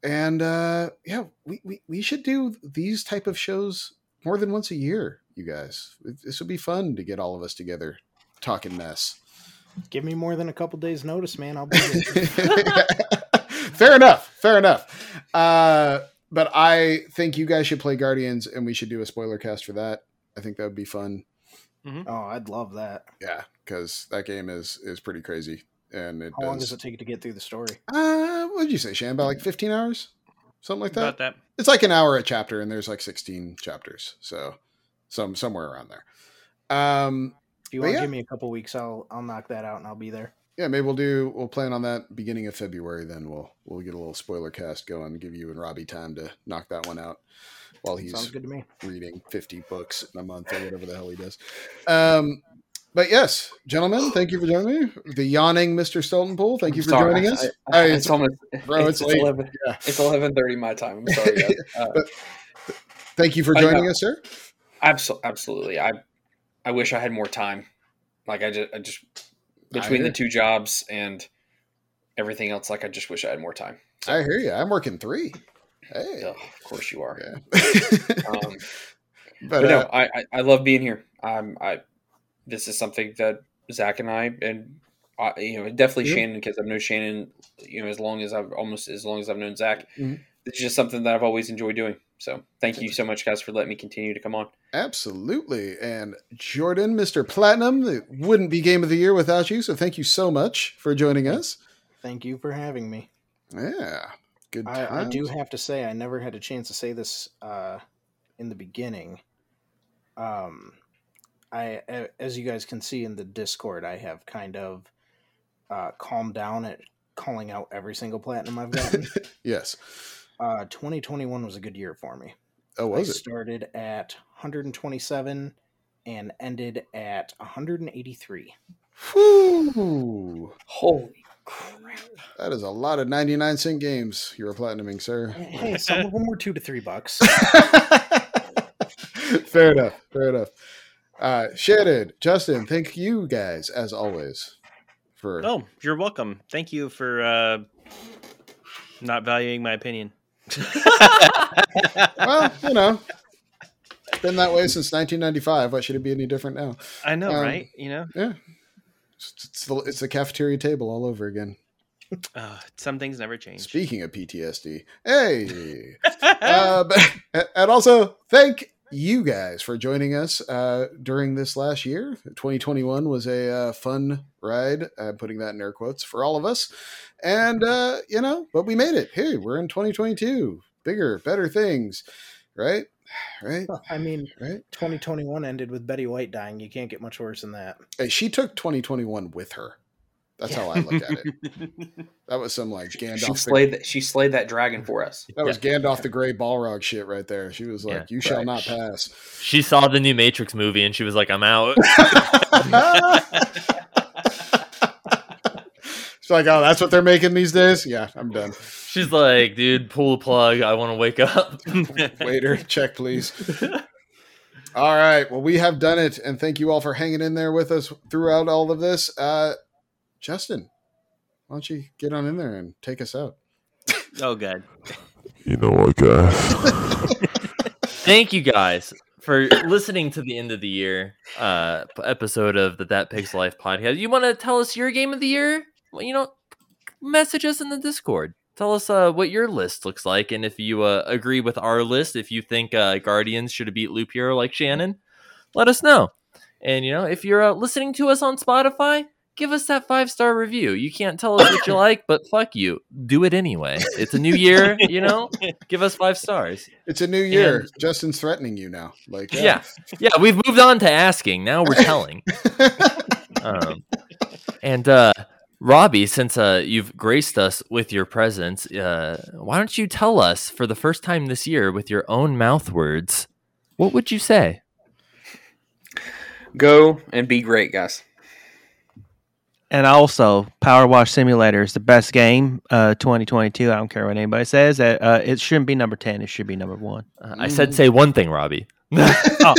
Speaker 2: and uh, yeah, we, we we should do these type of shows more than once a year, you guys. It- This would be fun to get all of us together talking mess.
Speaker 5: Give me more than a couple days' notice, man. I'll be there.
Speaker 2: fair enough. Fair enough. Uh, but I think you guys should play Guardians, and we should do a spoiler cast for that. I think that would be fun.
Speaker 5: oh, I'd love that.
Speaker 2: Yeah, because that game is is pretty crazy, and it
Speaker 5: How long
Speaker 2: does.
Speaker 5: does it take to get through the story?
Speaker 2: Uh, what did you say, Shan? About like fifteen hours, something like that.
Speaker 1: about that.
Speaker 2: It's like an hour a chapter, and there's like sixteen chapters, so some somewhere around there. Um,
Speaker 5: If you want to
Speaker 2: yeah.
Speaker 5: give me a couple weeks, I'll I'll knock that out and I'll be there.
Speaker 2: yeah, maybe we'll do. We'll plan on that beginning of February. Then we'll we'll get a little spoiler cast going, give you and Robbie time to knock that one out while he's
Speaker 5: good to me.
Speaker 2: reading 50 books in a month or whatever the hell he does. Um, but yes, gentlemen, thank you for joining me. The yawning Mr. Stoltenpool, thank you for
Speaker 3: Sorry,
Speaker 2: joining us.
Speaker 3: I-
Speaker 2: Hey,
Speaker 3: I-
Speaker 2: it's-
Speaker 3: it's almost
Speaker 2: bro,
Speaker 3: it's,
Speaker 2: it's late.
Speaker 3: eleven.
Speaker 2: Yeah.
Speaker 3: It's eleven thirty my time. I'm sorry, guys. Uh,
Speaker 2: thank you for joining us, sir.
Speaker 3: Absol- absolutely. I I wish I had more time. Like I just, I just between the two jobs and everything else, like I just wish I had more time.
Speaker 2: I hear you. I'm working three. Hey.
Speaker 3: Ugh, of course you are.
Speaker 2: Yeah.
Speaker 3: Um,
Speaker 2: but
Speaker 3: but no,
Speaker 2: uh,
Speaker 3: I, I I love being here. Um, I this is something that Zach and I and uh, you know, definitely
Speaker 2: Yeah.
Speaker 3: Shannon because I've known Shannon, you know, as long as I've almost as long as I've known Zach.
Speaker 2: Mhm.
Speaker 3: It's just something that I've always enjoyed doing. So thank you so much, guys, for letting me continue to come on.
Speaker 2: Absolutely. And Jordan, Mr. Platinum, it wouldn't be Game of the Year without you. So thank you so much for joining us.
Speaker 5: Thank you for having me.
Speaker 2: Yeah. Good
Speaker 5: I, I do have to say, I never had a chance to say this uh, in the beginning. Um, I, a- as you guys can see in the Discord, I have kind of uh, calmed down at calling out every single platinum I've gotten.
Speaker 2: Yes.
Speaker 5: uh, 2021 was a good year for me.
Speaker 2: Oh,
Speaker 5: I
Speaker 2: was it?
Speaker 5: started at 127 and ended at 183.
Speaker 2: Whew.
Speaker 3: Holy crap!
Speaker 2: That is a lot of 99 cent games you were platinuming, sir.
Speaker 5: Hey, some of them were two to three bucks.
Speaker 2: fair enough. Fair enough. Uh, Shannon, Justin, thank you guys as always for.
Speaker 1: Oh, you're welcome. Thank you for uh, not valuing my opinion.
Speaker 2: Well, you know, it's been that way since 1995. Why should it be any different now?
Speaker 1: I know,
Speaker 2: Um,
Speaker 1: right? You know,
Speaker 2: It's, it's, the, it's the cafeteria table all over again.
Speaker 1: uh, some things never change.
Speaker 2: Speaking of PTSD, hey, uh, but, and also thank you guys for joining us uh, during this last year. 2021 was a uh, fun ride. I'm putting that in air quotes for all of us, and uh, you know, but we made it. Hey, we're in 2022. Bigger, better things, right? Right,
Speaker 5: I mean,
Speaker 2: right.
Speaker 5: 2021 ended with Betty White dying. You can't get much worse than that.
Speaker 2: Hey, she took 2021 with her. That's how I look at it. That was some like
Speaker 3: She
Speaker 2: Gandalf. the-
Speaker 3: slayed that. She slayed that dragon for us.
Speaker 2: that was Gandalf the Grey Balrog shit right there. She was like,
Speaker 4: Yeah,
Speaker 2: "You shall not pass."
Speaker 4: She saw the new Matrix movie and she was like, "I'm out."
Speaker 2: It's like, oh, that's what they're making these days. Yeah, I'm done.
Speaker 4: She's like, "Dude, pull the plug. I want to wake up."
Speaker 2: Waiter, check please. All right. Well, we have done it, and thank you all for hanging in there with us throughout all of this. Uh, Justin, why don't you get on in there and take us out?
Speaker 1: oh, God.
Speaker 8: You know what, guys?
Speaker 4: Thank you guys for listening to the end of the year uh episode of the That Pig's Life podcast. You want to tell us your game of the year? Well, you know, message us in the Discord. Tell us uh, what your list looks like, and if you uh, agree with our list, if you think uh, Guardians should have beat Loop Hero like Shannon, let us know. And you know, if you're uh, listening to us on Spotify, give us that five star review. You can't tell us what you like, but fuck you, do it anyway. It's a new year, you know. Give us five stars.
Speaker 2: It's a new year.
Speaker 4: And-
Speaker 2: Justin's threatening you now. Like,
Speaker 4: Yeah, yeah. We've moved on to asking. Now we're telling. um, and uh, Robbie, since uh, you've graced us with your presence, uh, why don't you tell us for the first time this year with your own mouth words? What would you say?
Speaker 3: Go and be great, guys.
Speaker 7: And also, Power Wash Simulator is the best game, uh, 2022. I don't care what anybody says. Uh, uh, it shouldn't be number 10. It should be number one.
Speaker 4: Uh, I said say one thing, Robbie.
Speaker 7: Oh,